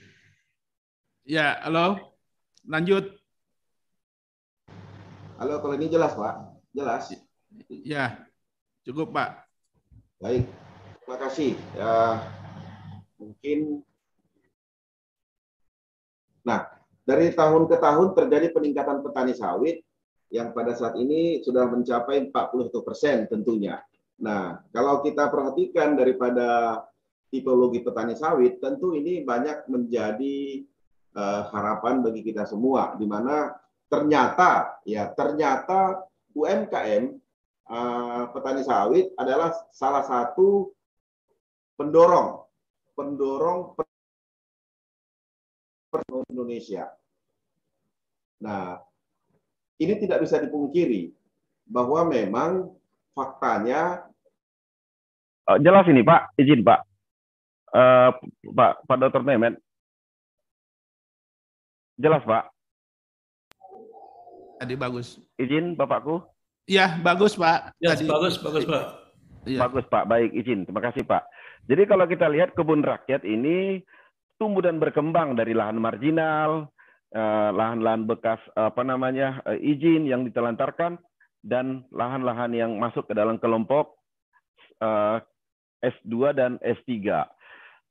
Ya, halo. Lanjut. Halo, kalau ini jelas Pak? Jelas? Ya, cukup Pak. Baik. Terima kasih. Ya, mungkin Nah, dari tahun ke tahun terjadi peningkatan petani sawit yang pada saat ini sudah mencapai 41 persen tentunya. Nah, kalau kita perhatikan daripada tipologi petani sawit, tentu ini banyak menjadi harapan bagi kita semua, di mana ternyata ya ternyata UMKM uh, petani sawit adalah salah satu pendorong pendorong Indonesia. Nah, ini tidak bisa dipungkiri bahwa memang faktanya oh, jelas ini Pak, izin Pak. Uh, Pak Pak Dr. Mehmet. Jelas Pak. Tadi bagus. Izin Bapakku. Iya, bagus Pak. Ya, bagus, bagus Pak. Ya. Bagus Pak, baik izin. Terima kasih Pak. Jadi kalau kita lihat kebun rakyat ini tumbuh dan berkembang dari lahan marginal, eh, lahan-lahan bekas apa namanya eh, izin yang ditelantarkan dan lahan-lahan yang masuk ke dalam kelompok eh, S2 dan S3.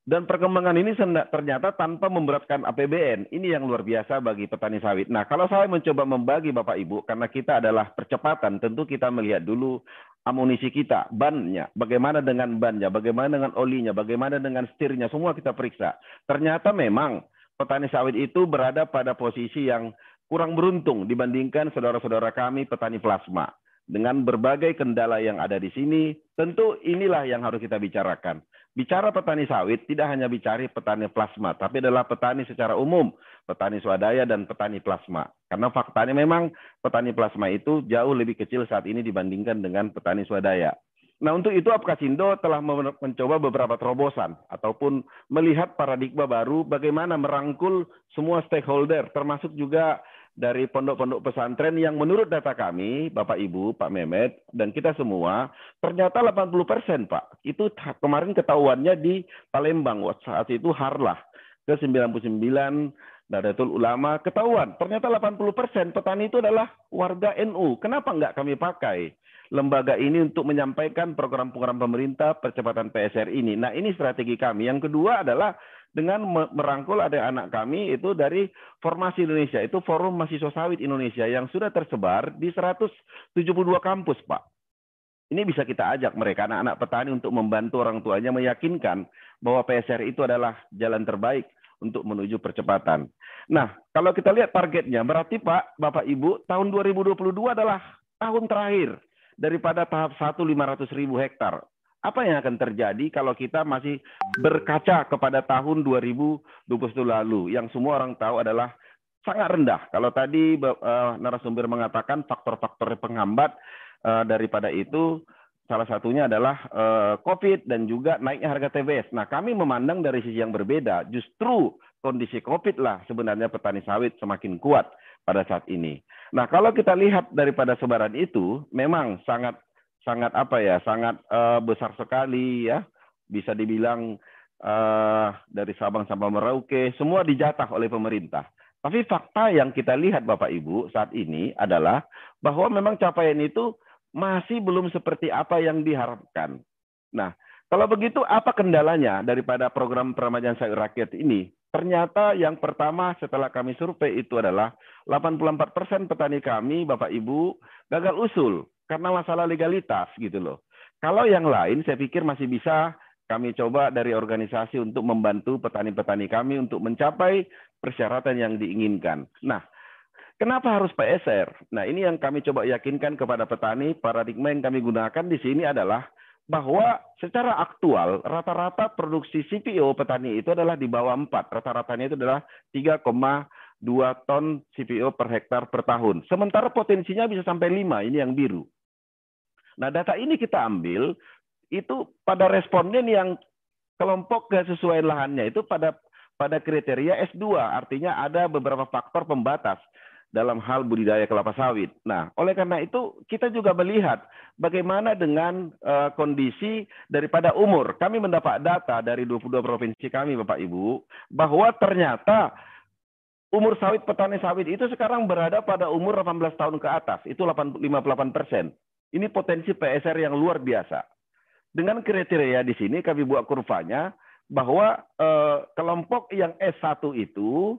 Dan perkembangan ini ternyata tanpa memberatkan APBN. Ini yang luar biasa bagi petani sawit. Nah, kalau saya mencoba membagi Bapak Ibu, karena kita adalah percepatan, tentu kita melihat dulu amunisi kita, bannya, bagaimana dengan bannya, bagaimana dengan olinya, bagaimana dengan setirnya, semua kita periksa. Ternyata memang petani sawit itu berada pada posisi yang kurang beruntung dibandingkan saudara-saudara kami petani plasma. Dengan berbagai kendala yang ada di sini, tentu inilah yang harus kita bicarakan. Bicara petani sawit tidak hanya bicara petani plasma, tapi adalah petani secara umum. petani swadaya dan petani plasma. Karena faktanya memang petani plasma itu jauh lebih kecil saat ini dibandingkan dengan petani swadaya. Nah, untuk itu Apkasindo telah mencoba beberapa terobosan ataupun melihat paradigma baru bagaimana merangkul semua stakeholder termasuk juga dari pondok-pondok pesantren yang menurut data kami, Bapak Ibu, Pak Mehmet, dan kita semua, ternyata 80 persen, Pak. Itu kemarin ketahuannya di Palembang, saat itu Harlah, ke 99, Nadatul Ulama, ketahuan. Ternyata 80 persen petani itu adalah warga NU. Kenapa nggak kami pakai? lembaga ini untuk menyampaikan program-program pemerintah percepatan PSR ini. Nah, ini strategi kami. Yang kedua adalah dengan merangkul ada anak kami itu dari Formasi Indonesia, itu Forum Mahasiswa Sawit Indonesia yang sudah tersebar di 172 kampus, Pak. Ini bisa kita ajak mereka anak-anak petani untuk membantu orang tuanya meyakinkan bahwa PSR itu adalah jalan terbaik untuk menuju percepatan. Nah, kalau kita lihat targetnya, berarti Pak, Bapak Ibu, tahun 2022 adalah tahun terakhir daripada tahap 1 500 ribu hektar. Apa yang akan terjadi kalau kita masih berkaca kepada tahun 2021 lalu yang semua orang tahu adalah sangat rendah. Kalau tadi uh, narasumber mengatakan faktor-faktor penghambat uh, daripada itu salah satunya adalah uh, COVID dan juga naiknya harga TBS. Nah, kami memandang dari sisi yang berbeda. Justru kondisi COVID lah sebenarnya petani sawit semakin kuat pada saat ini. Nah, kalau kita lihat daripada sebaran itu, memang sangat sangat apa ya, sangat uh, besar sekali ya. Bisa dibilang uh, dari Sabang sampai Merauke, semua dijatah oleh pemerintah. Tapi fakta yang kita lihat Bapak Ibu saat ini adalah bahwa memang capaian itu masih belum seperti apa yang diharapkan. Nah, kalau begitu apa kendalanya daripada program peremajaan sayur rakyat ini? Ternyata yang pertama setelah kami survei itu adalah 84 persen petani kami, Bapak Ibu, gagal usul karena masalah legalitas gitu loh. Kalau yang lain saya pikir masih bisa kami coba dari organisasi untuk membantu petani-petani kami untuk mencapai persyaratan yang diinginkan. Nah, kenapa harus PSR? Nah, ini yang kami coba yakinkan kepada petani, paradigma yang kami gunakan di sini adalah bahwa secara aktual rata-rata produksi CPO petani itu adalah di bawah 4. Rata-ratanya itu adalah 3,2 ton CPO per hektar per tahun. Sementara potensinya bisa sampai 5, ini yang biru. Nah, data ini kita ambil itu pada responden yang kelompok kesesuaian lahannya itu pada pada kriteria S2, artinya ada beberapa faktor pembatas dalam hal budidaya kelapa sawit. Nah, oleh karena itu kita juga melihat bagaimana dengan uh, kondisi daripada umur. Kami mendapat data dari 22 provinsi kami Bapak Ibu bahwa ternyata umur sawit petani sawit itu sekarang berada pada umur 18 tahun ke atas. Itu 58 persen. Ini potensi PSR yang luar biasa. Dengan kriteria di sini kami buat kurvanya bahwa eh, kelompok yang S1 itu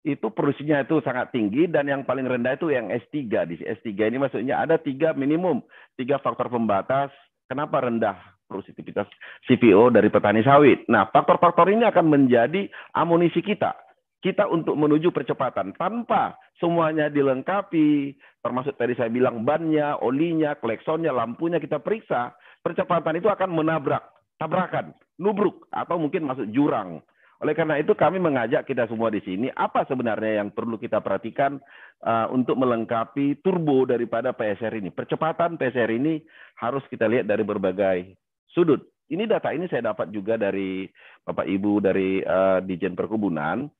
itu produksinya itu sangat tinggi dan yang paling rendah itu yang S3 di S3 ini maksudnya ada tiga minimum tiga faktor pembatas kenapa rendah produktivitas CPO dari petani sawit. Nah, faktor-faktor ini akan menjadi amunisi kita kita untuk menuju percepatan tanpa semuanya dilengkapi termasuk tadi saya bilang bannya, olinya, kleksonnya, lampunya kita periksa, percepatan itu akan menabrak, tabrakan, nubruk atau mungkin masuk jurang. Oleh karena itu kami mengajak kita semua di sini apa sebenarnya yang perlu kita perhatikan uh, untuk melengkapi turbo daripada PSR ini. Percepatan PSR ini harus kita lihat dari berbagai sudut. Ini data ini saya dapat juga dari Bapak Ibu dari uh, Dijen Perkebunan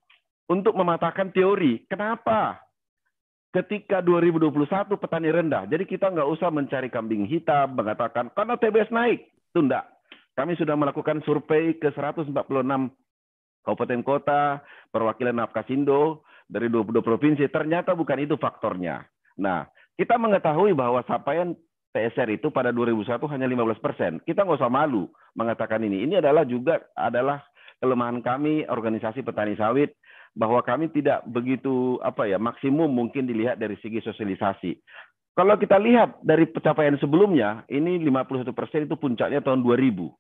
untuk mematahkan teori. Kenapa ketika 2021 petani rendah. Jadi kita nggak usah mencari kambing hitam, mengatakan karena TBS naik. Itu enggak. Kami sudah melakukan survei ke 146 kabupaten kota, perwakilan Nafkasindo dari 22 provinsi, ternyata bukan itu faktornya. Nah, kita mengetahui bahwa capaian PSR itu pada 2001 hanya 15 persen. Kita nggak usah malu mengatakan ini. Ini adalah juga adalah kelemahan kami organisasi petani sawit bahwa kami tidak begitu apa ya maksimum mungkin dilihat dari segi sosialisasi. Kalau kita lihat dari pencapaian sebelumnya, ini 51 persen itu puncaknya tahun 2000.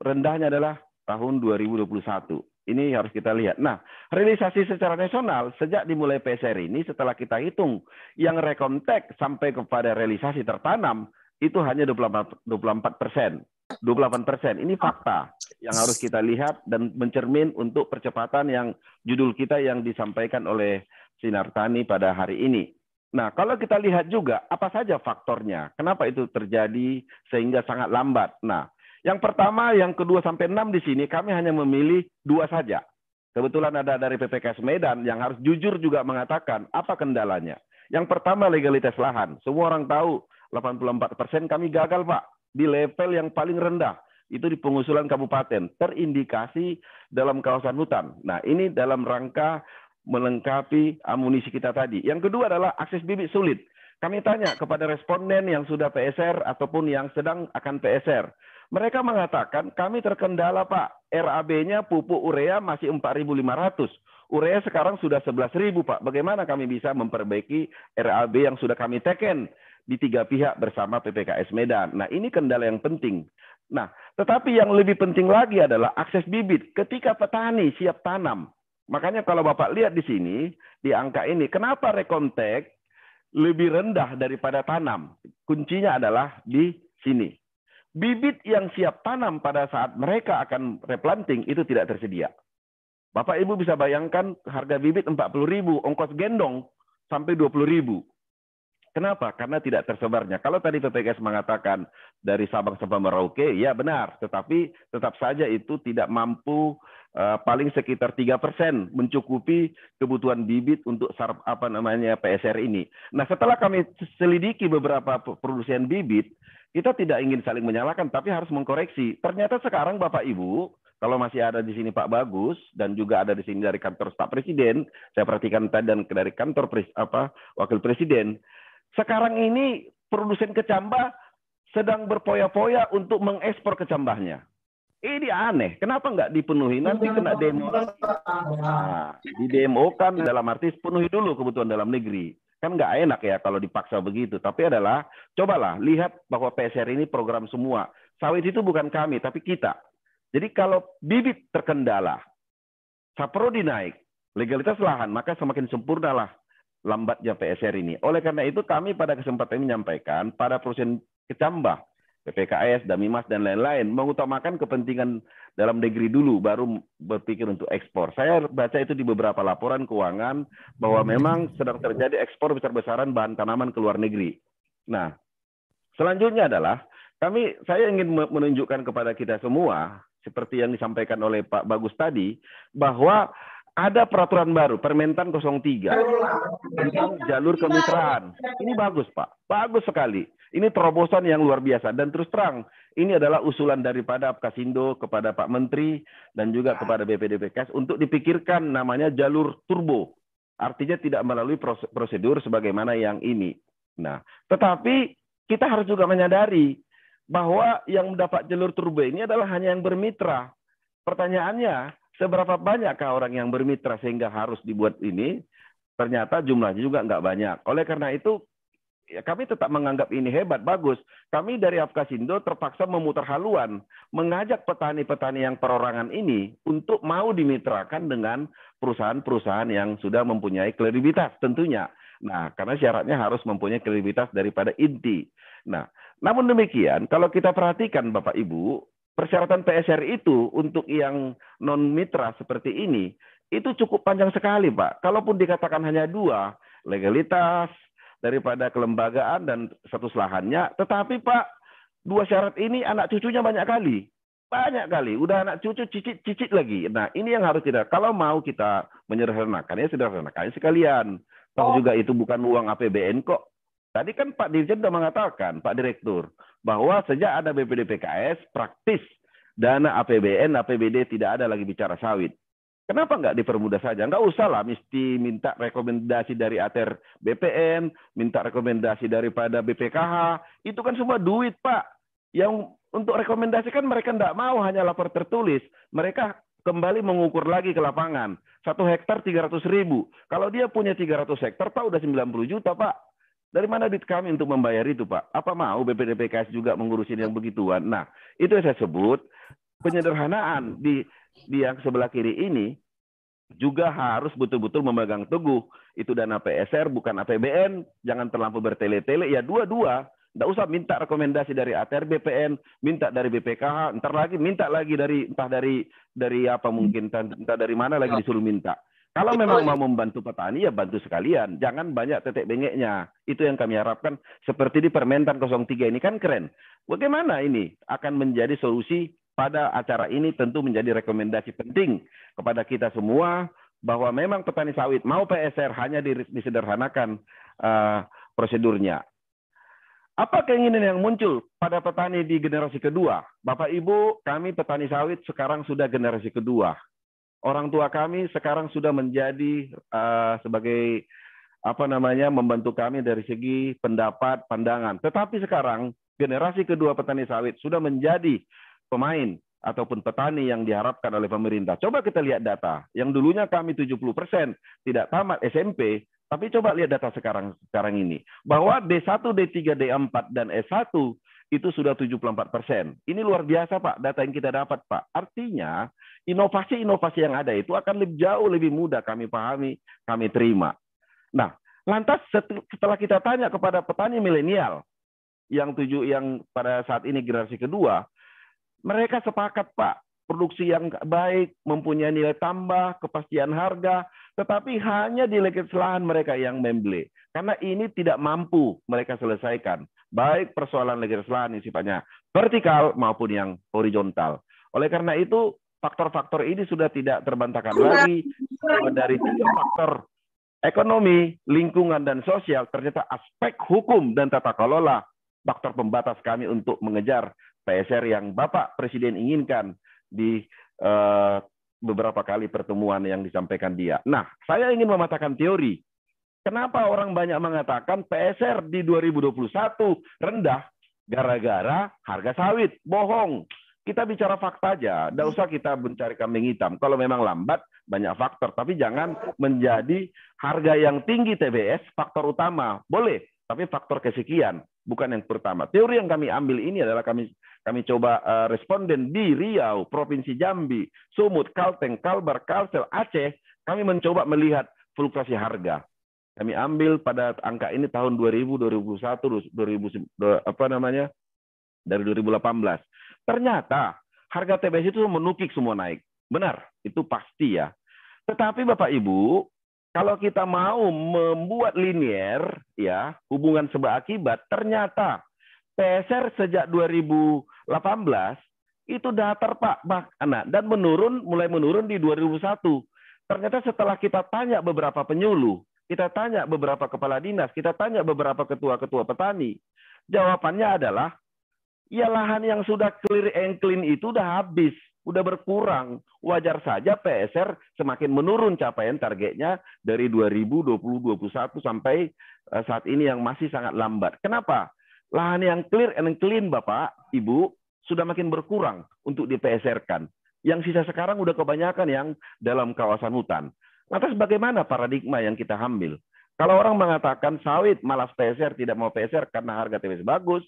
Rendahnya adalah tahun 2021. Ini harus kita lihat. Nah, realisasi secara nasional sejak dimulai PSR ini setelah kita hitung yang rekontek sampai kepada realisasi tertanam itu hanya 24 persen. 28 persen. Ini fakta yang harus kita lihat dan mencermin untuk percepatan yang judul kita yang disampaikan oleh Sinar Tani pada hari ini. Nah, kalau kita lihat juga apa saja faktornya, kenapa itu terjadi sehingga sangat lambat. Nah, yang pertama, yang kedua sampai enam di sini kami hanya memilih dua saja. Kebetulan ada dari PPKS Medan yang harus jujur juga mengatakan apa kendalanya. Yang pertama legalitas lahan. Semua orang tahu 84 persen kami gagal Pak di level yang paling rendah itu di pengusulan kabupaten terindikasi dalam kawasan hutan. Nah ini dalam rangka melengkapi amunisi kita tadi. Yang kedua adalah akses bibit sulit. Kami tanya kepada responden yang sudah PSR ataupun yang sedang akan PSR. Mereka mengatakan kami terkendala Pak. RAB-nya pupuk urea masih 4.500. Urea sekarang sudah 11.000 Pak. Bagaimana kami bisa memperbaiki RAB yang sudah kami teken di tiga pihak bersama PPKS Medan. Nah ini kendala yang penting. Nah, tetapi yang lebih penting lagi adalah akses bibit. Ketika petani siap tanam, Makanya kalau Bapak lihat di sini, di angka ini, kenapa rekontek lebih rendah daripada tanam? Kuncinya adalah di sini. Bibit yang siap tanam pada saat mereka akan replanting itu tidak tersedia. Bapak Ibu bisa bayangkan harga bibit 40 ribu, ongkos gendong sampai 20 ribu. Kenapa? Karena tidak tersebarnya. Kalau tadi PPKS mengatakan dari Sabang sampai Merauke, ya benar. Tetapi tetap saja itu tidak mampu uh, paling sekitar tiga persen mencukupi kebutuhan bibit untuk sarap apa namanya PSR ini. Nah setelah kami selidiki beberapa produsen bibit, kita tidak ingin saling menyalahkan, tapi harus mengkoreksi. Ternyata sekarang Bapak Ibu, kalau masih ada di sini Pak Bagus dan juga ada di sini dari kantor staf presiden, saya perhatikan tadi dan dari kantor pres, apa wakil presiden, sekarang ini produsen kecambah sedang berpoya-poya untuk mengekspor kecambahnya. Ini aneh. Kenapa nggak dipenuhi? Nanti kena demo. Nah, di demo kan dalam arti penuhi dulu kebutuhan dalam negeri. Kan nggak enak ya kalau dipaksa begitu. Tapi adalah, cobalah lihat bahwa PSR ini program semua. Sawit itu bukan kami, tapi kita. Jadi kalau bibit terkendala, saprodi naik, legalitas lahan, maka semakin sempurnalah lambatnya PSR ini. Oleh karena itu kami pada kesempatan ini menyampaikan pada produsen kecambah, PPKS, Damimas, dan lain-lain mengutamakan kepentingan dalam negeri dulu, baru berpikir untuk ekspor. Saya baca itu di beberapa laporan keuangan bahwa memang sedang terjadi ekspor besar-besaran bahan tanaman ke luar negeri. Nah, selanjutnya adalah kami saya ingin menunjukkan kepada kita semua seperti yang disampaikan oleh Pak Bagus tadi bahwa ada peraturan baru, Permentan 03 tentang jalur kemitraan. Ini bagus, Pak. Bagus sekali. Ini terobosan yang luar biasa. Dan terus terang, ini adalah usulan daripada Apkasindo kepada Pak Menteri dan juga kepada BPDPKS untuk dipikirkan namanya jalur turbo. Artinya tidak melalui prosedur sebagaimana yang ini. Nah, tetapi kita harus juga menyadari bahwa yang mendapat jalur turbo ini adalah hanya yang bermitra. Pertanyaannya, seberapa banyakkah orang yang bermitra sehingga harus dibuat ini? Ternyata jumlahnya juga nggak banyak. Oleh karena itu, ya kami tetap menganggap ini hebat, bagus. Kami dari Afkasindo terpaksa memutar haluan, mengajak petani-petani yang perorangan ini untuk mau dimitrakan dengan perusahaan-perusahaan yang sudah mempunyai kredibilitas tentunya. Nah, karena syaratnya harus mempunyai kredibilitas daripada inti. Nah, namun demikian, kalau kita perhatikan Bapak Ibu, persyaratan PSR itu untuk yang non mitra seperti ini itu cukup panjang sekali, Pak. Kalaupun dikatakan hanya dua, legalitas daripada kelembagaan dan status lahannya, tetapi Pak, dua syarat ini anak cucunya banyak kali. Banyak kali, udah anak cucu cicit-cicit lagi. Nah, ini yang harus tidak. Kalau mau kita menyederhanakan, ya sederhanakan sekalian. Tahu oh. juga itu bukan uang APBN kok. Tadi kan Pak Dirjen sudah mengatakan, Pak Direktur, bahwa sejak ada BPD PKS, praktis dana APBN, APBD tidak ada lagi bicara sawit. Kenapa nggak dipermudah saja? Nggak usah lah mesti minta rekomendasi dari ATR BPN, minta rekomendasi daripada BPKH. Itu kan semua duit, Pak. Yang untuk rekomendasi kan mereka nggak mau hanya lapor tertulis. Mereka kembali mengukur lagi ke lapangan. Satu hektar 300 ribu. Kalau dia punya 300 hektar, Pak udah 90 juta, Pak. Dari mana duit kami untuk membayar itu, Pak? Apa mau BPDPKS juga mengurusin yang begituan? Nah, itu yang saya sebut penyederhanaan di di yang sebelah kiri ini juga harus betul-betul memegang teguh itu dana PSR bukan APBN, jangan terlampau bertele-tele. Ya dua-dua Tidak usah minta rekomendasi dari ATR BPN, minta dari BPKH, ntar lagi minta lagi dari entah dari dari apa mungkin entah dari mana lagi disuruh minta. Kalau memang mau membantu petani ya bantu sekalian, jangan banyak tetek bengeknya. Itu yang kami harapkan seperti di Permentan 03 ini kan keren. Bagaimana ini akan menjadi solusi pada acara ini tentu menjadi rekomendasi penting kepada kita semua bahwa memang petani sawit mau PSR hanya disederhanakan uh, prosedurnya. Apa keinginan yang muncul pada petani di generasi kedua? Bapak Ibu, kami petani sawit sekarang sudah generasi kedua. Orang tua kami sekarang sudah menjadi uh, sebagai apa namanya membantu kami dari segi pendapat, pandangan. Tetapi sekarang generasi kedua petani sawit sudah menjadi pemain ataupun petani yang diharapkan oleh pemerintah. Coba kita lihat data. Yang dulunya kami 70% tidak tamat SMP, tapi coba lihat data sekarang sekarang ini bahwa D1, D3, D4 dan S1 itu sudah 74 persen. Ini luar biasa Pak, data yang kita dapat Pak. Artinya inovasi-inovasi yang ada itu akan lebih jauh lebih mudah kami pahami, kami terima. Nah, lantas setelah kita tanya kepada petani milenial yang tujuh yang pada saat ini generasi kedua, mereka sepakat Pak produksi yang baik, mempunyai nilai tambah, kepastian harga, tetapi hanya di legislahan mereka yang membeli. Karena ini tidak mampu mereka selesaikan. Baik persoalan legislahan yang sifatnya vertikal maupun yang horizontal. Oleh karena itu, faktor-faktor ini sudah tidak terbantahkan lagi dari tiga faktor ekonomi, lingkungan, dan sosial, ternyata aspek hukum dan tata kelola faktor pembatas kami untuk mengejar PSR yang Bapak Presiden inginkan di uh, beberapa kali pertemuan yang disampaikan dia. Nah, saya ingin mematahkan teori. Kenapa orang banyak mengatakan PSR di 2021 rendah gara-gara harga sawit? Bohong. Kita bicara fakta aja, tidak usah kita mencari kambing hitam. Kalau memang lambat, banyak faktor. Tapi jangan menjadi harga yang tinggi TBS faktor utama. Boleh, tapi faktor kesekian bukan yang pertama. Teori yang kami ambil ini adalah kami kami coba uh, responden di Riau, Provinsi Jambi, Sumut, Kalteng, Kalbar, Kalsel, Aceh, kami mencoba melihat fluktuasi harga. Kami ambil pada angka ini tahun 2000, 2001, 2000 apa namanya? dari 2018. Ternyata harga TBS itu menukik semua naik. Benar, itu pasti ya. Tetapi Bapak Ibu, kalau kita mau membuat linier ya, hubungan sebab akibat, ternyata PSR sejak 2018 itu datar Pak anak dan menurun mulai menurun di 2001. Ternyata setelah kita tanya beberapa penyuluh, kita tanya beberapa kepala dinas, kita tanya beberapa ketua-ketua petani, jawabannya adalah ya lahan yang sudah clear and clean itu udah habis, udah berkurang. Wajar saja PSR semakin menurun capaian targetnya dari 2020-2021 sampai eh, saat ini yang masih sangat lambat. Kenapa? Lahan yang clear and clean, Bapak, Ibu, sudah makin berkurang untuk di PSR-kan. Yang sisa sekarang udah kebanyakan yang dalam kawasan hutan. Lantas bagaimana paradigma yang kita ambil? Kalau orang mengatakan sawit malas PSR, tidak mau PSR karena harga TBS bagus,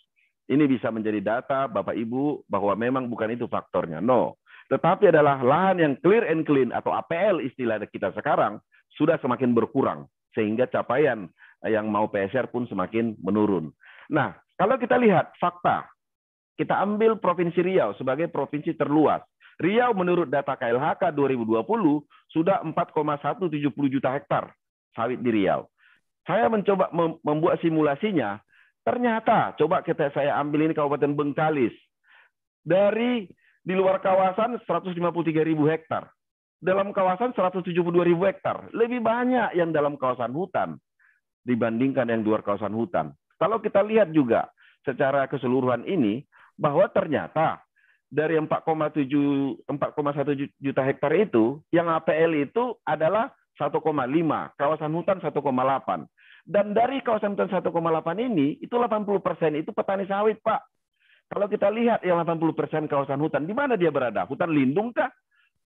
ini bisa menjadi data Bapak Ibu bahwa memang bukan itu faktornya. No. Tetapi adalah lahan yang clear and clean atau APL istilah kita sekarang sudah semakin berkurang sehingga capaian yang mau PSR pun semakin menurun. Nah, kalau kita lihat fakta, kita ambil Provinsi Riau sebagai provinsi terluas. Riau menurut data KLHK 2020 sudah 4,170 juta hektar sawit di Riau. Saya mencoba membuat simulasinya, ternyata coba kita saya ambil ini Kabupaten Bengkalis. Dari di luar kawasan 153 ribu hektar. Dalam kawasan 172 ribu hektar. Lebih banyak yang dalam kawasan hutan dibandingkan yang di luar kawasan hutan. Kalau kita lihat juga secara keseluruhan ini bahwa ternyata dari 4,7 4,1 juta hektar itu yang APL itu adalah 1,5, kawasan hutan 1,8. Dan dari kawasan hutan 1,8 ini itu 80% itu petani sawit, Pak. Kalau kita lihat yang 80% kawasan hutan, di mana dia berada? Hutan lindung kah?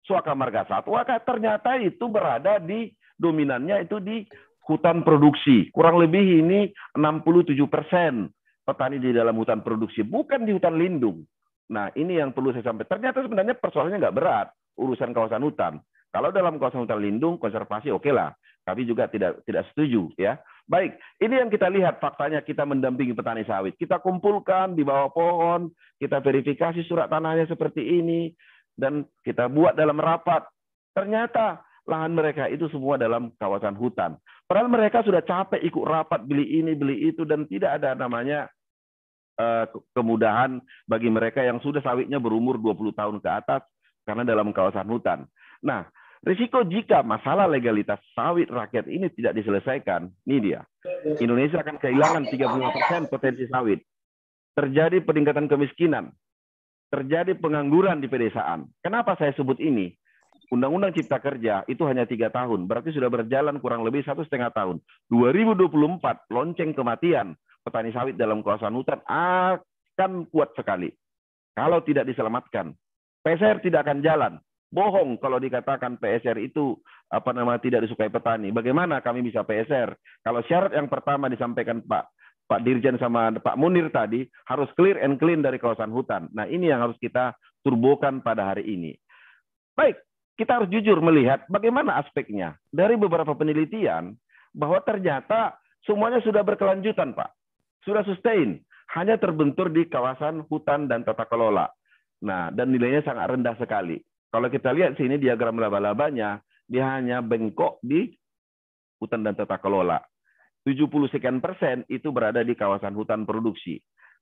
Suaka marga satwa kah? Ternyata itu berada di dominannya itu di hutan produksi. Kurang lebih ini 67 persen petani di dalam hutan produksi, bukan di hutan lindung. Nah, ini yang perlu saya sampaikan. Ternyata sebenarnya persoalannya nggak berat, urusan kawasan hutan. Kalau dalam kawasan hutan lindung, konservasi oke okay lah. kami juga tidak tidak setuju ya. Baik, ini yang kita lihat faktanya kita mendampingi petani sawit. Kita kumpulkan di bawah pohon, kita verifikasi surat tanahnya seperti ini dan kita buat dalam rapat. Ternyata lahan mereka itu semua dalam kawasan hutan. Padahal mereka sudah capek ikut rapat beli ini, beli itu dan tidak ada namanya uh, kemudahan bagi mereka yang sudah sawitnya berumur 20 tahun ke atas karena dalam kawasan hutan. Nah, Risiko jika masalah legalitas sawit rakyat ini tidak diselesaikan, ini dia. Indonesia akan kehilangan 35% potensi sawit. Terjadi peningkatan kemiskinan. Terjadi pengangguran di pedesaan. Kenapa saya sebut ini? Undang-Undang Cipta Kerja itu hanya tiga tahun, berarti sudah berjalan kurang lebih satu setengah tahun. 2024 lonceng kematian petani sawit dalam kawasan hutan akan kuat sekali. Kalau tidak diselamatkan, PSR tidak akan jalan bohong kalau dikatakan PSR itu apa nama tidak disukai petani. Bagaimana kami bisa PSR? Kalau syarat yang pertama disampaikan Pak Pak Dirjen sama Pak Munir tadi harus clear and clean dari kawasan hutan. Nah, ini yang harus kita turbokan pada hari ini. Baik, kita harus jujur melihat bagaimana aspeknya. Dari beberapa penelitian bahwa ternyata semuanya sudah berkelanjutan, Pak. Sudah sustain, hanya terbentur di kawasan hutan dan tata kelola. Nah, dan nilainya sangat rendah sekali. Kalau kita lihat sini diagram laba-labanya, dia hanya bengkok di hutan dan tata kelola. 70 sekian persen itu berada di kawasan hutan produksi.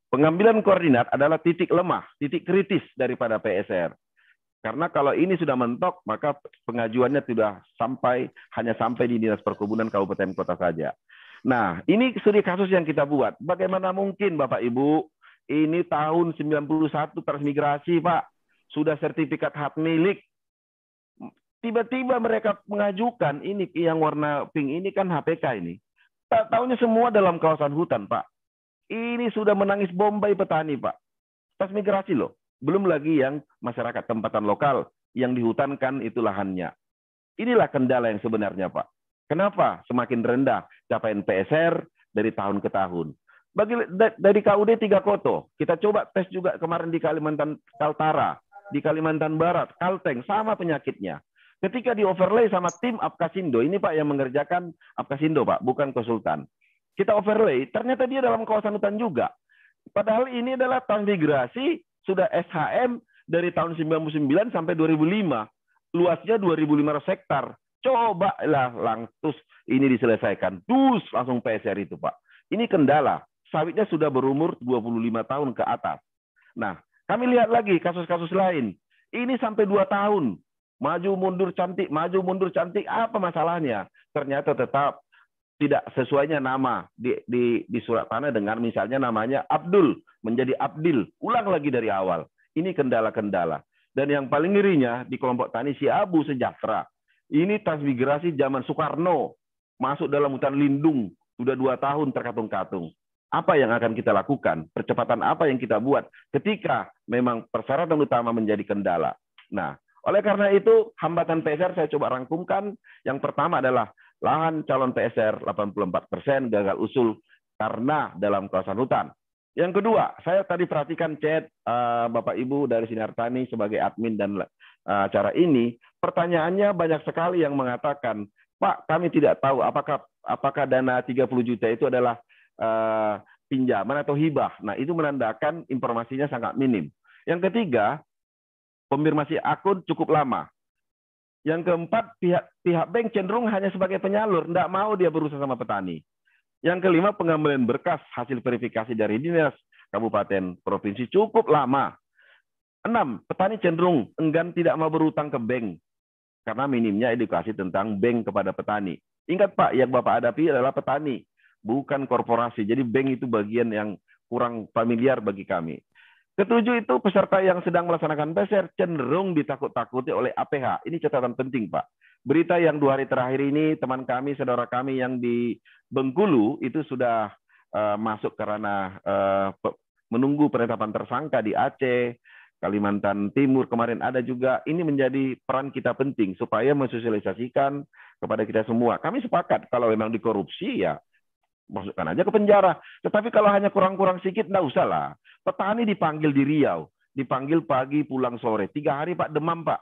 Pengambilan koordinat adalah titik lemah, titik kritis daripada PSR. Karena kalau ini sudah mentok, maka pengajuannya sudah sampai hanya sampai di Dinas Perkebunan Kabupaten Kota saja. Nah, ini studi kasus yang kita buat. Bagaimana mungkin Bapak Ibu, ini tahun 91 transmigrasi, Pak sudah sertifikat hak milik. Tiba-tiba mereka mengajukan ini yang warna pink ini kan HPK ini. Tak tahunya semua dalam kawasan hutan, Pak. Ini sudah menangis Bombay petani, Pak. Tas migrasi loh. Belum lagi yang masyarakat tempatan lokal yang dihutankan itu lahannya. Inilah kendala yang sebenarnya, Pak. Kenapa semakin rendah capaian PSR dari tahun ke tahun? Bagi dari KUD tiga koto, kita coba tes juga kemarin di Kalimantan Kaltara di Kalimantan Barat, Kalteng, sama penyakitnya. Ketika di overlay sama tim Apkasindo, ini Pak yang mengerjakan Apkasindo Pak, bukan konsultan. Kita overlay, ternyata dia dalam kawasan hutan juga. Padahal ini adalah transmigrasi sudah SHM dari tahun 99 sampai 2005. Luasnya 2.500 hektar. Coba lah langsung ini diselesaikan. Dus langsung PSR itu Pak. Ini kendala. Sawitnya sudah berumur 25 tahun ke atas. Nah, kami lihat lagi kasus-kasus lain. Ini sampai dua tahun. Maju mundur cantik, maju mundur cantik. Apa masalahnya? Ternyata tetap tidak sesuainya nama di, di, di surat tanah dengan misalnya namanya Abdul menjadi Abdil. Ulang lagi dari awal. Ini kendala-kendala. Dan yang paling ngerinya di kelompok tani si Abu Sejahtera. Ini transmigrasi zaman Soekarno. Masuk dalam hutan lindung. Sudah dua tahun terkatung-katung apa yang akan kita lakukan, percepatan apa yang kita buat ketika memang persyaratan utama menjadi kendala. Nah, oleh karena itu hambatan PSR saya coba rangkumkan. Yang pertama adalah lahan calon PSR 84% gagal usul karena dalam kawasan hutan. Yang kedua, saya tadi perhatikan chat uh, Bapak Ibu dari Sinar Tani sebagai admin dan uh, ini, pertanyaannya banyak sekali yang mengatakan, Pak, kami tidak tahu apakah apakah dana 30 juta itu adalah uh, pinjaman atau hibah. Nah, itu menandakan informasinya sangat minim. Yang ketiga, konfirmasi akun cukup lama. Yang keempat, pihak pihak bank cenderung hanya sebagai penyalur, tidak mau dia berusaha sama petani. Yang kelima, pengambilan berkas hasil verifikasi dari dinas kabupaten provinsi cukup lama. Enam, petani cenderung enggan tidak mau berutang ke bank karena minimnya edukasi tentang bank kepada petani. Ingat Pak, yang Bapak hadapi adalah petani bukan korporasi. Jadi bank itu bagian yang kurang familiar bagi kami. Ketujuh itu peserta yang sedang melaksanakan PCR cenderung ditakut-takuti oleh APH. Ini catatan penting, Pak. Berita yang dua hari terakhir ini, teman kami, saudara kami yang di Bengkulu itu sudah uh, masuk karena uh, menunggu penetapan tersangka di Aceh, Kalimantan Timur kemarin ada juga. Ini menjadi peran kita penting supaya mensosialisasikan kepada kita semua. Kami sepakat kalau memang dikorupsi ya masukkan aja ke penjara. Tetapi kalau hanya kurang-kurang sedikit, enggak usah lah. Petani dipanggil di Riau, dipanggil pagi pulang sore. Tiga hari Pak demam Pak.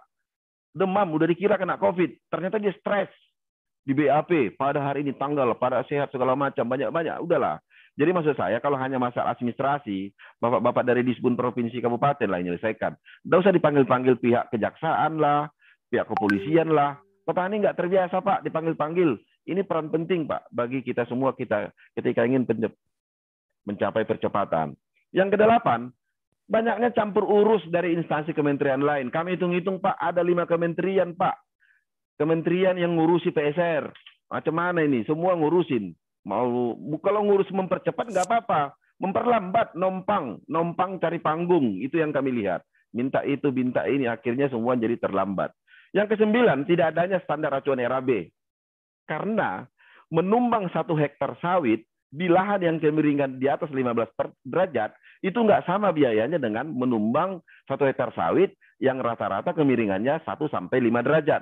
Demam, udah dikira kena COVID. Ternyata dia stres. di BAP pada hari ini tanggal, pada sehat segala macam banyak-banyak. Udahlah. Jadi maksud saya kalau hanya masalah administrasi, bapak-bapak dari disbun provinsi kabupaten lah yang menyelesaikan. Tidak usah dipanggil-panggil pihak kejaksaan lah, pihak kepolisian lah. Petani nggak terbiasa pak dipanggil-panggil. Ini peran penting pak bagi kita semua kita ketika ingin mencapai percepatan. Yang kedelapan, banyaknya campur urus dari instansi kementerian lain. Kami hitung-hitung Pak, ada lima kementerian Pak. Kementerian yang ngurusi PSR. Macam mana ini? Semua ngurusin. Mau kalau ngurus mempercepat nggak apa-apa. Memperlambat, nompang, nompang cari panggung. Itu yang kami lihat. Minta itu, minta ini, akhirnya semua jadi terlambat. Yang kesembilan, tidak adanya standar acuan RAB. Karena menumbang satu hektar sawit di lahan yang kemiringan di atas 15 derajat itu nggak sama biayanya dengan menumbang satu hektar sawit yang rata-rata kemiringannya 1 sampai 5 derajat.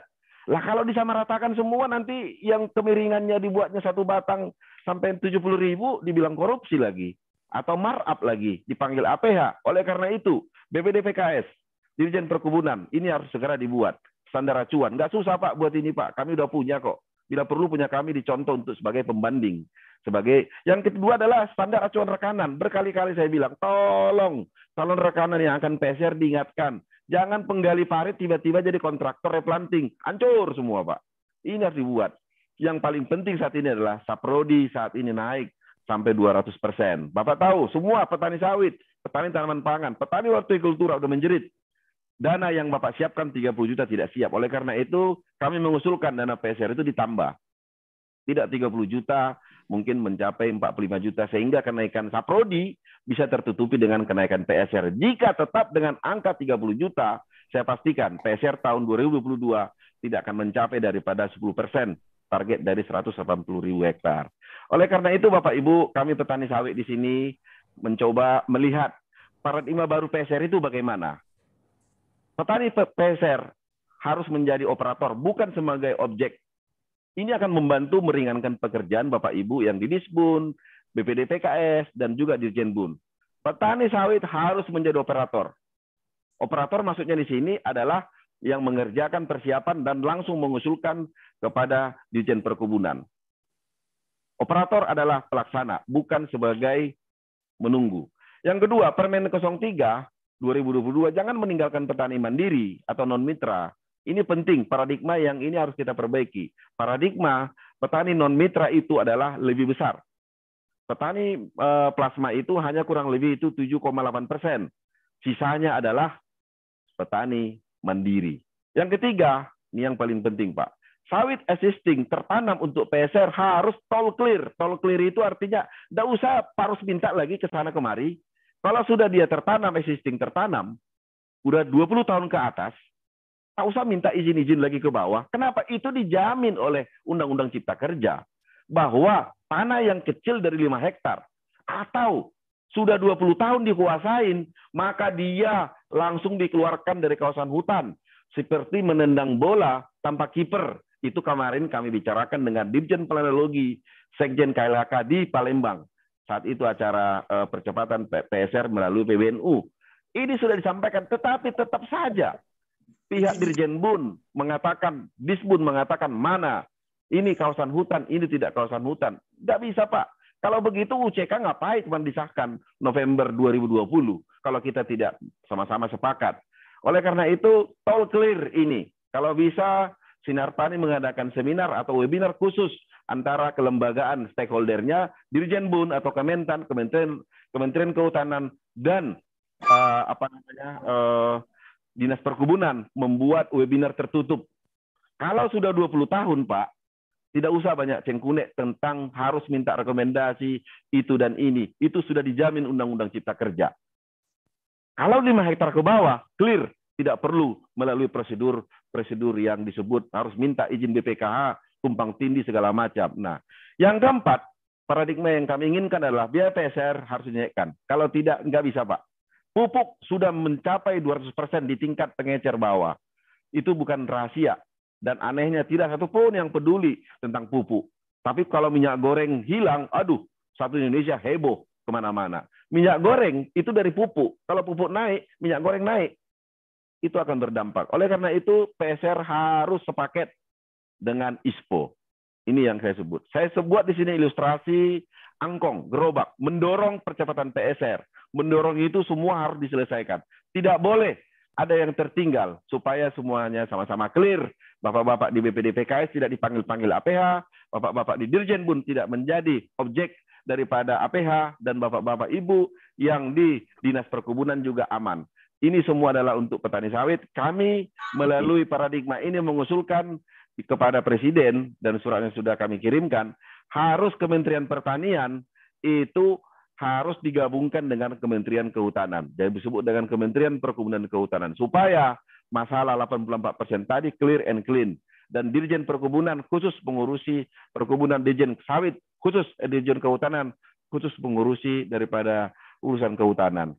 Lah kalau disamaratakan semua nanti yang kemiringannya dibuatnya satu batang sampai 70 ribu dibilang korupsi lagi atau markup lagi dipanggil APH. Oleh karena itu BPD PKS Dirjen Perkebunan ini harus segera dibuat standar acuan. Nggak susah Pak buat ini Pak, kami udah punya kok. Bila perlu punya kami dicontoh untuk sebagai pembanding sebagai yang kedua adalah standar acuan rekanan. Berkali-kali saya bilang, tolong calon rekanan yang akan PSR diingatkan. Jangan penggali parit tiba-tiba jadi kontraktor replanting. Hancur semua, Pak. Ini harus dibuat. Yang paling penting saat ini adalah saprodi saat ini naik sampai 200 persen. Bapak tahu, semua petani sawit, petani tanaman pangan, petani hortikultura sudah menjerit. Dana yang Bapak siapkan 30 juta tidak siap. Oleh karena itu, kami mengusulkan dana PSR itu ditambah. Tidak 30 juta, mungkin mencapai 45 juta sehingga kenaikan saprodi bisa tertutupi dengan kenaikan PSR. Jika tetap dengan angka 30 juta, saya pastikan PSR tahun 2022 tidak akan mencapai daripada 10 persen target dari 180 ribu hektar. Oleh karena itu, Bapak Ibu, kami petani sawit di sini mencoba melihat paradigma baru PSR itu bagaimana. Petani PSR harus menjadi operator, bukan sebagai objek ini akan membantu meringankan pekerjaan Bapak Ibu yang di Disbun, BPD PKS, dan juga Dirjen Bun. Petani sawit harus menjadi operator. Operator maksudnya di sini adalah yang mengerjakan persiapan dan langsung mengusulkan kepada Dirjen Perkebunan. Operator adalah pelaksana, bukan sebagai menunggu. Yang kedua, Permen 03 2022 jangan meninggalkan petani mandiri atau non mitra ini penting, paradigma yang ini harus kita perbaiki. Paradigma petani non mitra itu adalah lebih besar. Petani eh, plasma itu hanya kurang lebih itu 7,8 persen. Sisanya adalah petani mandiri. Yang ketiga, ini yang paling penting Pak. Sawit existing tertanam untuk PSR harus tol clear. Tol clear itu artinya tidak usah harus minta lagi ke sana kemari. Kalau sudah dia tertanam, existing tertanam, udah 20 tahun ke atas, Tak usah minta izin-izin lagi ke bawah. Kenapa? Itu dijamin oleh Undang-Undang Cipta Kerja. Bahwa tanah yang kecil dari 5 hektar atau sudah 20 tahun dikuasain, maka dia langsung dikeluarkan dari kawasan hutan. Seperti menendang bola tanpa kiper. Itu kemarin kami bicarakan dengan Dirjen Planologi Sekjen KLHK di Palembang. Saat itu acara eh, percepatan PSR melalui PBNU. Ini sudah disampaikan, tetapi tetap saja pihak Dirjen Bun mengatakan, Disbun mengatakan mana ini kawasan hutan, ini tidak kawasan hutan. Tidak bisa, Pak. Kalau begitu UCK ngapain cuma disahkan November 2020 kalau kita tidak sama-sama sepakat. Oleh karena itu, tol clear ini. Kalau bisa, Sinar Tani mengadakan seminar atau webinar khusus antara kelembagaan stakeholdernya, Dirjen Bun atau Kementan, Kementerian Kementerian Kehutanan dan uh, apa namanya uh, Dinas Perkebunan membuat webinar tertutup. Kalau sudah 20 tahun, Pak, tidak usah banyak cengkunek tentang harus minta rekomendasi itu dan ini. Itu sudah dijamin Undang-Undang Cipta Kerja. Kalau 5 hektar ke bawah, clear. Tidak perlu melalui prosedur prosedur yang disebut harus minta izin BPKH, tumpang tindih segala macam. Nah, yang keempat, paradigma yang kami inginkan adalah biaya PSR harus dinaikkan. Kalau tidak, nggak bisa, Pak. Pupuk sudah mencapai 200% di tingkat pengecer bawah. Itu bukan rahasia. Dan anehnya tidak satu pun yang peduli tentang pupuk. Tapi kalau minyak goreng hilang, aduh, satu Indonesia heboh ke mana-mana. Minyak goreng itu dari pupuk. Kalau pupuk naik, minyak goreng naik. Itu akan berdampak. Oleh karena itu, PSR harus sepaket dengan ISPO. Ini yang saya sebut. Saya sebut di sini ilustrasi angkong, gerobak, mendorong percepatan PSR. Mendorong itu semua harus diselesaikan. Tidak boleh ada yang tertinggal supaya semuanya sama-sama clear. Bapak-bapak di BPD PKS tidak dipanggil-panggil APH, bapak-bapak di Dirjen pun tidak menjadi objek daripada APH dan bapak-bapak ibu yang di Dinas Perkebunan juga aman. Ini semua adalah untuk petani sawit. Kami melalui paradigma ini mengusulkan kepada Presiden dan suratnya sudah kami kirimkan, harus Kementerian Pertanian itu harus digabungkan dengan Kementerian Kehutanan. Jadi disebut dengan Kementerian Perkebunan Kehutanan. Supaya masalah 84% tadi clear and clean. Dan Dirjen Perkebunan khusus pengurusi perkebunan Dirjen Sawit, khusus eh, Dirjen Kehutanan, khusus pengurusi daripada urusan kehutanan.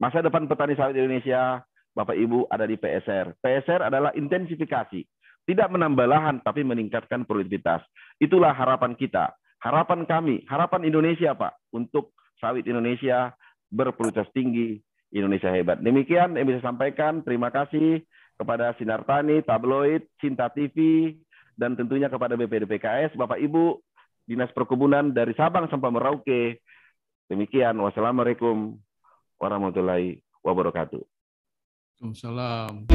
Masa depan petani sawit Indonesia, Bapak Ibu ada di PSR. PSR adalah intensifikasi tidak menambah lahan, tapi meningkatkan produktivitas. Itulah harapan kita, harapan kami, harapan Indonesia, Pak, untuk sawit Indonesia berproduktivitas tinggi, Indonesia hebat. Demikian yang bisa sampaikan. Terima kasih kepada Sinar Tani, Tabloid, Cinta TV, dan tentunya kepada BPD PKS, Bapak Ibu, Dinas Perkebunan dari Sabang sampai Merauke. Demikian. Wassalamualaikum warahmatullahi wabarakatuh. Waalaikumsalam.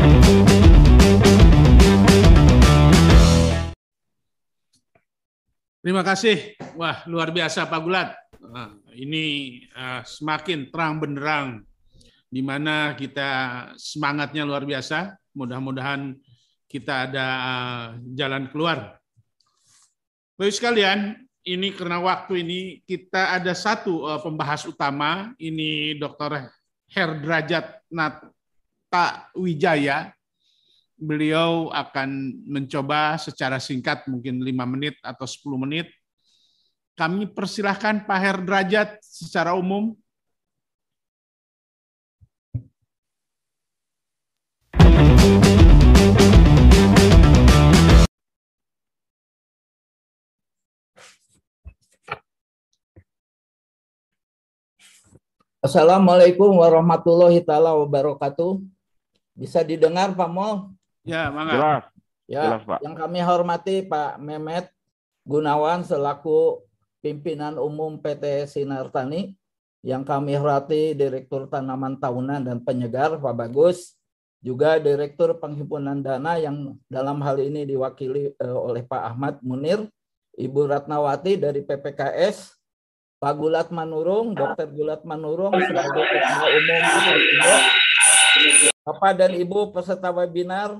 Terima kasih. Wah, luar biasa Pak Gulat. Nah, ini uh, semakin terang benderang di mana kita semangatnya luar biasa. Mudah-mudahan kita ada uh, jalan keluar. Baik sekalian, ini karena waktu ini kita ada satu pembahas utama, ini Dr. Herdrajat Nata Wijaya beliau akan mencoba secara singkat mungkin lima menit atau 10 menit. Kami persilahkan Pak Herdrajat secara umum. Assalamualaikum warahmatullahi taala wabarakatuh. Bisa didengar Pak Mol? Ya, mangga. Jelas. Ya, Jelas, Pak. yang kami hormati Pak Mehmet Gunawan selaku pimpinan umum PT Sinar Tani, yang kami hormati Direktur Tanaman Tahunan dan Penyegar Pak Bagus, juga Direktur Penghimpunan Dana yang dalam hal ini diwakili eh, oleh Pak Ahmad Munir, Ibu Ratnawati dari PPKS, Pak Gulat Manurung, Dr. Gulat Manurung sebagai Ketua Umum Bapak dan Ibu peserta webinar,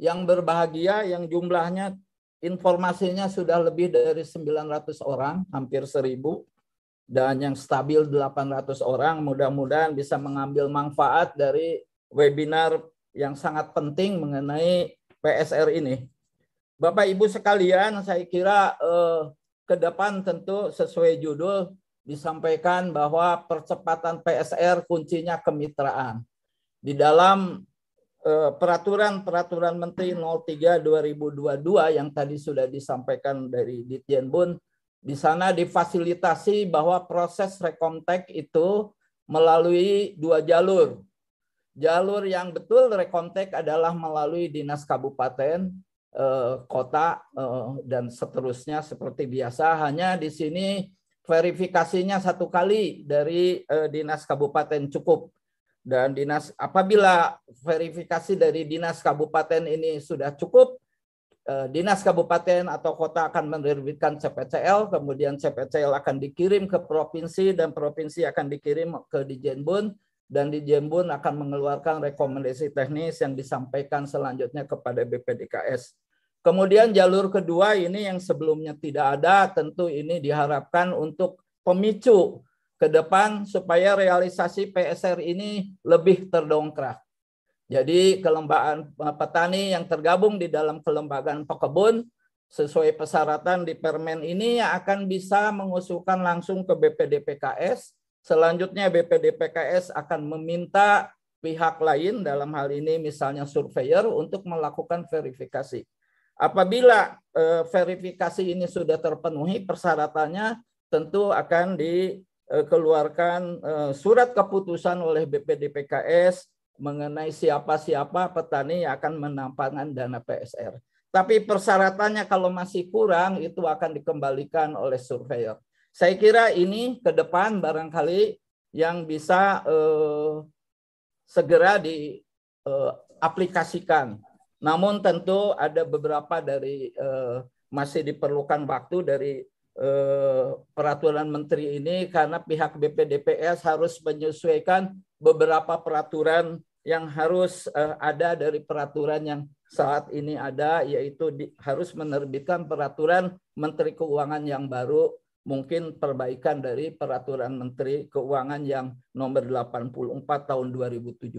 yang berbahagia yang jumlahnya informasinya sudah lebih dari 900 orang, hampir 1000 dan yang stabil 800 orang. Mudah-mudahan bisa mengambil manfaat dari webinar yang sangat penting mengenai PSR ini. Bapak Ibu sekalian, saya kira eh, ke depan tentu sesuai judul disampaikan bahwa percepatan PSR kuncinya kemitraan. Di dalam Eh, peraturan-peraturan Menteri 03 2022 yang tadi sudah disampaikan dari Ditjen Bun di sana difasilitasi bahwa proses rekontek itu melalui dua jalur. Jalur yang betul rekontek adalah melalui dinas kabupaten, eh, kota, eh, dan seterusnya seperti biasa. Hanya di sini verifikasinya satu kali dari dinas kabupaten cukup dan dinas apabila verifikasi dari dinas kabupaten ini sudah cukup eh, dinas kabupaten atau kota akan menerbitkan CPCL kemudian CPCL akan dikirim ke provinsi dan provinsi akan dikirim ke Dijenbun dan Dijenbun akan mengeluarkan rekomendasi teknis yang disampaikan selanjutnya kepada BPDKS. Kemudian jalur kedua ini yang sebelumnya tidak ada tentu ini diharapkan untuk pemicu ke depan supaya realisasi PSR ini lebih terdongkrak. Jadi kelembagaan eh, petani yang tergabung di dalam kelembagaan pekebun sesuai persyaratan di permen ini akan bisa mengusulkan langsung ke BPD PKS. Selanjutnya BPD PKS akan meminta pihak lain dalam hal ini misalnya surveyor untuk melakukan verifikasi. Apabila eh, verifikasi ini sudah terpenuhi persyaratannya tentu akan di keluarkan eh, surat keputusan oleh BPD PKS mengenai siapa-siapa petani yang akan menampangkan dana PSR. Tapi persyaratannya kalau masih kurang itu akan dikembalikan oleh surveyor. Saya kira ini ke depan barangkali yang bisa eh, segera diaplikasikan. Eh, Namun tentu ada beberapa dari eh, masih diperlukan waktu dari eh, peraturan menteri ini karena pihak BPDPS harus menyesuaikan beberapa peraturan yang harus uh, ada dari peraturan yang saat ini ada yaitu di, harus menerbitkan peraturan Menteri Keuangan yang baru mungkin perbaikan dari peraturan Menteri Keuangan yang nomor 84 tahun 2017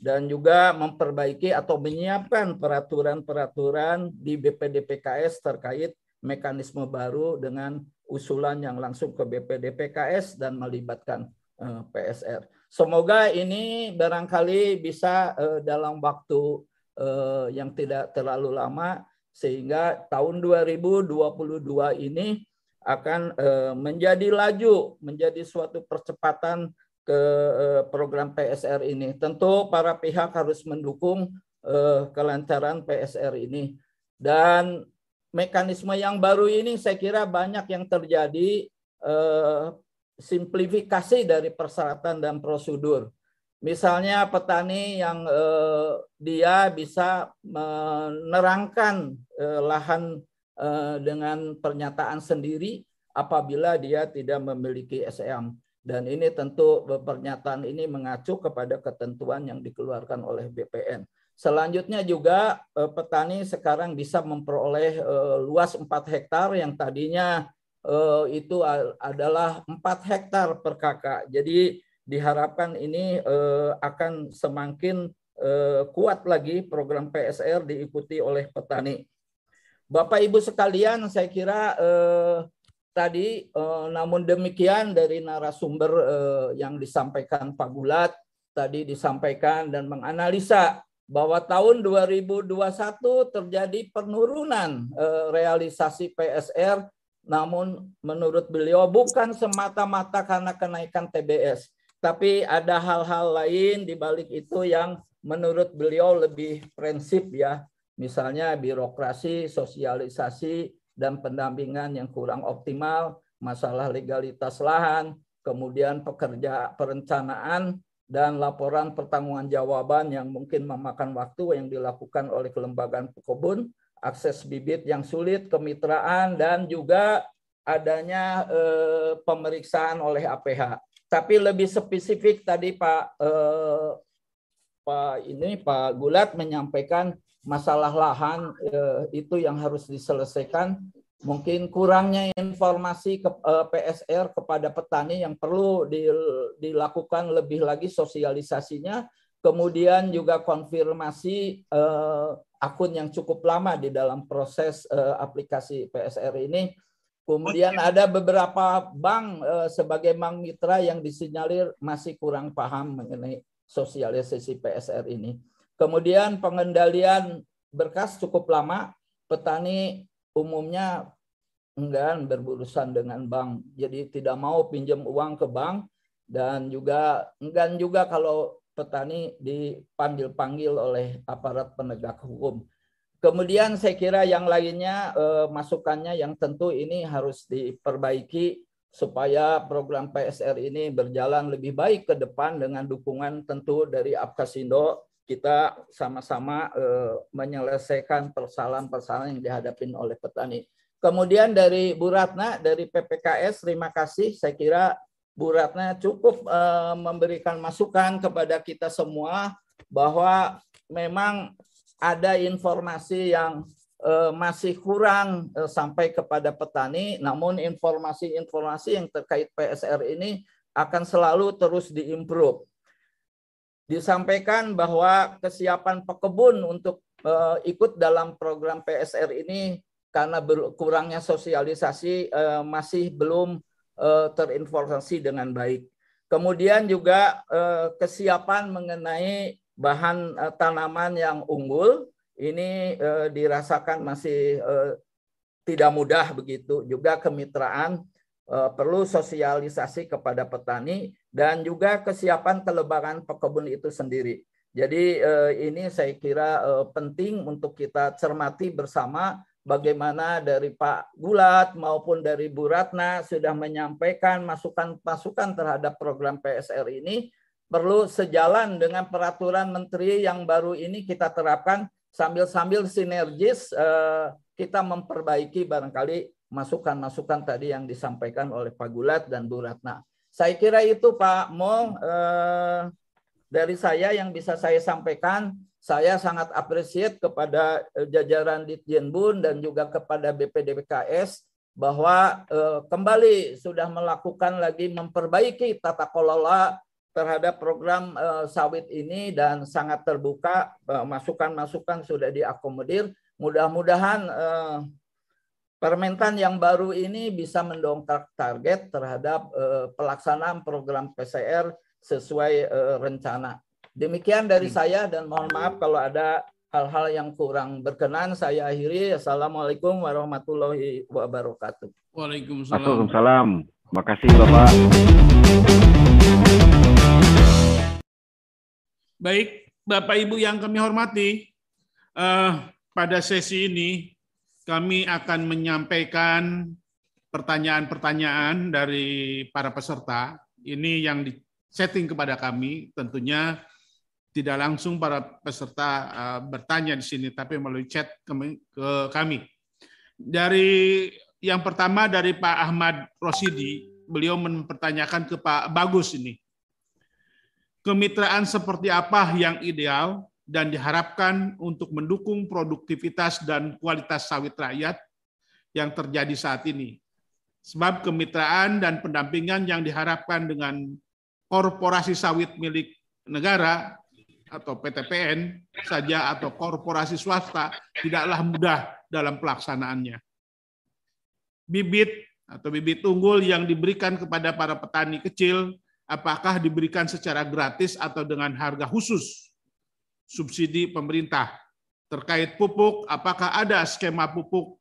dan juga memperbaiki atau menyiapkan peraturan-peraturan di BPDPKS terkait mekanisme baru dengan usulan yang langsung ke BPDPKS dan melibatkan eh, PSR. Semoga ini barangkali bisa uh, dalam waktu uh, yang tidak terlalu lama sehingga tahun 2022 ini akan menjadi laju, menjadi suatu percepatan ke program PSR ini. Tentu para pihak harus mendukung kelancaran PSR ini. Dan mekanisme yang baru ini saya kira banyak yang terjadi simplifikasi dari persyaratan dan prosedur. Misalnya petani yang eh, dia bisa menerangkan eh, lahan eh, dengan pernyataan sendiri apabila dia tidak memiliki SEM. Dan ini tentu pernyataan ini mengacu kepada ketentuan yang dikeluarkan oleh BPN. Selanjutnya juga eh, petani sekarang bisa memperoleh eh, luas 4 hektar yang tadinya uh, itu adalah 4 hektar per kakak. Jadi diharapkan ini akan semakin kuat lagi program PSR diikuti oleh petani. Bapak Ibu sekalian, saya kira tadi namun demikian dari narasumber yang disampaikan Pak Gulat tadi disampaikan dan menganalisa bahwa tahun 2021 terjadi penurunan uh, realisasi PSR namun menurut beliau bukan semata-mata karena kenaikan TBS, tapi ada hal-hal lain di balik itu yang menurut beliau lebih prinsip ya. Misalnya birokrasi, sosialisasi, dan pendampingan yang kurang optimal, masalah legalitas lahan, kemudian pekerja perencanaan, dan laporan pertanggungan jawaban yang mungkin memakan waktu yang dilakukan oleh kelembagaan pekebun, akses bibit yang sulit, kemitraan, dan juga adanya eh, pemeriksaan oleh APH. Tapi lebih spesifik tadi Pak eh, Pak ini Pak Gulat menyampaikan masalah lahan eh, itu yang harus diselesaikan. Mungkin kurangnya informasi ke eh, PSR kepada petani yang perlu di, dilakukan lebih lagi sosialisasinya. Kemudian juga konfirmasi eh, akun yang cukup lama di dalam proses uh, aplikasi PSR ini. Kemudian ada beberapa bank sebagai bank mitra yang disinyalir masih kurang paham mengenai sosialisasi PSR ini. Kemudian pengendalian berkas cukup lama, petani umumnya enggan berurusan dengan bank. Jadi tidak mau pinjam uang ke bank dan juga enggan juga kalau petani dipanggil-panggil oleh aparat penegak hukum. Kemudian saya kira yang lainnya eh, masukannya yang tentu ini harus diperbaiki supaya program PSR ini berjalan lebih baik ke depan dengan dukungan tentu dari Apkasindo kita sama-sama eh, menyelesaikan persoalan-persoalan yang dihadapi oleh petani. Kemudian dari Bu Ratna dari PPKS terima kasih saya kira Bu Ratna cukup uh, memberikan masukan kepada kita semua bahwa memang ada informasi yang uh, masih kurang uh, sampai kepada petani, namun informasi-informasi yang terkait PSR ini akan selalu terus diimprove. Disampaikan bahwa kesiapan pekebun untuk ikut dalam program PSR ini karena kurangnya sosialisasi uh, masih belum uh, terinformasi dengan baik. Kemudian juga uh, kesiapan mengenai bahan uh, tanaman yang unggul ini uh, dirasakan masih uh, tidak mudah begitu. Juga kemitraan uh, perlu sosialisasi kepada petani dan juga kesiapan kelebaran pekebun itu sendiri. Jadi ini saya kira penting untuk kita cermati bersama bagaimana dari Pak Gulat maupun dari Bu Ratna sudah menyampaikan masukan-masukan terhadap program PSR ini perlu sejalan dengan peraturan menteri yang baru ini kita terapkan sambil-sambil sinergis kita memperbaiki barangkali masukan-masukan tadi yang disampaikan oleh Pak Gulat dan Bu Ratna. Saya kira itu Pak Mo eh, dari saya yang bisa saya sampaikan. Saya sangat appreciate kepada eh, jajaran Ditjenbun dan juga kepada BPDPKS bahwa eh, kembali sudah melakukan lagi memperbaiki tata kelola terhadap program eh, sawit ini dan sangat terbuka masukan-masukan sudah diakomodir. Mudah-mudahan Permentan yang baru ini bisa mendongkrak target terhadap pelaksanaan program PCR sesuai rencana. Demikian dari hmm. saya dan mohon maaf kalau ada hal-hal yang kurang berkenan saya akhiri. Assalamualaikum warahmatullahi wabarakatuh. Waalaikumsalam. Waalaikumsalam. Makasih Bapak. Baik, Bapak Ibu yang kami hormati, uh, pada sesi ini kami akan menyampaikan pertanyaan-pertanyaan dari para peserta. Ini yang di-setting kepada kami, tentunya tidak langsung para peserta uh, bertanya di sini, tapi melalui chat ke kami. Dari yang pertama dari Pak Ahmad Rosidi, beliau mempertanyakan ke Pak Bagus ini. Kemitraan seperti apa yang ideal dan diharapkan untuk mendukung produktivitas dan kualitas sawit rakyat yang terjadi saat ini. Sebab kemitraan dan pendampingan yang diharapkan dengan korporasi sawit milik negara atau PTPN saja atau korporasi swasta tidaklah mudah dalam pelaksanaannya. Bibit atau bibit unggul yang diberikan kepada para petani kecil apakah diberikan secara gratis atau dengan harga khusus subsidi pemerintah. Terkait pupuk, apakah ada skema pupuk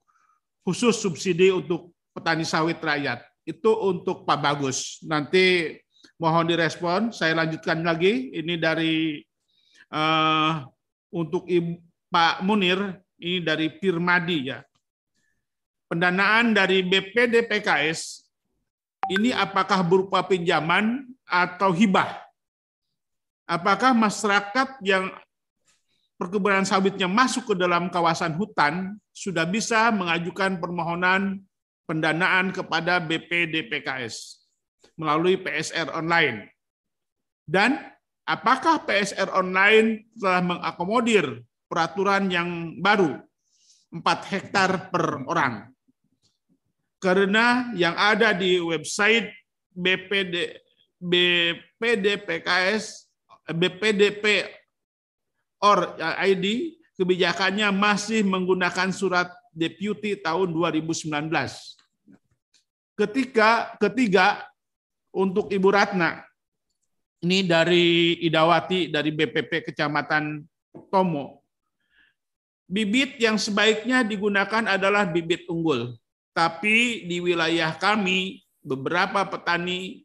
khusus subsidi untuk petani sawit rakyat? Itu untuk Pak Bagus. Nanti mohon direspon. Saya lanjutkan lagi. Ini dari uh, untuk Ibu, Pak Munir, ini dari Firmadi ya. Pendanaan dari BPD PKS ini apakah berupa pinjaman atau hibah? Apakah masyarakat yang perkebunan sawitnya masuk ke dalam kawasan hutan, sudah bisa mengajukan permohonan pendanaan kepada BPDPKS melalui PSR online. Dan apakah PSR online telah mengakomodir peraturan yang baru 4 hektar per orang? Karena yang ada di website BPD BPDPKS BPDP or ID kebijakannya masih menggunakan surat deputi tahun 2019. Ketika ketiga untuk Ibu Ratna ini dari Idawati dari BPP Kecamatan Tomo. Bibit yang sebaiknya digunakan adalah bibit unggul. Tapi di wilayah kami beberapa petani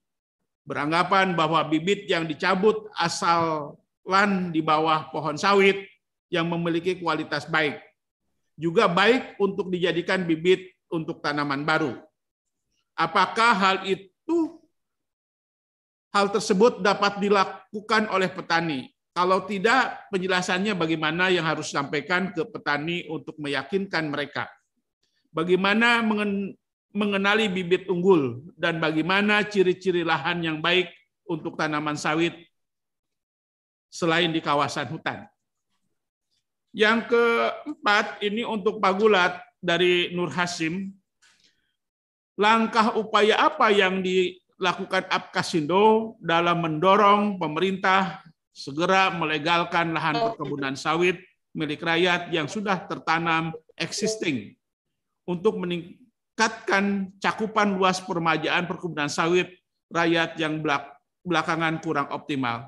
beranggapan bahwa bibit yang dicabut asal lan di bawah pohon sawit yang memiliki kualitas baik. Juga baik untuk dijadikan bibit untuk tanaman baru. Apakah hal itu hal tersebut dapat dilakukan oleh petani? Kalau tidak, penjelasannya bagaimana yang harus disampaikan ke petani untuk meyakinkan mereka. Bagaimana mengenali bibit unggul dan bagaimana ciri-ciri lahan yang baik untuk tanaman sawit selain di kawasan hutan. Yang keempat, ini untuk Pak Gulat dari Nur Hasim. Langkah upaya apa yang dilakukan Apkasindo dalam mendorong pemerintah segera melegalkan lahan perkebunan sawit milik rakyat yang sudah tertanam existing untuk meningkatkan cakupan luas permajaan perkebunan sawit rakyat yang belakangan kurang optimal.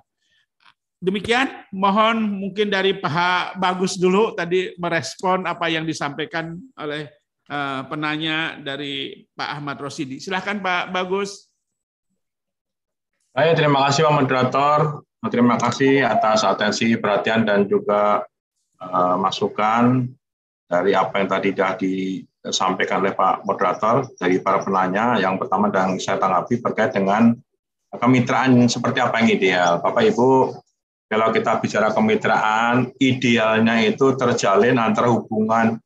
Demikian, mohon mungkin dari Pak Bagus dulu tadi merespon apa yang disampaikan oleh uh, penanya dari Pak Ahmad Rosidi. Silahkan Pak Bagus. Baik, terima kasih Pak Moderator. Terima kasih atas atensi, perhatian, dan juga uh, masukan dari apa yang tadi sudah disampaikan oleh Pak Moderator dari para penanya. Yang pertama dan saya tanggapi terkait dengan kemitraan seperti apa yang ideal. Bapak Ibu, kalau kita bicara kemitraan, idealnya itu terjalin antara hubungan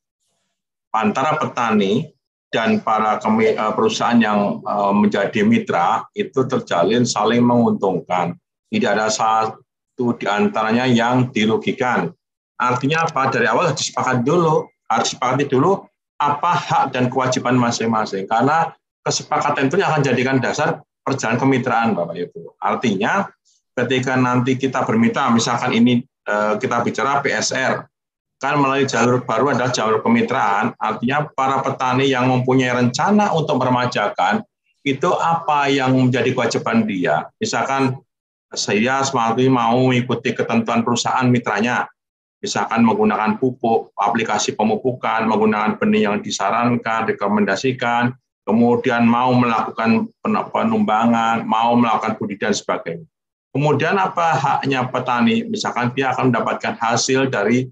antara petani dan para eh, perusahaan yang eh, menjadi mitra itu terjalin saling menguntungkan. Tidak ada satu di antaranya yang dirugikan. Artinya apa? Dari awal harus disepakati dulu, harus disepakati dulu apa hak dan kewajiban masing-masing. Karena kesepakatan itu akan jadikan dasar perjalanan kemitraan, Bapak Ibu. Artinya ketika nanti kita bermitra, misalkan ini eh, kita bicara PSR, kan melalui jalur baru adalah jalur kemitraan, artinya para petani yang mempunyai rencana untuk meremajakan, itu apa yang menjadi kewajiban dia. Misalkan saya semakin mau mengikuti ketentuan perusahaan mitranya, misalkan menggunakan pupuk, aplikasi pemupukan, menggunakan benih yang disarankan, rekomendasikan, kemudian mau melakukan penumbangan, mau melakukan budidaya dan sebagainya. Kemudian apa haknya petani? Misalkan dia akan mendapatkan hasil dari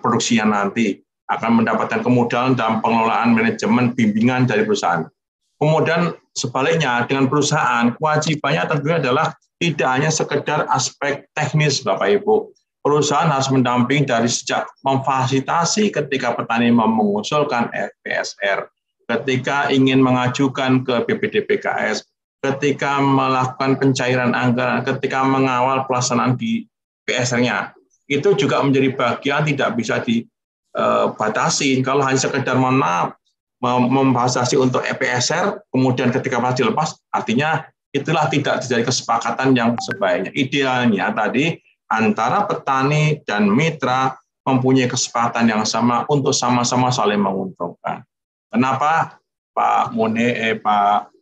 produksinya nanti, akan mendapatkan kemudahan dalam pengelolaan manajemen bimbingan dari perusahaan. Kemudian sebaliknya dengan perusahaan, kewajibannya tentunya adalah tidak hanya sekedar aspek teknis Bapak Ibu. Perusahaan harus mendamping dari sejak memfasilitasi ketika petani mengusulkan PSR, ketika ingin mengajukan ke BPDPKS, ketika melakukan pencairan anggaran, ketika mengawal pelaksanaan di PSR-nya. Itu juga menjadi bagian tidak bisa dibatasi. Kalau hanya sekedar maaf, membatasi untuk EPSR, kemudian ketika masih dilepas, artinya itulah tidak terjadi kesepakatan yang sebaiknya. Idealnya tadi antara petani dan mitra mempunyai kesepakatan yang sama untuk sama-sama saling menguntungkan. Kenapa Pak Mune, eh, Pak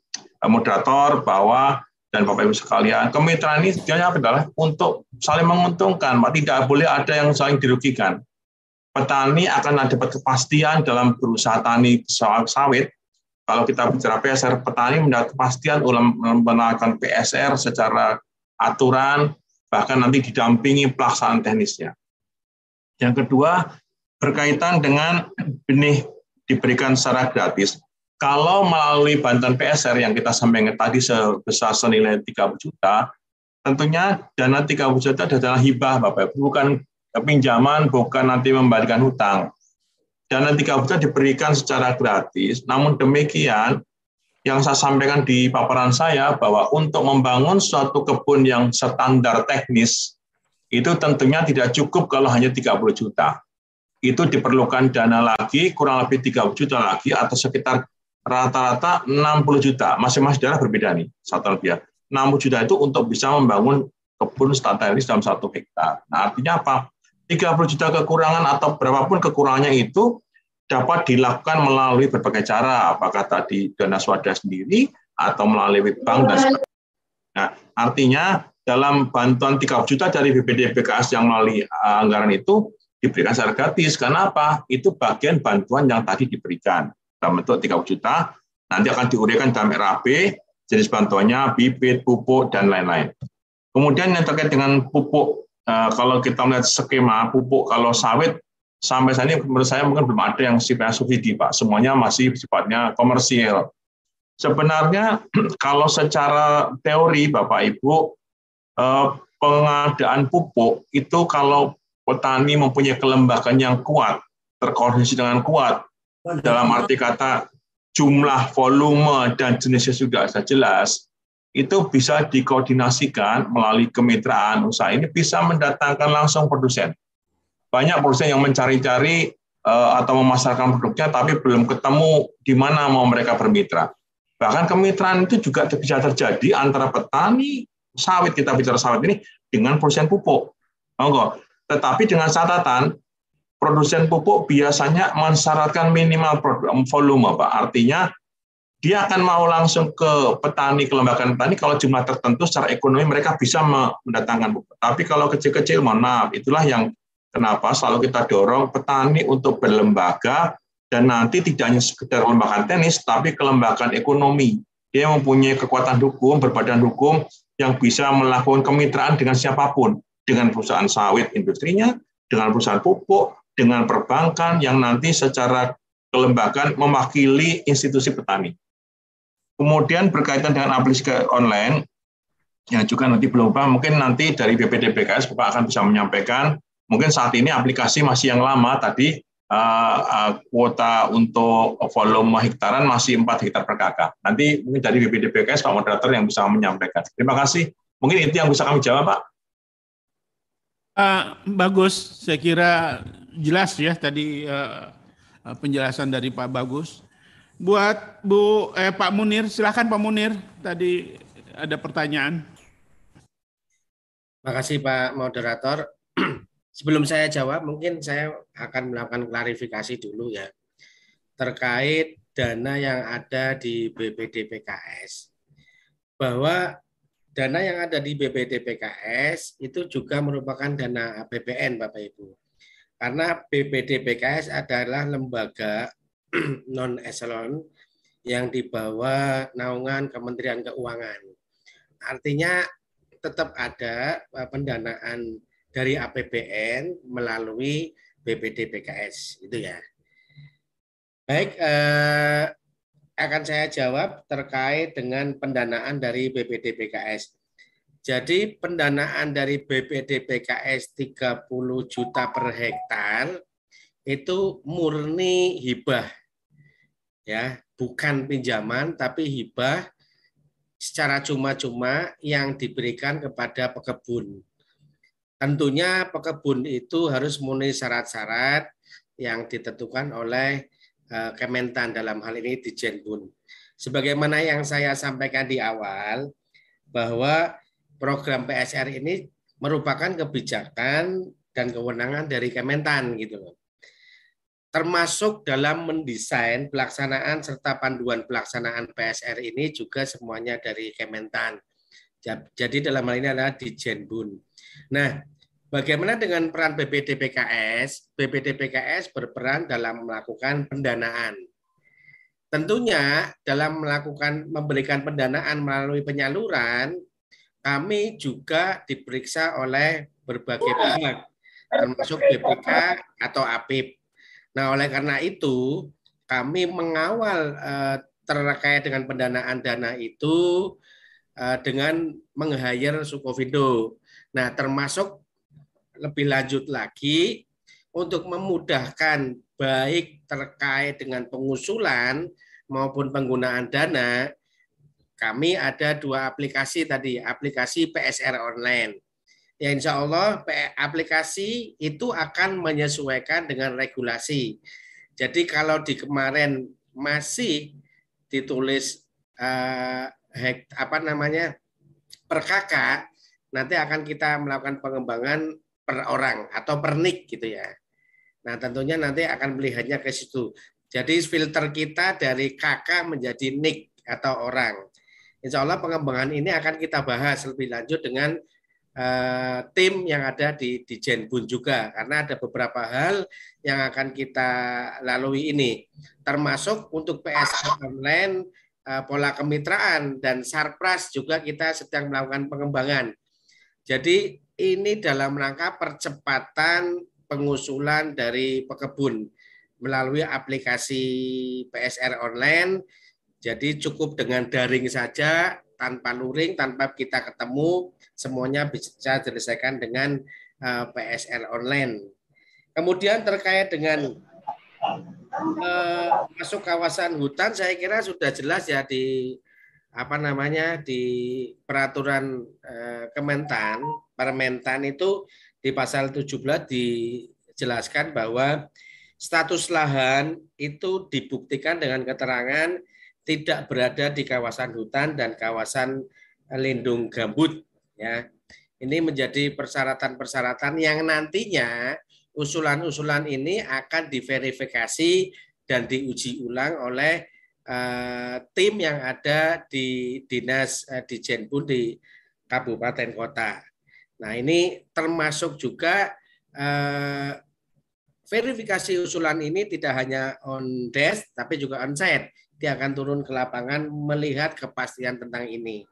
moderator bahwa dan Bapak Ibu sekalian, kemitraan ini tujuannya adalah untuk saling menguntungkan. Tidak boleh ada yang saling dirugikan. Petani akan dapat kepastian dalam berusaha tani sawit. Kalau kita bicara PSR, petani mendapat kepastian dalam melakukan PSR secara aturan, bahkan nanti didampingi pelaksanaan teknisnya. Yang kedua, berkaitan dengan benih diberikan secara gratis. Kalau melalui bantuan PSR yang kita sampaikan tadi sebesar senilai 30 juta, tentunya dana 30 juta adalah hibah Bapak Ibu, bukan pinjaman, bukan nanti membalikan hutang. Dana 30 juta diberikan secara gratis, namun demikian yang saya sampaikan di paparan saya bahwa untuk membangun suatu kebun yang standar teknis itu tentunya tidak cukup kalau hanya 30 juta. Itu diperlukan dana lagi kurang lebih 30 juta lagi atau sekitar rata-rata 60 juta. Masing-masing daerah berbeda nih, satu lebih 60 juta itu untuk bisa membangun kebun strategis dalam satu hektar. Nah, artinya apa? 30 juta kekurangan atau berapapun kekurangannya itu dapat dilakukan melalui berbagai cara, apakah tadi dana swadaya sendiri atau melalui bank dan sebagainya. Nah, artinya dalam bantuan 30 juta dari BPD BKS yang melalui uh, anggaran itu diberikan secara gratis. Karena apa? Itu bagian bantuan yang tadi diberikan dalam bentuk 30 juta, nanti akan diuraikan dalam RAP, jenis bantuannya, bibit, pupuk, dan lain-lain. Kemudian yang terkait dengan pupuk, eh, kalau kita melihat skema pupuk, kalau sawit, sampai saat ini menurut saya mungkin belum ada yang sifatnya subsidi, Pak. Semuanya masih sifatnya komersial. Sebenarnya kalau secara teori, Bapak Ibu, eh, pengadaan pupuk itu kalau petani mempunyai kelembagaan yang kuat, terkoordinasi dengan kuat, dalam arti kata jumlah, volume, dan jenisnya sudah jelas, itu bisa dikoordinasikan melalui kemitraan usaha ini bisa mendatangkan langsung produsen. Banyak produsen yang mencari-cari uh, atau memasarkan produknya tapi belum ketemu di mana mau mereka bermitra. Bahkan kemitraan itu juga bisa terjadi antara petani sawit kita bicara sawit ini dengan produsen pupuk. Monggo. Tetapi dengan catatan produsen pupuk biasanya mensyaratkan minimal volume, Pak. Artinya dia akan mau langsung ke petani, ke lembaga petani kalau jumlah tertentu secara ekonomi mereka bisa mendatangkan pupuk. Tapi kalau kecil-kecil, mohon maaf, itulah yang kenapa selalu kita dorong petani untuk berlembaga dan nanti tidak hanya sekedar lembaga tenis, tapi kelembagaan ekonomi. dia mempunyai kekuatan hukum, berbadan hukum yang bisa melakukan kemitraan dengan siapa pun, dengan perusahaan sawit industrinya, dengan perusahaan pupuk, dengan perbankan yang nanti secara kelembagaan mewakili institusi petani. Kemudian berkaitan dengan aplikasi online, yang juga nanti belum paham, mungkin nanti dari BPD BKS Bapak akan bisa menyampaikan, mungkin saat ini aplikasi masih yang lama tadi, uh, uh, kuota untuk volume hektaran masih 4 hektar per kakak. Nanti mungkin dari BPD BKS Pak Moderator yang bisa menyampaikan. Terima kasih. Mungkin itu yang bisa kami jawab Pak. Uh, bagus, saya kira jelas ya tadi uh, penjelasan dari Pak Bagus. Buat Bu eh, Pak Munir, silakan Pak Munir. Tadi ada pertanyaan. Terima kasih Pak Moderator. Sebelum saya jawab, mungkin saya akan melakukan klarifikasi dulu ya terkait dana yang ada di BPD PKS. Bahwa dana yang ada di BPD PKS itu juga merupakan dana APBN Bapak Ibu. Karena BPD PKS adalah lembaga non eselon yang dibawa naungan Kementerian Keuangan. Artinya tetap ada eh, pendanaan dari APBN melalui BPD PKS itu ya. Baik, eh, akan saya jawab terkait dengan pendanaan dari BPD PKS. Jadi pendanaan dari BPD PKS 30 juta per hektar itu murni hibah. Ya, bukan pinjaman tapi hibah secara cuma-cuma yang diberikan kepada pekebun. Tentunya pekebun itu harus memenuhi syarat-syarat yang ditentukan oleh eh, Kementan dalam hal ini di Jenbun. Sebagaimana yang saya sampaikan di awal bahwa program PSR ini merupakan kebijakan dan kewenangan dari Kementan gitu loh termasuk dalam mendesain pelaksanaan serta panduan pelaksanaan PSR ini juga semuanya dari Kementan. Jadi dalam hal ini adalah di Jenbun. Nah, bagaimana dengan peran BPD PKS? BPD PKS berperan dalam melakukan pendanaan. Tentunya dalam melakukan memberikan pendanaan melalui penyaluran, kami juga diperiksa oleh berbagai pihak, termasuk BPK atau APIP Nah, oleh karena itu kami mengawal uh, terkait dengan pendanaan dana itu uh, dengan meng-hire Sukovindo. Nah, termasuk lebih lanjut lagi untuk memudahkan baik terkait dengan pengusulan maupun penggunaan dana, kami ada dua aplikasi tadi, aplikasi PSR online ya insya Allah aplikasi itu akan menyesuaikan dengan regulasi. Jadi kalau di kemarin masih ditulis hek, apa namanya per kakak, nanti akan kita melakukan pengembangan per orang atau per nik gitu ya. Nah tentunya nanti akan melihatnya ke situ. Jadi filter kita dari kakak menjadi nik atau orang. Insya Allah pengembangan ini akan kita bahas lebih lanjut dengan uh, tim yang ada di di Jenbun juga karena ada beberapa hal yang akan kita lalui ini termasuk untuk PSK online uh, pola kemitraan dan Sarpras juga kita sedang melakukan pengembangan. Jadi ini dalam rangka percepatan pengusulan dari pekebun melalui aplikasi PSR online. Jadi cukup dengan daring saja tanpa luring, tanpa kita ketemu, semuanya bisa diselesaikan dengan eh, PSR online. Kemudian terkait dengan uh, masuk kawasan hutan, saya kira sudah jelas ya di apa namanya di peraturan uh, Kementan, Permentan itu di pasal 17 dijelaskan bahwa status lahan itu dibuktikan dengan keterangan tidak berada di kawasan hutan dan kawasan lindung gambut ya. Ini menjadi persyaratan-persyaratan yang nantinya usulan-usulan ini akan diverifikasi dan diuji ulang oleh uh, tim yang ada di dinas uh, di Jenbun di kabupaten kota. Nah ini termasuk juga uh, verifikasi usulan ini tidak hanya on desk tapi juga on site dia akan turun ke lapangan melihat kepastian tentang ini.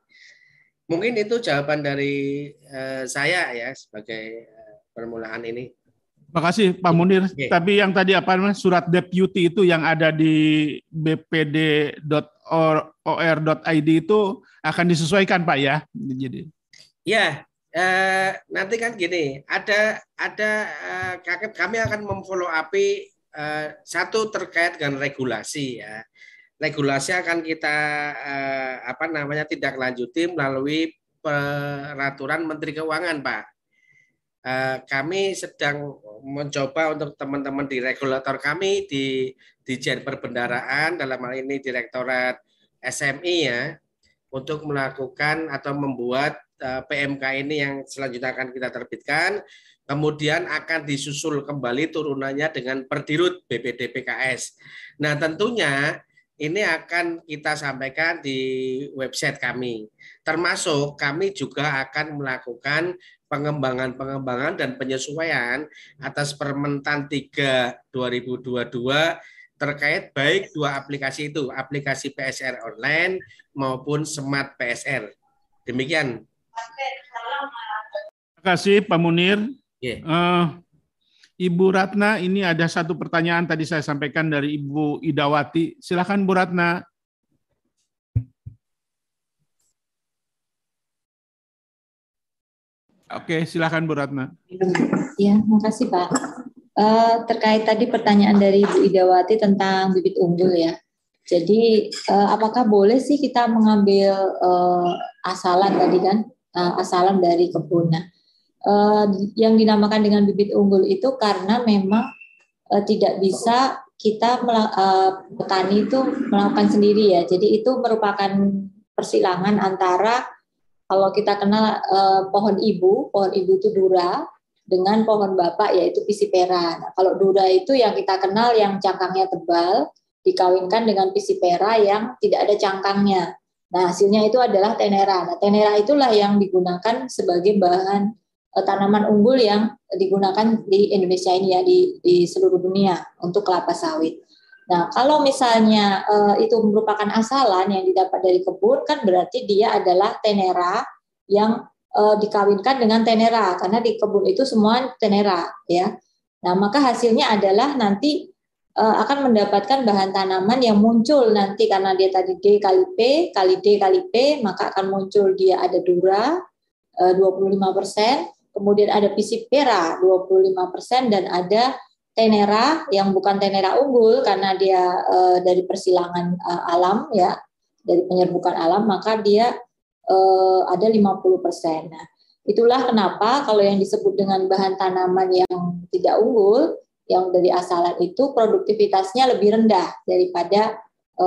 Mungkin itu jawaban dari uh, saya ya sebagai uh, permulaan ini. Terima kasih Pak Munir. Okay. Tapi yang tadi apa namanya surat deputy itu yang ada di bpd.or.id itu akan disesuaikan Pak ya. Jadi. Ya, eh, nanti kan gini, ada ada eh, kami akan memfollow up eh, satu terkait dengan regulasi ya regulasi akan kita eh, apa namanya tidak lanjuti melalui peraturan Menteri Keuangan, Pak. Eh, kami sedang mencoba untuk teman-teman di regulator kami di Dijen Perbendaraan dalam hal ini Direktorat SMI ya untuk melakukan atau membuat eh, PMK ini yang selanjutnya akan kita terbitkan kemudian akan disusul kembali turunannya dengan perdirut BPD PKS. Nah, tentunya ini akan kita sampaikan di website kami. Termasuk kami juga akan melakukan pengembangan-pengembangan dan penyesuaian atas Permentan 3 2022 terkait baik dua aplikasi itu, aplikasi PSR online maupun Smart PSR. Demikian. Terima kasih Pak Munir. Yeah. Uh, Ibu Ratna, ini ada satu pertanyaan tadi saya sampaikan dari Ibu Idawati. Silakan Bu Ratna. Oke, silakan Bu Ratna. Ya, makasih Pak. Uh, terkait tadi pertanyaan dari Ibu Idawati tentang bibit unggul ya. Jadi, uh, apakah boleh sih kita mengambil uh, asalan tadi kan, uh, asalan dari kebun? Nah, uh, yang dinamakan dengan bibit unggul itu karena memang uh, tidak bisa kita uh, petani itu melakukan sendiri ya. Jadi itu merupakan persilangan antara kalau kita kenal uh, pohon ibu, pohon ibu itu dura dengan pohon bapak yaitu pisipera. Nah, kalau dura itu yang kita kenal yang cangkangnya tebal dikawinkan dengan pisipera yang tidak ada cangkangnya. Nah, hasilnya itu adalah tenera. Nah, tenera itulah yang digunakan sebagai bahan tanaman unggul yang digunakan di Indonesia ini ya di, di seluruh dunia untuk kelapa sawit. Nah, kalau misalnya uh, itu merupakan asalan yang didapat dari kebun, kan berarti dia adalah tenera yang uh, dikawinkan dengan tenera karena di kebun itu semua tenera ya. Nah, maka hasilnya adalah nanti uh, akan mendapatkan bahan tanaman yang muncul nanti karena dia tadi D kali P kali D kali P, maka akan muncul dia ada dura uh, 25 persen, kemudian ada Pisipera 25% dan ada Tenera yang bukan Tenera unggul karena dia e, dari persilangan e, alam ya, dari penyerbukan alam maka dia e, ada 50%. Nah, itulah kenapa kalau yang disebut dengan bahan tanaman yang tidak unggul yang dari asalan itu produktivitasnya lebih rendah daripada e,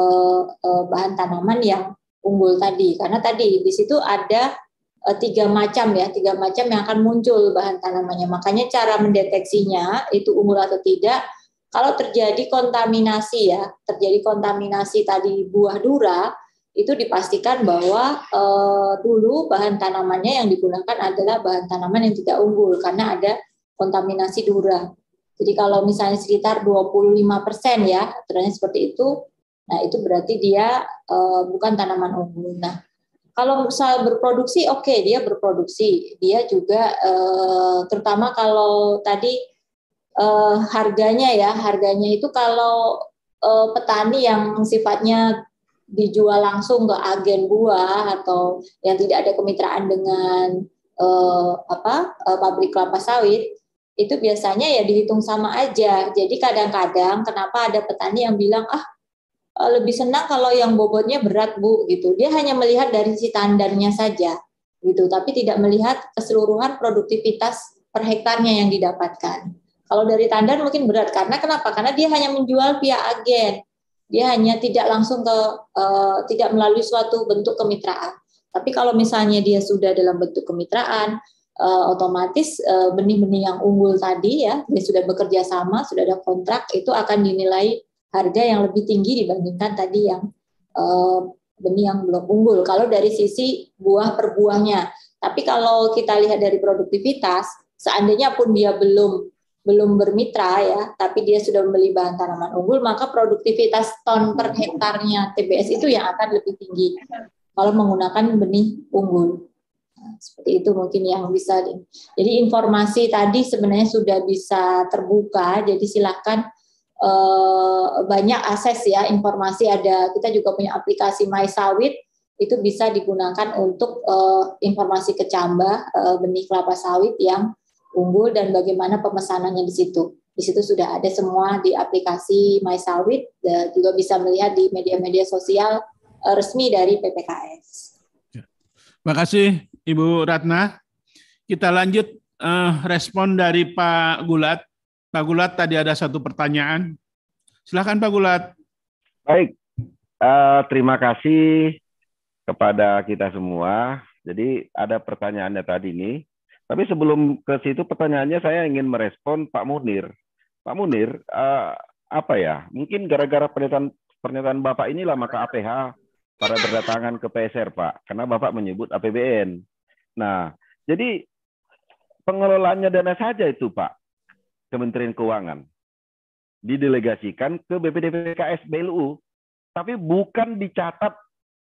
e, bahan tanaman yang unggul tadi karena tadi di situ ada tiga macam ya, tiga macam yang akan muncul bahan tanamannya. Makanya cara mendeteksinya itu unggul atau tidak. Kalau terjadi kontaminasi ya, terjadi kontaminasi tadi buah dura, itu dipastikan bahwa uh, dulu bahan tanamannya yang digunakan adalah bahan tanaman yang tidak unggul karena ada kontaminasi dura. Jadi kalau misalnya sekitar 25 persen ya, aturannya seperti itu, nah itu berarti dia uh, bukan tanaman unggul. Nah, kalau misal berproduksi, oke okay, dia berproduksi. Dia juga eh, terutama kalau tadi eh, harganya ya, harganya itu kalau eh, petani yang sifatnya dijual langsung ke agen buah atau yang tidak ada kemitraan dengan eh, apa eh, pabrik kelapa sawit itu biasanya ya dihitung sama aja. Jadi kadang-kadang kenapa ada petani yang bilang ah lebih senang kalau yang bobotnya berat bu gitu. Dia hanya melihat dari si tandannya saja gitu. Tapi tidak melihat keseluruhan produktivitas per hektarnya yang didapatkan. Kalau dari tandan mungkin berat. Karena kenapa? Karena dia hanya menjual via agen. Dia hanya tidak langsung ke uh, tidak melalui suatu bentuk kemitraan. Tapi kalau misalnya dia sudah dalam bentuk kemitraan uh, otomatis benih-benih uh, yang unggul tadi ya dia sudah bekerja sama sudah ada kontrak itu akan dinilai harga yang lebih tinggi dibandingkan tadi yang uh, benih yang belum unggul. Kalau dari sisi buah per buahnya, tapi kalau kita lihat dari produktivitas, seandainya pun dia belum belum bermitra ya, tapi dia sudah membeli bahan tanaman unggul, maka produktivitas ton per hektarnya TBS itu yang akan lebih tinggi kalau menggunakan benih unggul. Nah, seperti itu mungkin yang bisa. Di, jadi informasi tadi sebenarnya sudah bisa terbuka, jadi silakan eh, banyak akses ya informasi ada. Kita juga punya aplikasi My Sawit itu bisa digunakan untuk eh, informasi kecambah eh, benih kelapa sawit yang unggul dan bagaimana pemesanannya di situ. Di situ sudah ada semua di aplikasi My Sawit, dan juga bisa melihat di media-media sosial uh, resmi dari PPKS. Ya. Terima kasih Ibu Ratna. Kita lanjut uh, respon dari Pak Gulat. Pak Gulat tadi ada satu pertanyaan. Silakan Pak Gulat. Baik, uh, terima kasih kepada kita semua. Jadi ada pertanyaannya tadi nih tapi sebelum ke situ pertanyaannya saya ingin merespon Pak Munir. Pak Munir, uh, apa ya? Mungkin gara-gara pernyataan pernyataan Bapak inilah maka APH pada berdatangan ke PSR, Pak. Karena Bapak menyebut APBN. Nah, jadi pengelolaannya dana saja itu, Pak. Kementerian Keuangan. Didelegasikan ke BPDPKS BLU. Tapi bukan dicatat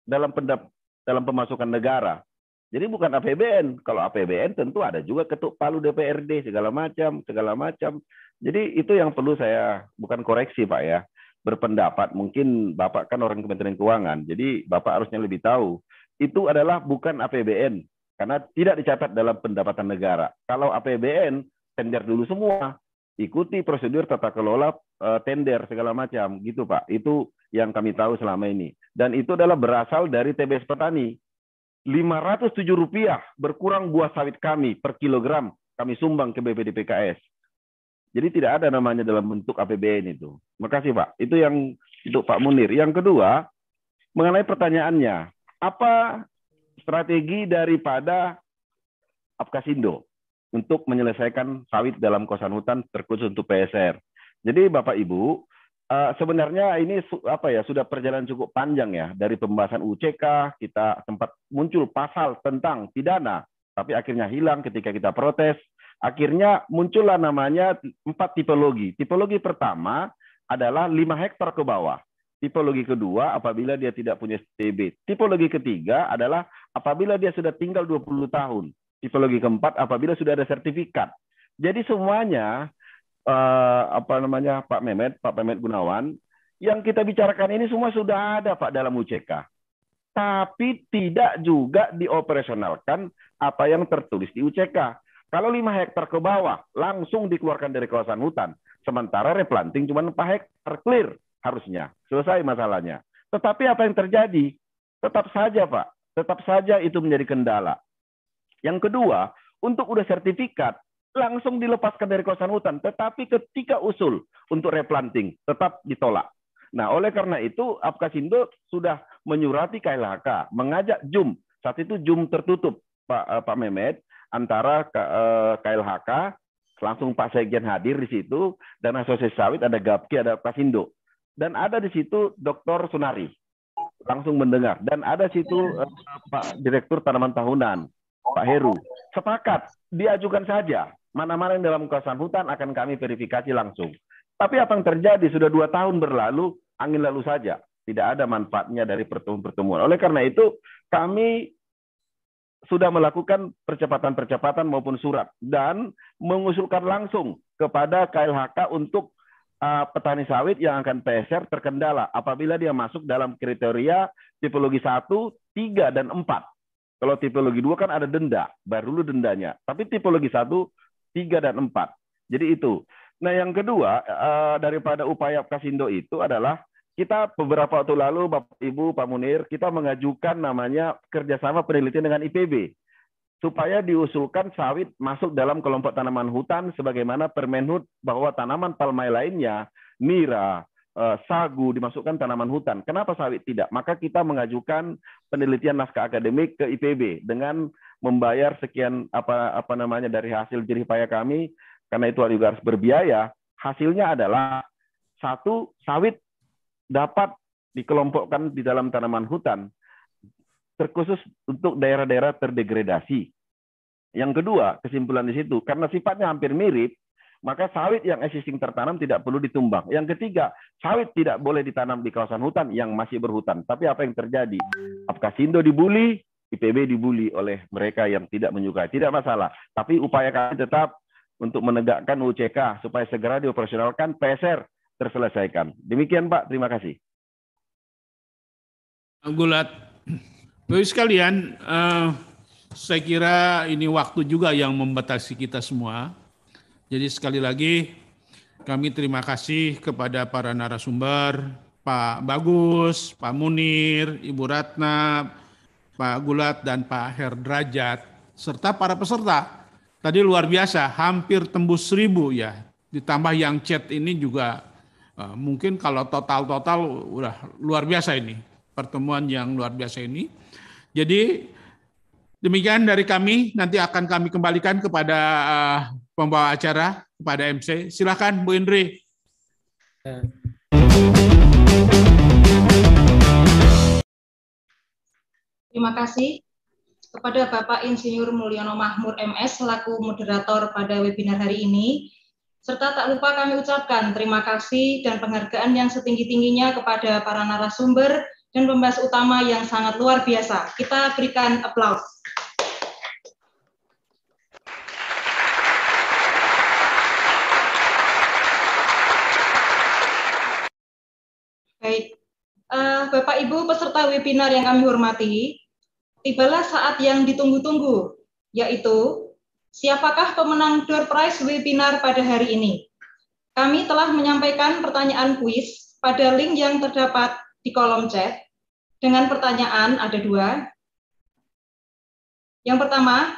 dalam pendap dalam pemasukan negara. Jadi bukan APBN. Kalau APBN tentu ada juga ketuk palu DPRD segala macam, segala macam. Jadi itu yang perlu saya bukan koreksi Pak ya. Berpendapat mungkin Bapak kan orang Kementerian Keuangan. Jadi Bapak harusnya lebih tahu. Itu adalah bukan APBN karena tidak dicatat dalam pendapatan negara. Kalau APBN tender dulu semua, ikuti prosedur tata kelola eh, tender segala macam gitu Pak. Itu yang kami tahu selama ini. Dan itu adalah berasal dari TBS petani 507 rupiah berkurang buah sawit kami per kilogram kami sumbang ke BPD PKS. Jadi tidak ada namanya dalam bentuk APBN itu. Makasih Pak. Itu yang untuk Pak Munir. Yang kedua, mengenai pertanyaannya, apa strategi daripada Apkasindo untuk menyelesaikan sawit dalam kawasan hutan terkhusus untuk PSR? Jadi Bapak Ibu, Uh, sebenarnya ini apa ya sudah perjalanan cukup panjang ya. Dari pembahasan UCK kita sempat muncul pasal tentang pidana tapi akhirnya hilang ketika kita protes. Akhirnya muncullah namanya empat tipologi. Tipologi pertama adalah lima hektar ke bawah. Tipologi kedua apabila dia tidak punya STB tipologi ketiga adalah apabila dia sudah tinggal 20 tahun tipologi keempat apabila sudah ada sertifikat jadi semuanya uh, apa namanya Pak Mehmet, Pak Mehmet Gunawan, yang kita bicarakan ini semua sudah ada Pak dalam UCK. Tapi tidak juga dioperasionalkan apa yang tertulis di UCK. Kalau 5 hektar ke bawah langsung dikeluarkan dari kawasan hutan. Sementara replanting cuma 4 hektar clear harusnya. Selesai masalahnya. Tetapi apa yang terjadi? Tetap saja Pak. Tetap saja itu menjadi kendala. Yang kedua, untuk udah sertifikat, langsung dilepaskan dari kawasan hutan. Tetapi ketika usul untuk replanting tetap ditolak. Nah, oleh karena itu Apkasindo sudah menyurati KLHK, mengajak JUM. Saat itu JUM tertutup, Pak uh, Pak Mehmet, antara uh, eh, KLHK, langsung Pak Sekjen hadir di situ, dan Asosiasi Sawit, ada GAPKI, ada Apkasindo. Dan ada di situ Dr. Sunari, langsung mendengar. Dan ada situ uh, Pak Direktur Tanaman Tahunan, Pak Heru. Sepakat, diajukan saja Mana-mana yang dalam kawasan hutan akan kami verifikasi langsung. Tapi apa yang terjadi sudah dua tahun berlalu, angin lalu saja. Tidak ada manfaatnya dari pertemuan-pertemuan. Oleh karena itu, kami sudah melakukan percepatan-percepatan maupun surat dan mengusulkan langsung kepada KLHK untuk uh, petani sawit yang akan PSR terkendala apabila dia masuk dalam kriteria tipologi 1, 3, dan 4. Kalau tipologi 2 kan ada denda, baru dulu dendanya. Tapi tipologi 1 tiga dan empat. Jadi itu. Nah yang kedua uh, daripada upaya Kasindo itu adalah kita beberapa waktu lalu Bapak Ibu Pak Munir kita mengajukan namanya kerjasama penelitian dengan IPB supaya diusulkan sawit masuk dalam kelompok tanaman hutan sebagaimana Permenhub bahwa tanaman palmai lainnya nira, eh, sagu dimasukkan tanaman hutan. Kenapa sawit tidak? Maka kita mengajukan penelitian naskah akademik ke IPB dengan membayar sekian apa apa namanya dari hasil jerih payah kami karena itu juga harus berbiaya hasilnya adalah satu sawit dapat dikelompokkan di dalam tanaman hutan terkhusus untuk daerah-daerah terdegradasi yang kedua kesimpulan di situ karena sifatnya hampir mirip maka sawit yang existing tertanam tidak perlu ditumbang. Yang ketiga, sawit tidak boleh ditanam di kawasan hutan yang masih berhutan. Tapi apa yang terjadi? Apkasindo dibully, IPB dibully oleh mereka yang tidak menyukai. Tidak masalah. Tapi upaya kami tetap untuk menegakkan UCK supaya segera dioperasionalkan PSR terselesaikan. Demikian Pak, terima kasih. Gulat, Bapak sekalian, uh, saya kira ini waktu juga yang membatasi kita semua. Jadi sekali lagi kami terima kasih kepada para narasumber, Pak Bagus, Pak Munir, Ibu Ratna, Pak Gulat, dan Pak Herdrajat, serta para peserta. Tadi luar biasa, hampir tembus seribu ya. Ditambah yang chat ini juga uh, mungkin kalau total-total udah luar biasa ini. Pertemuan yang luar biasa ini. Jadi Demikian dari kami, nanti akan kami kembalikan kepada uh, pembawa acara, kepada MC. Silakan Bu Indri. Terima kasih kepada Bapak Insinyur Mulyono Mahmur MS selaku moderator pada webinar hari ini. Serta tak lupa kami ucapkan terima kasih dan penghargaan yang setinggi-tingginya kepada para narasumber dan pembahas utama yang sangat luar biasa. Kita berikan aplaus. Baik, uh, Bapak Ibu peserta webinar yang kami hormati, tibalah saat yang ditunggu-tunggu, yaitu siapakah pemenang door prize webinar pada hari ini. Kami telah menyampaikan pertanyaan kuis pada link yang terdapat di kolom chat dengan pertanyaan ada dua. Yang pertama,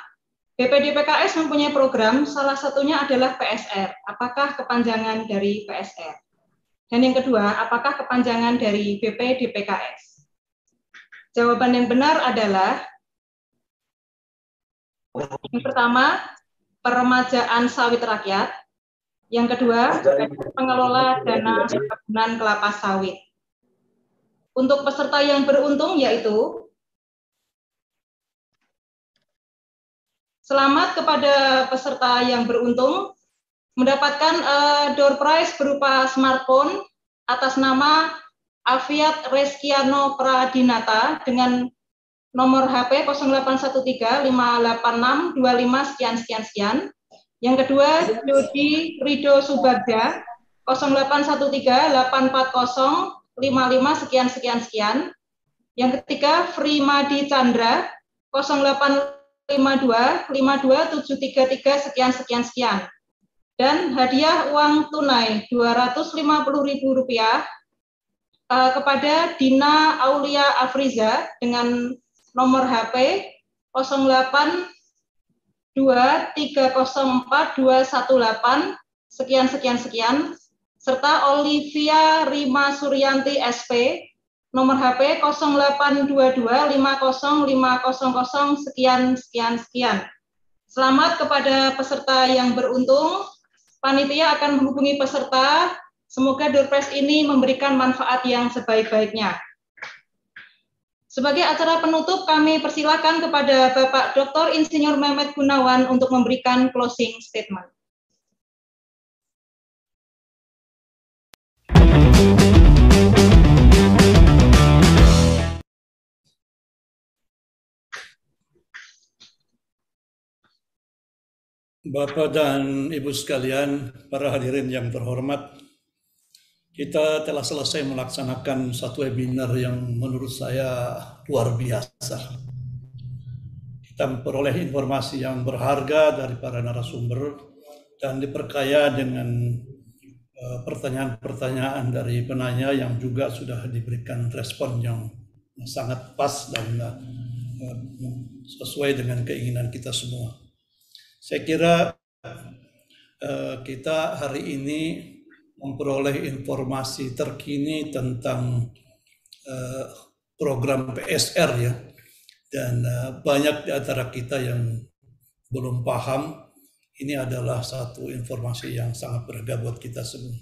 BPD PKS mempunyai program, salah satunya adalah PSR. Apakah kepanjangan dari PSR? Dan yang kedua, apakah kepanjangan dari BPD PKS? Jawaban yang benar adalah yang pertama, peremajaan sawit rakyat. Yang kedua, pengelola dana perkebunan kelapa sawit. Untuk peserta yang beruntung yaitu Selamat kepada peserta yang beruntung mendapatkan uh, door prize berupa smartphone atas nama Aviat Reskiano Pradinata dengan nomor HP 0813-586-25 sekian sekian sekian. Yang kedua, Jody Rido Subagda 0813-840 55 sekian sekian sekian. Yang ketiga Frimadi Chandra 0852 52733 sekian sekian sekian. Dan hadiah uang tunai Rp250.000 uh, kepada Dina Aulia Afriza dengan nomor HP 08 sekian sekian sekian serta Olivia Rima Suryanti SP nomor HP 0822505000 sekian sekian sekian. Selamat kepada peserta yang beruntung. Panitia akan menghubungi peserta. Semoga Durpres ini memberikan manfaat yang sebaik-baiknya. Sebagai acara penutup, kami persilakan kepada Bapak Dr. Insinyur Mehmet Gunawan untuk memberikan closing statement. Bapak dan Ibu sekalian, para hadirin yang terhormat, kita telah selesai melaksanakan satu webinar yang menurut saya luar biasa. Kita memperoleh informasi yang berharga dari para narasumber dan diperkaya dengan eh, pertanyaan-pertanyaan dari penanya yang juga sudah diberikan respon yang sangat pas dan eh, sesuai dengan keinginan kita semua. Saya kira uh, kita hari ini memperoleh informasi terkini tentang uh, program PSR ya, dan uh, banyak di antara kita yang belum paham. Ini adalah satu informasi yang sangat berharga buat kita semua.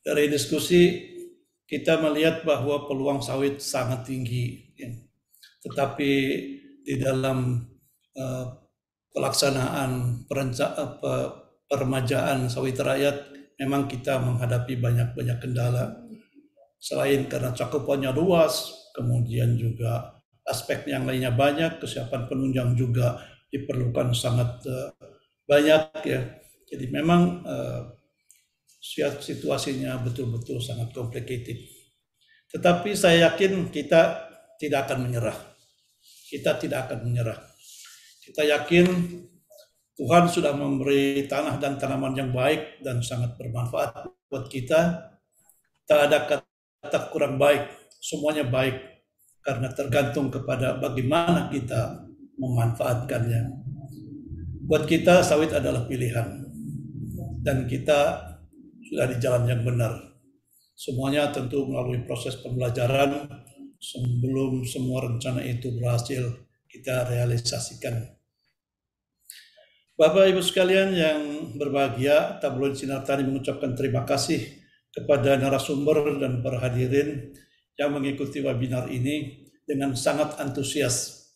Dari diskusi kita melihat bahwa peluang sawit sangat tinggi, ya. tetapi di dalam pelaksanaan permajaan sawit rakyat memang kita menghadapi banyak-banyak kendala. Selain karena cakupannya luas, kemudian juga aspek yang lainnya banyak, kesiapan penunjang juga diperlukan sangat uh, banyak ya. Jadi memang uh, situasinya betul-betul sangat complicated. Tetapi saya yakin kita tidak akan menyerah. Kita tidak akan menyerah. Kita yakin Tuhan sudah memberi tanah dan tanaman yang baik dan sangat bermanfaat buat kita. Tak ada kata kurang baik, semuanya baik karena tergantung kepada bagaimana kita memanfaatkannya. Buat kita sawit adalah pilihan dan kita sudah di jalan yang benar. Semuanya tentu melalui proses pembelajaran sebelum semua rencana itu berhasil kita realisasikan Bapak Ibu sekalian yang berbahagia, tabloid Sinar Tani mengucapkan terima kasih kepada narasumber dan para hadirin yang mengikuti webinar ini dengan sangat antusias.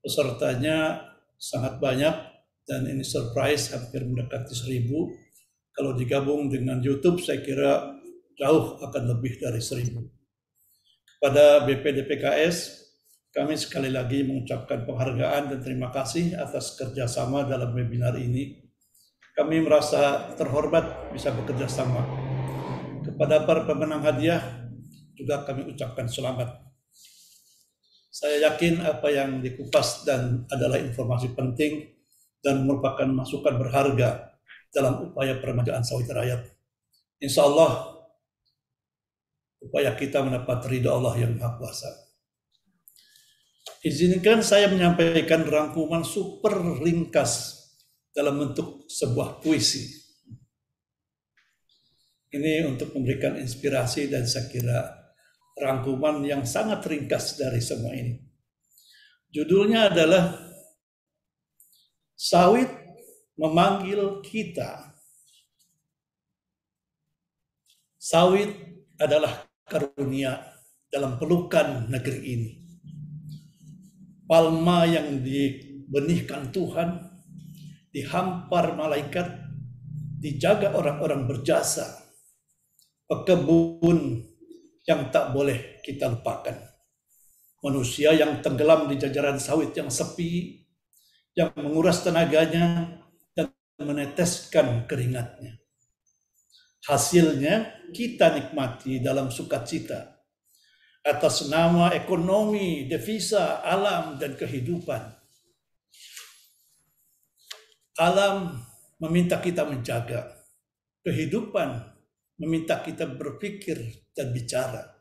Pesertanya sangat banyak dan ini surprise hampir mendekati seribu. Kalau digabung dengan YouTube saya kira jauh akan lebih dari seribu. Kepada BPDPKS, kami sekali lagi mengucapkan penghargaan dan terima kasih atas kerjasama dalam webinar ini. Kami merasa terhormat bisa bekerja sama. Kepada para pemenang hadiah juga kami ucapkan selamat. Saya yakin apa yang dikupas dan adalah informasi penting dan merupakan masukan berharga dalam upaya peremajaan sawit rakyat. Insya Allah upaya kita mendapat ridho Allah yang Maha Kuasa. Izinkan saya menyampaikan rangkuman super ringkas dalam bentuk sebuah puisi. Ini untuk memberikan inspirasi dan saya kira rangkuman yang sangat ringkas dari semua ini. Judulnya adalah Sawit memanggil kita. Sawit adalah karunia dalam pelukan negeri ini palma yang dibenihkan Tuhan, dihampar malaikat, dijaga orang-orang berjasa, pekebun yang tak boleh kita lupakan. Manusia yang tenggelam di jajaran sawit yang sepi, yang menguras tenaganya dan meneteskan keringatnya. Hasilnya kita nikmati dalam sukacita atas nama ekonomi, devisa, alam, dan kehidupan. Alam meminta kita menjaga. Kehidupan meminta kita berpikir dan bicara.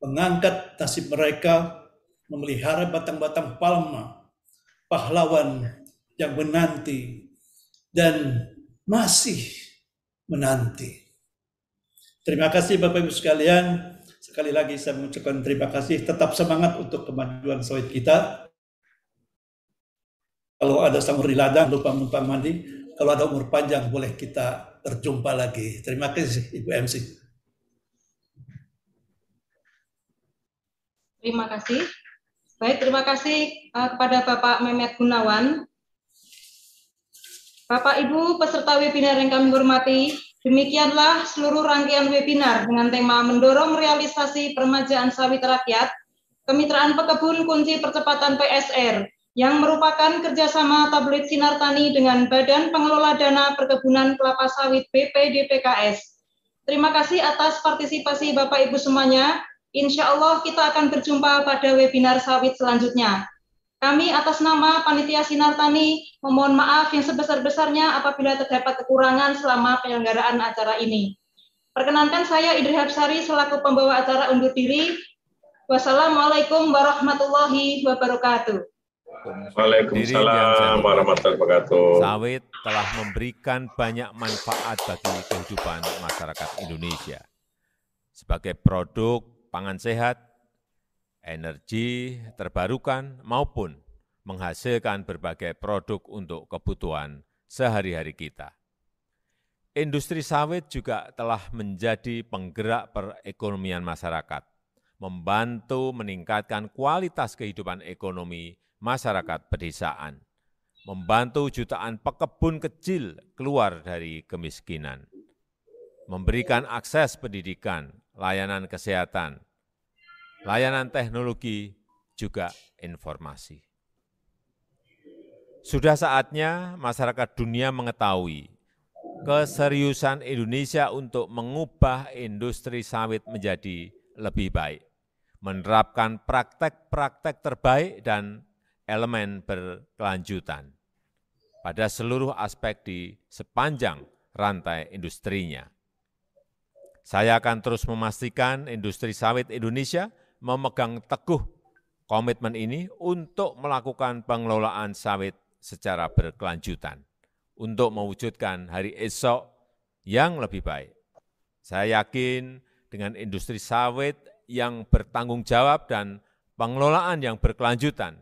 Mengangkat nasib mereka, memelihara batang-batang palma, pahlawan yang menanti, dan masih menanti. Terima kasih Bapak Ibu sekalian. Sekali lagi saya mengucapkan terima kasih. Tetap semangat untuk kemajuan sawit kita. Kalau ada sumur di ladang, lupa numpang mandi. Kalau ada umur panjang, boleh kita berjumpa lagi. Terima kasih, Ibu MC. Terima kasih. Baik, terima kasih uh, kepada Bapak Mehmet Gunawan. Bapak Ibu peserta webinar yang kami hormati, Demikianlah seluruh rangkaian webinar dengan tema mendorong realisasi permajaan sawit rakyat, kemitraan pekebun kunci percepatan PSR, yang merupakan kerjasama tabloid Sinar Tani dengan Badan Pengelola Dana Perkebunan Kelapa Sawit BPDPKS. Terima kasih atas partisipasi Bapak Ibu semuanya. Insya Allah kita akan berjumpa pada webinar sawit selanjutnya. Kami atas nama Panitia Sinar Tani memohon maaf yang sebesar-besarnya apabila terdapat kekurangan selama penyelenggaraan acara ini. Perkenankan saya Idri Habsari selaku pembawa acara undur diri. Wassalamualaikum warahmatullahi wabarakatuh. Waalaikumsalam warahmatullahi wabarakatuh. Sawit telah memberikan banyak manfaat bagi kehidupan masyarakat Indonesia. Sebagai produk pangan sehat, energi terbarukan maupun menghasilkan berbagai produk untuk kebutuhan sehari-hari kita. Industri sawit juga telah menjadi penggerak perekonomian masyarakat, membantu meningkatkan kualitas kehidupan ekonomi masyarakat pedesaan, membantu jutaan pekebun kecil keluar dari kemiskinan, memberikan akses pendidikan, layanan kesehatan, layanan teknologi, juga informasi. Sudah saatnya masyarakat dunia mengetahui keseriusan Indonesia untuk mengubah industri sawit menjadi lebih baik, menerapkan praktek-praktek terbaik dan elemen berkelanjutan pada seluruh aspek di sepanjang rantai industrinya. Saya akan terus memastikan industri sawit Indonesia memegang teguh komitmen ini untuk melakukan pengelolaan sawit secara berkelanjutan untuk mewujudkan hari esok yang lebih baik. Saya yakin dengan industri sawit yang bertanggung jawab dan pengelolaan yang berkelanjutan,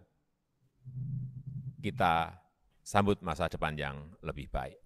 kita sambut masa depan yang lebih baik.